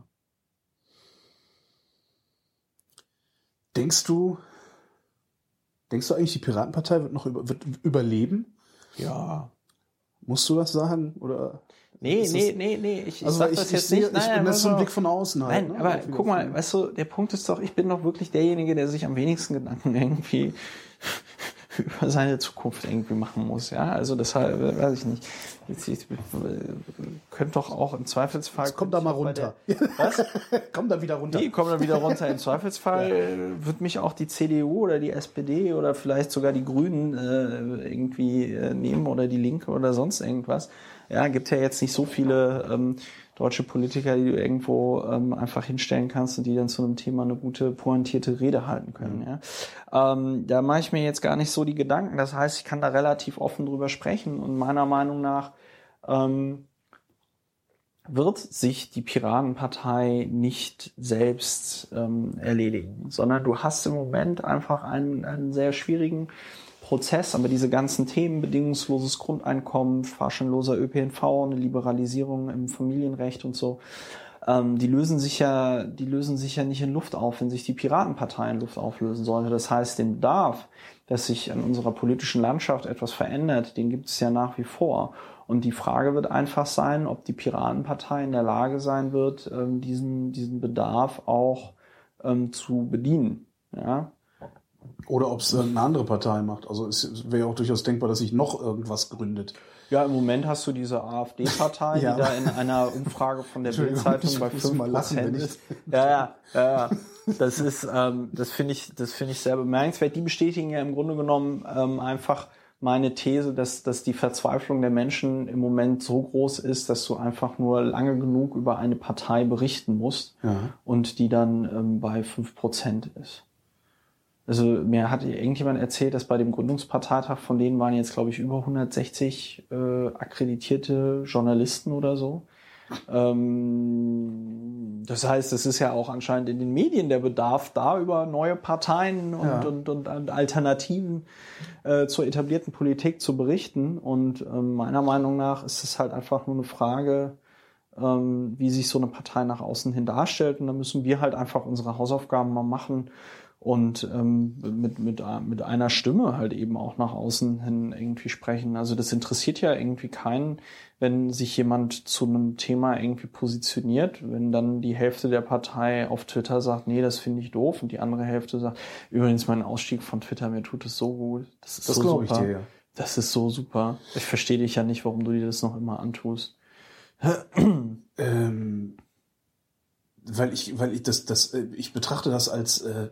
Denkst du, denkst du eigentlich, die Piratenpartei wird noch über, wird überleben? ja. Musst du das sagen? Oder? Nee, Ist nee, nee, nee, ich, ich Also sag ich, das ich, jetzt sehe, nicht. ich Nein, bin das so ein Blick von außen halt. Nein, ne? aber guck mal, weißt du, der Punkt ist doch, ich bin doch wirklich derjenige, der sich am wenigsten Gedanken irgendwie über seine Zukunft irgendwie machen muss. Ja, also deshalb äh, weiß ich nicht. Jetzt, ich, äh, könnt doch auch im Zweifelsfall. Jetzt kommt da mal bei der- runter. Was? Komm da wieder runter. Nee, kommen dann wieder runter. Im Zweifelsfall äh, wird mich auch die CDU oder die SPD oder vielleicht sogar die Grünen äh, irgendwie äh, nehmen oder die Linke oder sonst irgendwas. Ja, gibt ja jetzt nicht so viele ähm, deutsche Politiker, die du irgendwo ähm, einfach hinstellen kannst und die dann zu einem Thema eine gute pointierte Rede halten können. Ja. Ähm, da mache ich mir jetzt gar nicht so die Gedanken. Das heißt, ich kann da relativ offen drüber sprechen und meiner Meinung nach ähm, wird sich die Piratenpartei nicht selbst ähm, erledigen, sondern du hast im Moment einfach einen, einen sehr schwierigen Prozess, aber diese ganzen Themen, bedingungsloses Grundeinkommen, fahrscheinloser ÖPNV, eine Liberalisierung im Familienrecht und so, ähm, die lösen sich ja, die lösen sich ja nicht in Luft auf, wenn sich die Piratenpartei in Luft auflösen sollte. Das heißt, den Bedarf, dass sich an unserer politischen Landschaft etwas verändert, den gibt es ja nach wie vor. Und die Frage wird einfach sein, ob die Piratenpartei in der Lage sein wird, ähm, diesen, diesen Bedarf auch ähm, zu bedienen. Ja? Oder ob es eine andere Partei macht. Also es wäre ja auch durchaus denkbar, dass sich noch irgendwas gründet. Ja, im Moment hast du diese AfD-Partei, ja. die da in einer Umfrage von der Bildzeitung bei 5% ist. Ja, ja, ja, ja. Das ist, ähm, das finde ich, das finde ich sehr bemerkenswert. Die bestätigen ja im Grunde genommen ähm, einfach meine These, dass, dass die Verzweiflung der Menschen im Moment so groß ist, dass du einfach nur lange genug über eine Partei berichten musst ja. und die dann ähm, bei fünf Prozent ist. Also mir hat irgendjemand erzählt, dass bei dem Gründungsparteitag von denen waren jetzt, glaube ich, über 160 äh, akkreditierte Journalisten oder so. Ähm, das heißt, es ist ja auch anscheinend in den Medien der Bedarf da, über neue Parteien und, ja. und, und, und, Alternativen äh, zur etablierten Politik zu berichten. Und ähm, meiner Meinung nach ist es halt einfach nur eine Frage, ähm, wie sich so eine Partei nach außen hin darstellt. Und da müssen wir halt einfach unsere Hausaufgaben mal machen und ähm, mit, mit, mit einer Stimme halt eben auch nach außen hin irgendwie sprechen. Also das interessiert ja irgendwie keinen, wenn sich jemand zu einem Thema irgendwie positioniert, wenn dann die Hälfte der Partei auf Twitter sagt, nee, das finde ich doof und die andere Hälfte sagt, übrigens mein Ausstieg von Twitter, mir tut es so gut. Das ist das so super. Ich dir, ja. Das ist so super. Ich verstehe dich ja nicht, warum du dir das noch immer antust. ähm, weil ich, weil ich das, das, äh, ich betrachte das als äh,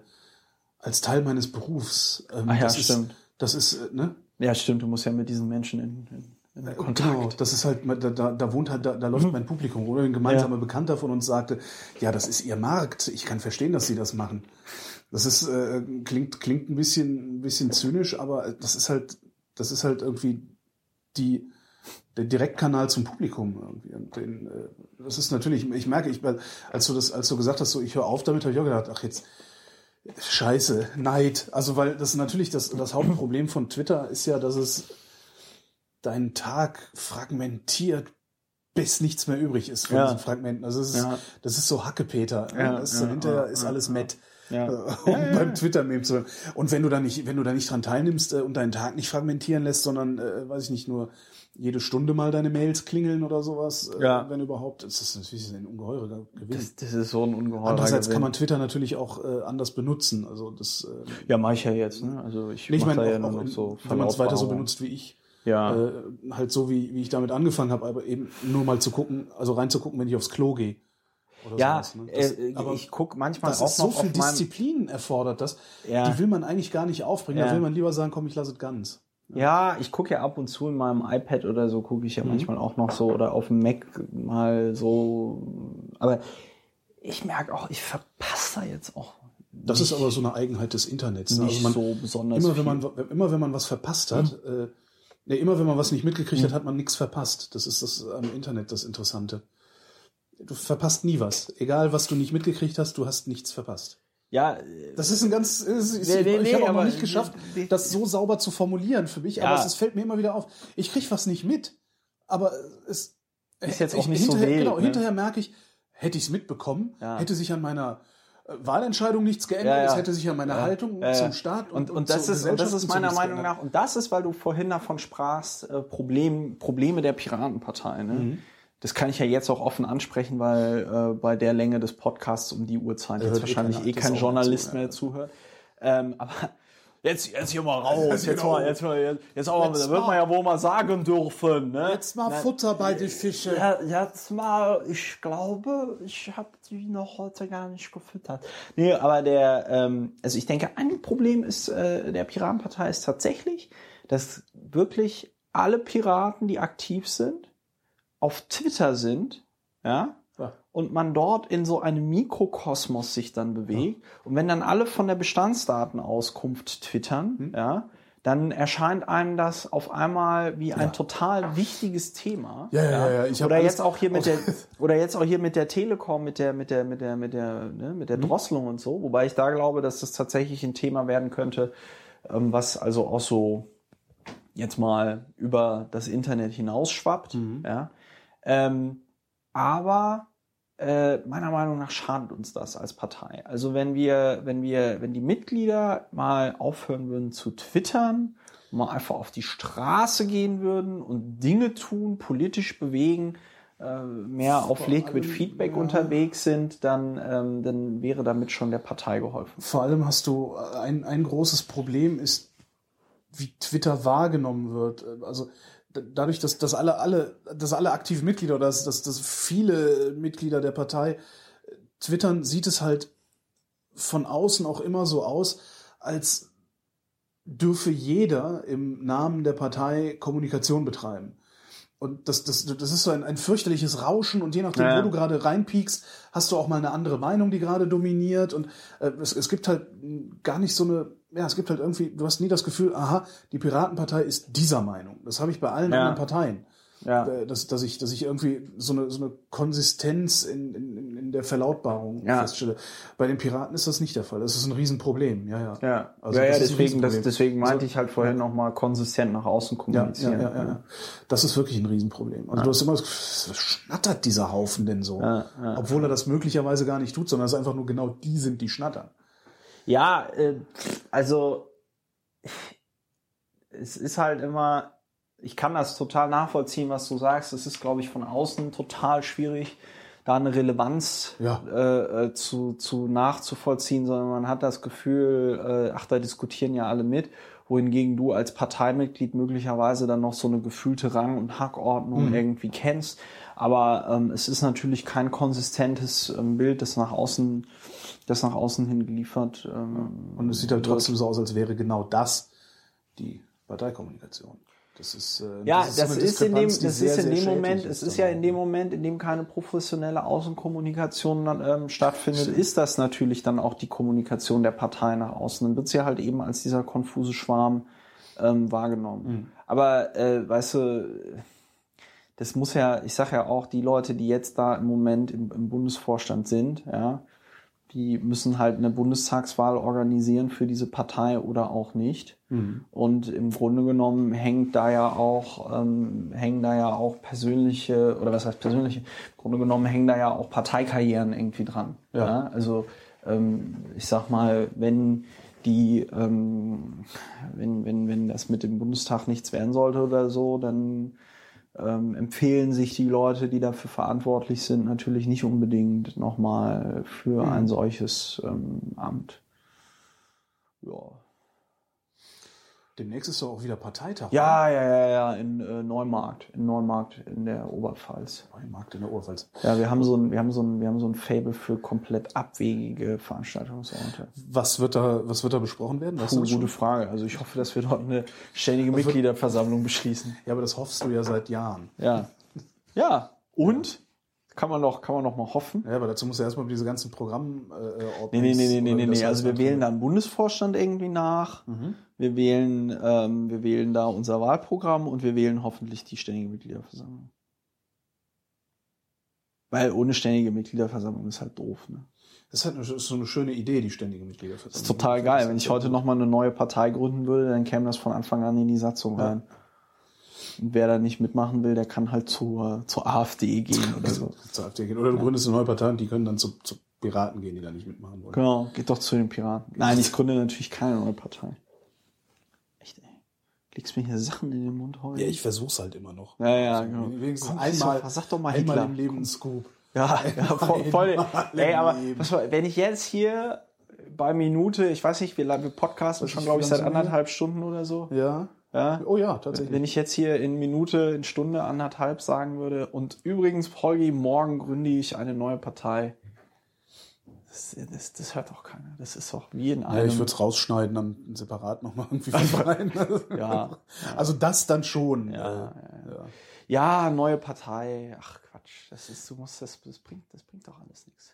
als Teil meines Berufs. Ähm, Ach ja, das stimmt. Ist, das ist, äh, ne? Ja, stimmt. Du musst ja mit diesen Menschen in, in, in äh, Kontakt. Genau, das ist halt, da, da, da wohnt halt, da, da läuft mhm. mein Publikum. Oder ein gemeinsamer ja. Bekannter von uns sagte, ja, das ist ihr Markt. Ich kann verstehen, dass sie das machen. Das ist, äh, klingt, klingt ein bisschen, ein bisschen zynisch, aber das ist halt, das ist halt irgendwie die, der Direktkanal zum Publikum den, äh, das ist natürlich, ich merke, ich, als du das, als du gesagt hast, so ich höre auf damit, habe ich auch gedacht, ach jetzt, Scheiße, Neid. Also weil das natürlich das, das Hauptproblem von Twitter ist ja, dass es deinen Tag fragmentiert, bis nichts mehr übrig ist von ja. diesen Fragmenten. Also es ist, ja. das ist so Hackepeter. Ja, das ist ja, hinterher ist alles Met. Ja. um beim Twitter-Meme zu. Und wenn du da nicht, wenn du da nicht dran teilnimmst äh, und deinen Tag nicht fragmentieren lässt, sondern, äh, weiß ich nicht, nur jede Stunde mal deine Mails klingeln oder sowas, äh, ja. wenn überhaupt. Das ist natürlich ein ungeheurer Gewinn. Das, das ist so ein ungeheurer Andererseits Gewinn. kann man Twitter natürlich auch äh, anders benutzen. Also das. Äh, ja, mache ich ja jetzt. Ne? Also ich, ich meine, ja auch, so wenn man es weiter so benutzt wie ich. Ja. Äh, halt so wie, wie ich damit angefangen habe, aber eben nur mal zu gucken, also reinzugucken, wenn ich aufs Klo gehe. ja, sowas, ne? das, äh, aber ich guck manchmal das auch ist so viel Disziplin erfordert das. Ja. Die will man eigentlich gar nicht aufbringen. Ja. Da will man lieber sagen, komm, ich lasse es ganz. Ja, ich gucke ja ab und zu in meinem iPad oder so, gucke ich ja mhm. manchmal auch noch so oder auf dem Mac mal so. Aber ich merke auch, ich verpasse da jetzt auch. Das ist aber so eine Eigenheit des Internets. Ne? Nicht also man, so besonders. Immer wenn man, immer wenn man was verpasst hat, mhm. äh, nee, immer wenn man was nicht mitgekriegt mhm. hat, hat man nichts verpasst. Das ist das am Internet das Interessante. Du verpasst nie was. Egal was du nicht mitgekriegt hast, du hast nichts verpasst. Ja, das ist ein ganz. Ist, nee, nee, ich habe auch noch nicht geschafft, nee, das so sauber zu formulieren für mich. Ja. Aber es, es, fällt mir immer wieder auf. Ich krieg was nicht mit, aber es ist jetzt auch nicht hinterher, so wild, Genau, ne? hinterher merke ich, hätte ich es mitbekommen, ja. hätte sich an meiner äh, Wahlentscheidung nichts geändert, ja, ja. es hätte sich an meiner Haltung zum Staat und, und, und, das ist, und das ist meiner Meinung nach und das ist, weil du vorhin davon sprachst, äh, Problem, Probleme der Piratenpartei. Ne? Mhm das kann ich ja jetzt auch offen ansprechen, weil äh, bei der Länge des Podcasts um die Uhrzeit jetzt wahrscheinlich eh, kein Journalist mehr zuhört. Ähm, aber jetzt, jetzt hier mal raus, jetzt, jetzt, mal, jetzt, mal, jetzt, jetzt auch mal, da wird man ja wohl mal sagen dürfen. Ne? Jetzt mal Na, Futter bei den Fischen. Ja, jetzt mal, ich glaube, ich habe die noch heute gar nicht gefüttert. Nee, aber der, ähm, also ich denke, ein Problem ist äh, der Piratenpartei ist tatsächlich, dass wirklich alle Piraten, die aktiv sind, auf Twitter sind, ja, ja. und man dort in so einem Mikrokosmos sich dann bewegt. Ja. Und wenn dann alle von der Bestandsdatenauskunft twittern, hm. ja, dann erscheint einem das auf einmal wie ein ja. total wichtiges Thema. Ja, ja, ja. Ich oder jetzt auch hier mit der oder jetzt auch hier mit der Telekom, mit der mit der mit der mit der ne, mit der mhm. Drosselung und so, wobei ich da glaube, dass das tatsächlich ein Thema werden könnte, ähm, was also auch so jetzt mal über das Internet hinausschwappt, mhm. ja. Ähm, aber äh, meiner Meinung nach schadet uns das als Partei. Also wenn wir, wenn wir, wenn die Mitglieder mal aufhören würden zu twittern, mal einfach auf die Straße gehen würden und Dinge tun, politisch bewegen, äh, mehr auf Liquid Feedback ja. unterwegs sind, dann, ähm, dann wäre damit schon der Partei geholfen. Vor allem hast du ein, ein großes Problem ist, wie Twitter wahrgenommen wird. Also dadurch, dass, dass alle, alle, dass alle aktiven Mitglieder oder dass, dass, dass viele Mitglieder der Partei äh, twittern, sieht es halt von außen auch immer so aus, als dürfe jeder im Namen der Partei Kommunikation betreiben. Und das, das, das ist so ein, ein fürchterliches Rauschen und je nachdem, ja. wo du gerade reinpiekst, hast du auch mal eine andere Meinung, die gerade dominiert und äh, es, es gibt halt gar nicht so eine, ja, es gibt halt irgendwie, du hast nie das Gefühl, aha, die Piratenpartei ist dieser Meinung. Das habe ich bei allen ja. anderen Parteien ja. Dass, dass, ich, dass ich irgendwie so eine, so eine Konsistenz in, in, in der Verlautbarung ja. feststelle. Bei den Piraten ist das nicht der Fall. Das ist ein Riesenproblem. Ja, ja. Ja, also ja, ja deswegen, das, deswegen meinte ich halt vorhin ja. nochmal konsistent nach außen kommunizieren. Ja, ja, ja. Das ist wirklich ein Riesenproblem. Also du hast immer das schnattert dieser Haufen denn so? Obwohl er das möglicherweise gar nicht tut, sondern es ist einfach nur genau die sind, die schnattern. Ja, äh, also es ist halt immer, ich kann das total nachvollziehen, was du sagst. Es ist, glaube ich, von außen total schwierig, da eine Relevanz ja. äh, äh, zu, zu nachzuvollziehen, sondern man hat das Gefühl, äh, ach, da diskutieren ja alle mit, wohingegen du als Parteimitglied möglicherweise dann noch so eine gefühlte Rang- und Hackordnung mhm. irgendwie kennst. Aber ähm, es ist natürlich kein konsistentes ähm, Bild, das nach außen, das nach außen hin geliefert. Ähm, und es sieht halt trotzdem so aus, als wäre genau das die Parteikommunikation. Das ist, äh, ja, das ist, das ist in dem, das sehr, ist in dem Moment, es ist ja in dem Moment, in dem keine professionelle Außenkommunikation dann, ähm, stattfindet, Stimmt. ist das natürlich dann auch die Kommunikation der Partei nach außen. Dann wird sie halt eben als dieser konfuse Schwarm ähm, wahrgenommen. Mhm. Aber äh, weißt du, das muss ja, ich sage ja auch, die Leute, die jetzt da im Moment im, im Bundesvorstand sind, ja, die müssen halt eine Bundestagswahl organisieren für diese Partei oder auch nicht. Mhm. Und im Grunde genommen hängt da ja auch, ähm, hängen da ja auch persönliche, oder was heißt persönliche, im Grunde genommen hängen da ja auch Parteikarrieren irgendwie dran. Ja. ja? Also ähm, ich sag mal, wenn die, ähm, wenn, wenn, wenn das mit dem Bundestag nichts werden sollte oder so, dann ähm, empfehlen sich die Leute, die dafür verantwortlich sind, natürlich nicht unbedingt nochmal für mhm. ein solches ähm, Amt. Ja. Demnächst ist doch auch wieder Parteitag. Ja, ja, ja, ja, in äh, Neumarkt, in Neumarkt in der Oberpfalz. Neumarkt in der Oberpfalz. Ja, wir haben so ein, wir haben so ein, wir haben so ein Fable für komplett abwegige Veranstaltungsorte. Was wird da, was wird da besprochen werden? Weißt Puh, gute schon? Frage. Also ich hoffe, dass wir dort eine ständige Mitgliederversammlung beschließen. Ja, aber das hoffst du ja seit Jahren. Ja. Ja. Und? Kann man noch, kann man noch mal hoffen. Ja, aber dazu muss ja erstmal diese ganzen Programm äh, Nee, nee, nee, nee, nee, nee. Also wir wählen da einen Bundesvorstand irgendwie nach. Mhm. Wir wählen, ähm, wir wählen da unser Wahlprogramm und wir wählen hoffentlich die ständige Mitgliederversammlung. Weil ohne ständige Mitgliederversammlung ist halt doof, ne? Das ist halt eine, so eine schöne Idee, die ständige Mitgliederversammlung. Das ist total geil. Wenn ich heute noch mal eine neue Partei gründen würde, dann käme das von Anfang an in die Satzung rein. Ja. Und wer da nicht mitmachen will, der kann halt zur, zur AfD gehen oder so. zur AfD gehen. Oder du ja. gründest eine neue Partei und die können dann zu, zu Piraten gehen, die da nicht mitmachen wollen. Genau, geht doch zu den Piraten. Nein, ich gründe natürlich keine neue Partei. Echt, ey. Legst mir hier Sachen in den Mund heute? Ja, ich versuch's halt immer noch. Ja, ja, also, genau. Wenigstens Komm, einmal, sag doch mal einmal im Leben ein Scoop. Ja, ja voll, voll ey, aber was, wenn ich jetzt hier bei Minute, ich weiß nicht, wir, wir podcasten schon, glaube ich, seit anderthalb Stunden oder so. Ja. Ja? Oh ja, tatsächlich. Wenn ich jetzt hier in Minute, in Stunde, anderthalb sagen würde, und übrigens, Holgi, morgen gründe ich eine neue Partei. Das, das, das hört doch keiner. Das ist doch wie in einem. Ja, ich würde es rausschneiden, dann separat nochmal irgendwie rein. ja, ja. Also das dann schon. Ja, äh, ja, ja. neue Partei. Ach Quatsch. Das ist, du musst, das, das bringt, das bringt doch alles nichts.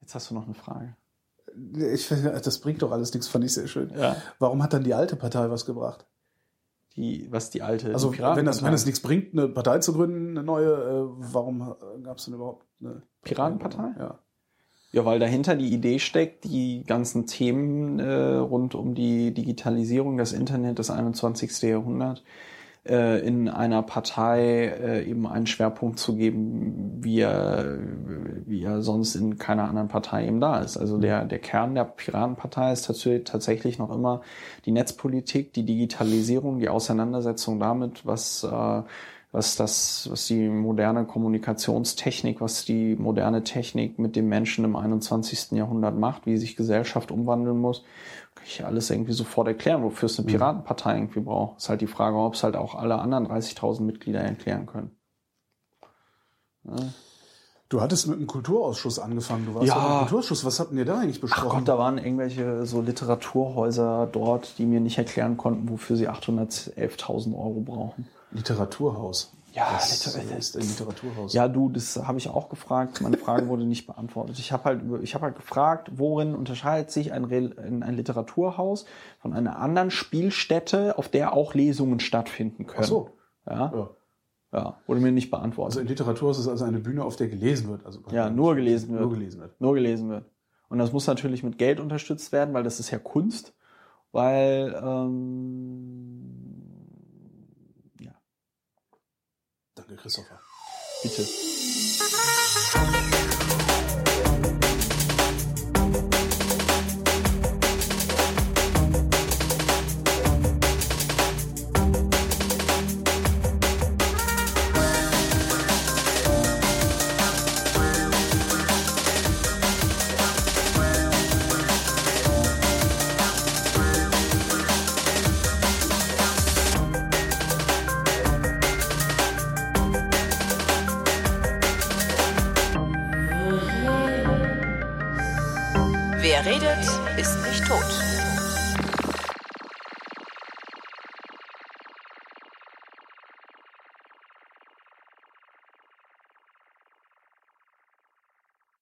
Jetzt hast du noch eine Frage. Ich finde, das bringt doch alles nichts, fand ich sehr schön. Ja. Warum hat dann die alte Partei was gebracht? Die, was die alte? Also die wenn das, wenn es nichts bringt, eine Partei zu gründen, eine neue, äh, warum gab es denn überhaupt eine Piratenpartei? Ja. Ja, weil dahinter die Idee steckt, die ganzen Themen äh, rund um die Digitalisierung, das Internet, das 21. Jahrhundert, äh, in einer Partei äh, eben einen Schwerpunkt zu geben, wie er, wie er sonst in keiner anderen Partei eben da ist. Also der, der Kern der Piratenpartei ist tatsächlich noch immer die Netzpolitik, die Digitalisierung, die Auseinandersetzung damit, was äh, was das, was die moderne Kommunikationstechnik, was die moderne Technik mit dem Menschen im 21. Jahrhundert macht, wie sich Gesellschaft umwandeln muss kann ich alles irgendwie sofort erklären, wofür es eine mhm. Piratenpartei irgendwie braucht. Ist halt die Frage, ob es halt auch alle anderen 30.000 Mitglieder erklären können. Ja. Du hattest mit dem Kulturausschuss angefangen. Du warst ja. im Kulturausschuss. Was habt ihr da eigentlich besprochen? Ach Gott, da waren irgendwelche so Literaturhäuser dort, die mir nicht erklären konnten, wofür sie 811.000 Euro brauchen. Literaturhaus. Ja, das ist ein Literaturhaus. Ja, du, das habe ich auch gefragt. Meine Frage wurde nicht beantwortet. Ich habe halt, ich habe halt gefragt, worin unterscheidet sich ein, ein Literaturhaus von einer anderen Spielstätte, auf der auch Lesungen stattfinden können? Ach so. Ja. ja. Ja, wurde mir nicht beantwortet. Also in Literaturhaus ist also eine Bühne, auf der gelesen wird. Also ja, nur gelesen wird. Nur gelesen wird. Nur gelesen wird. Und das muss natürlich mit Geld unterstützt werden, weil das ist ja Kunst. Weil ähm, Danke, Christopher. Bitte.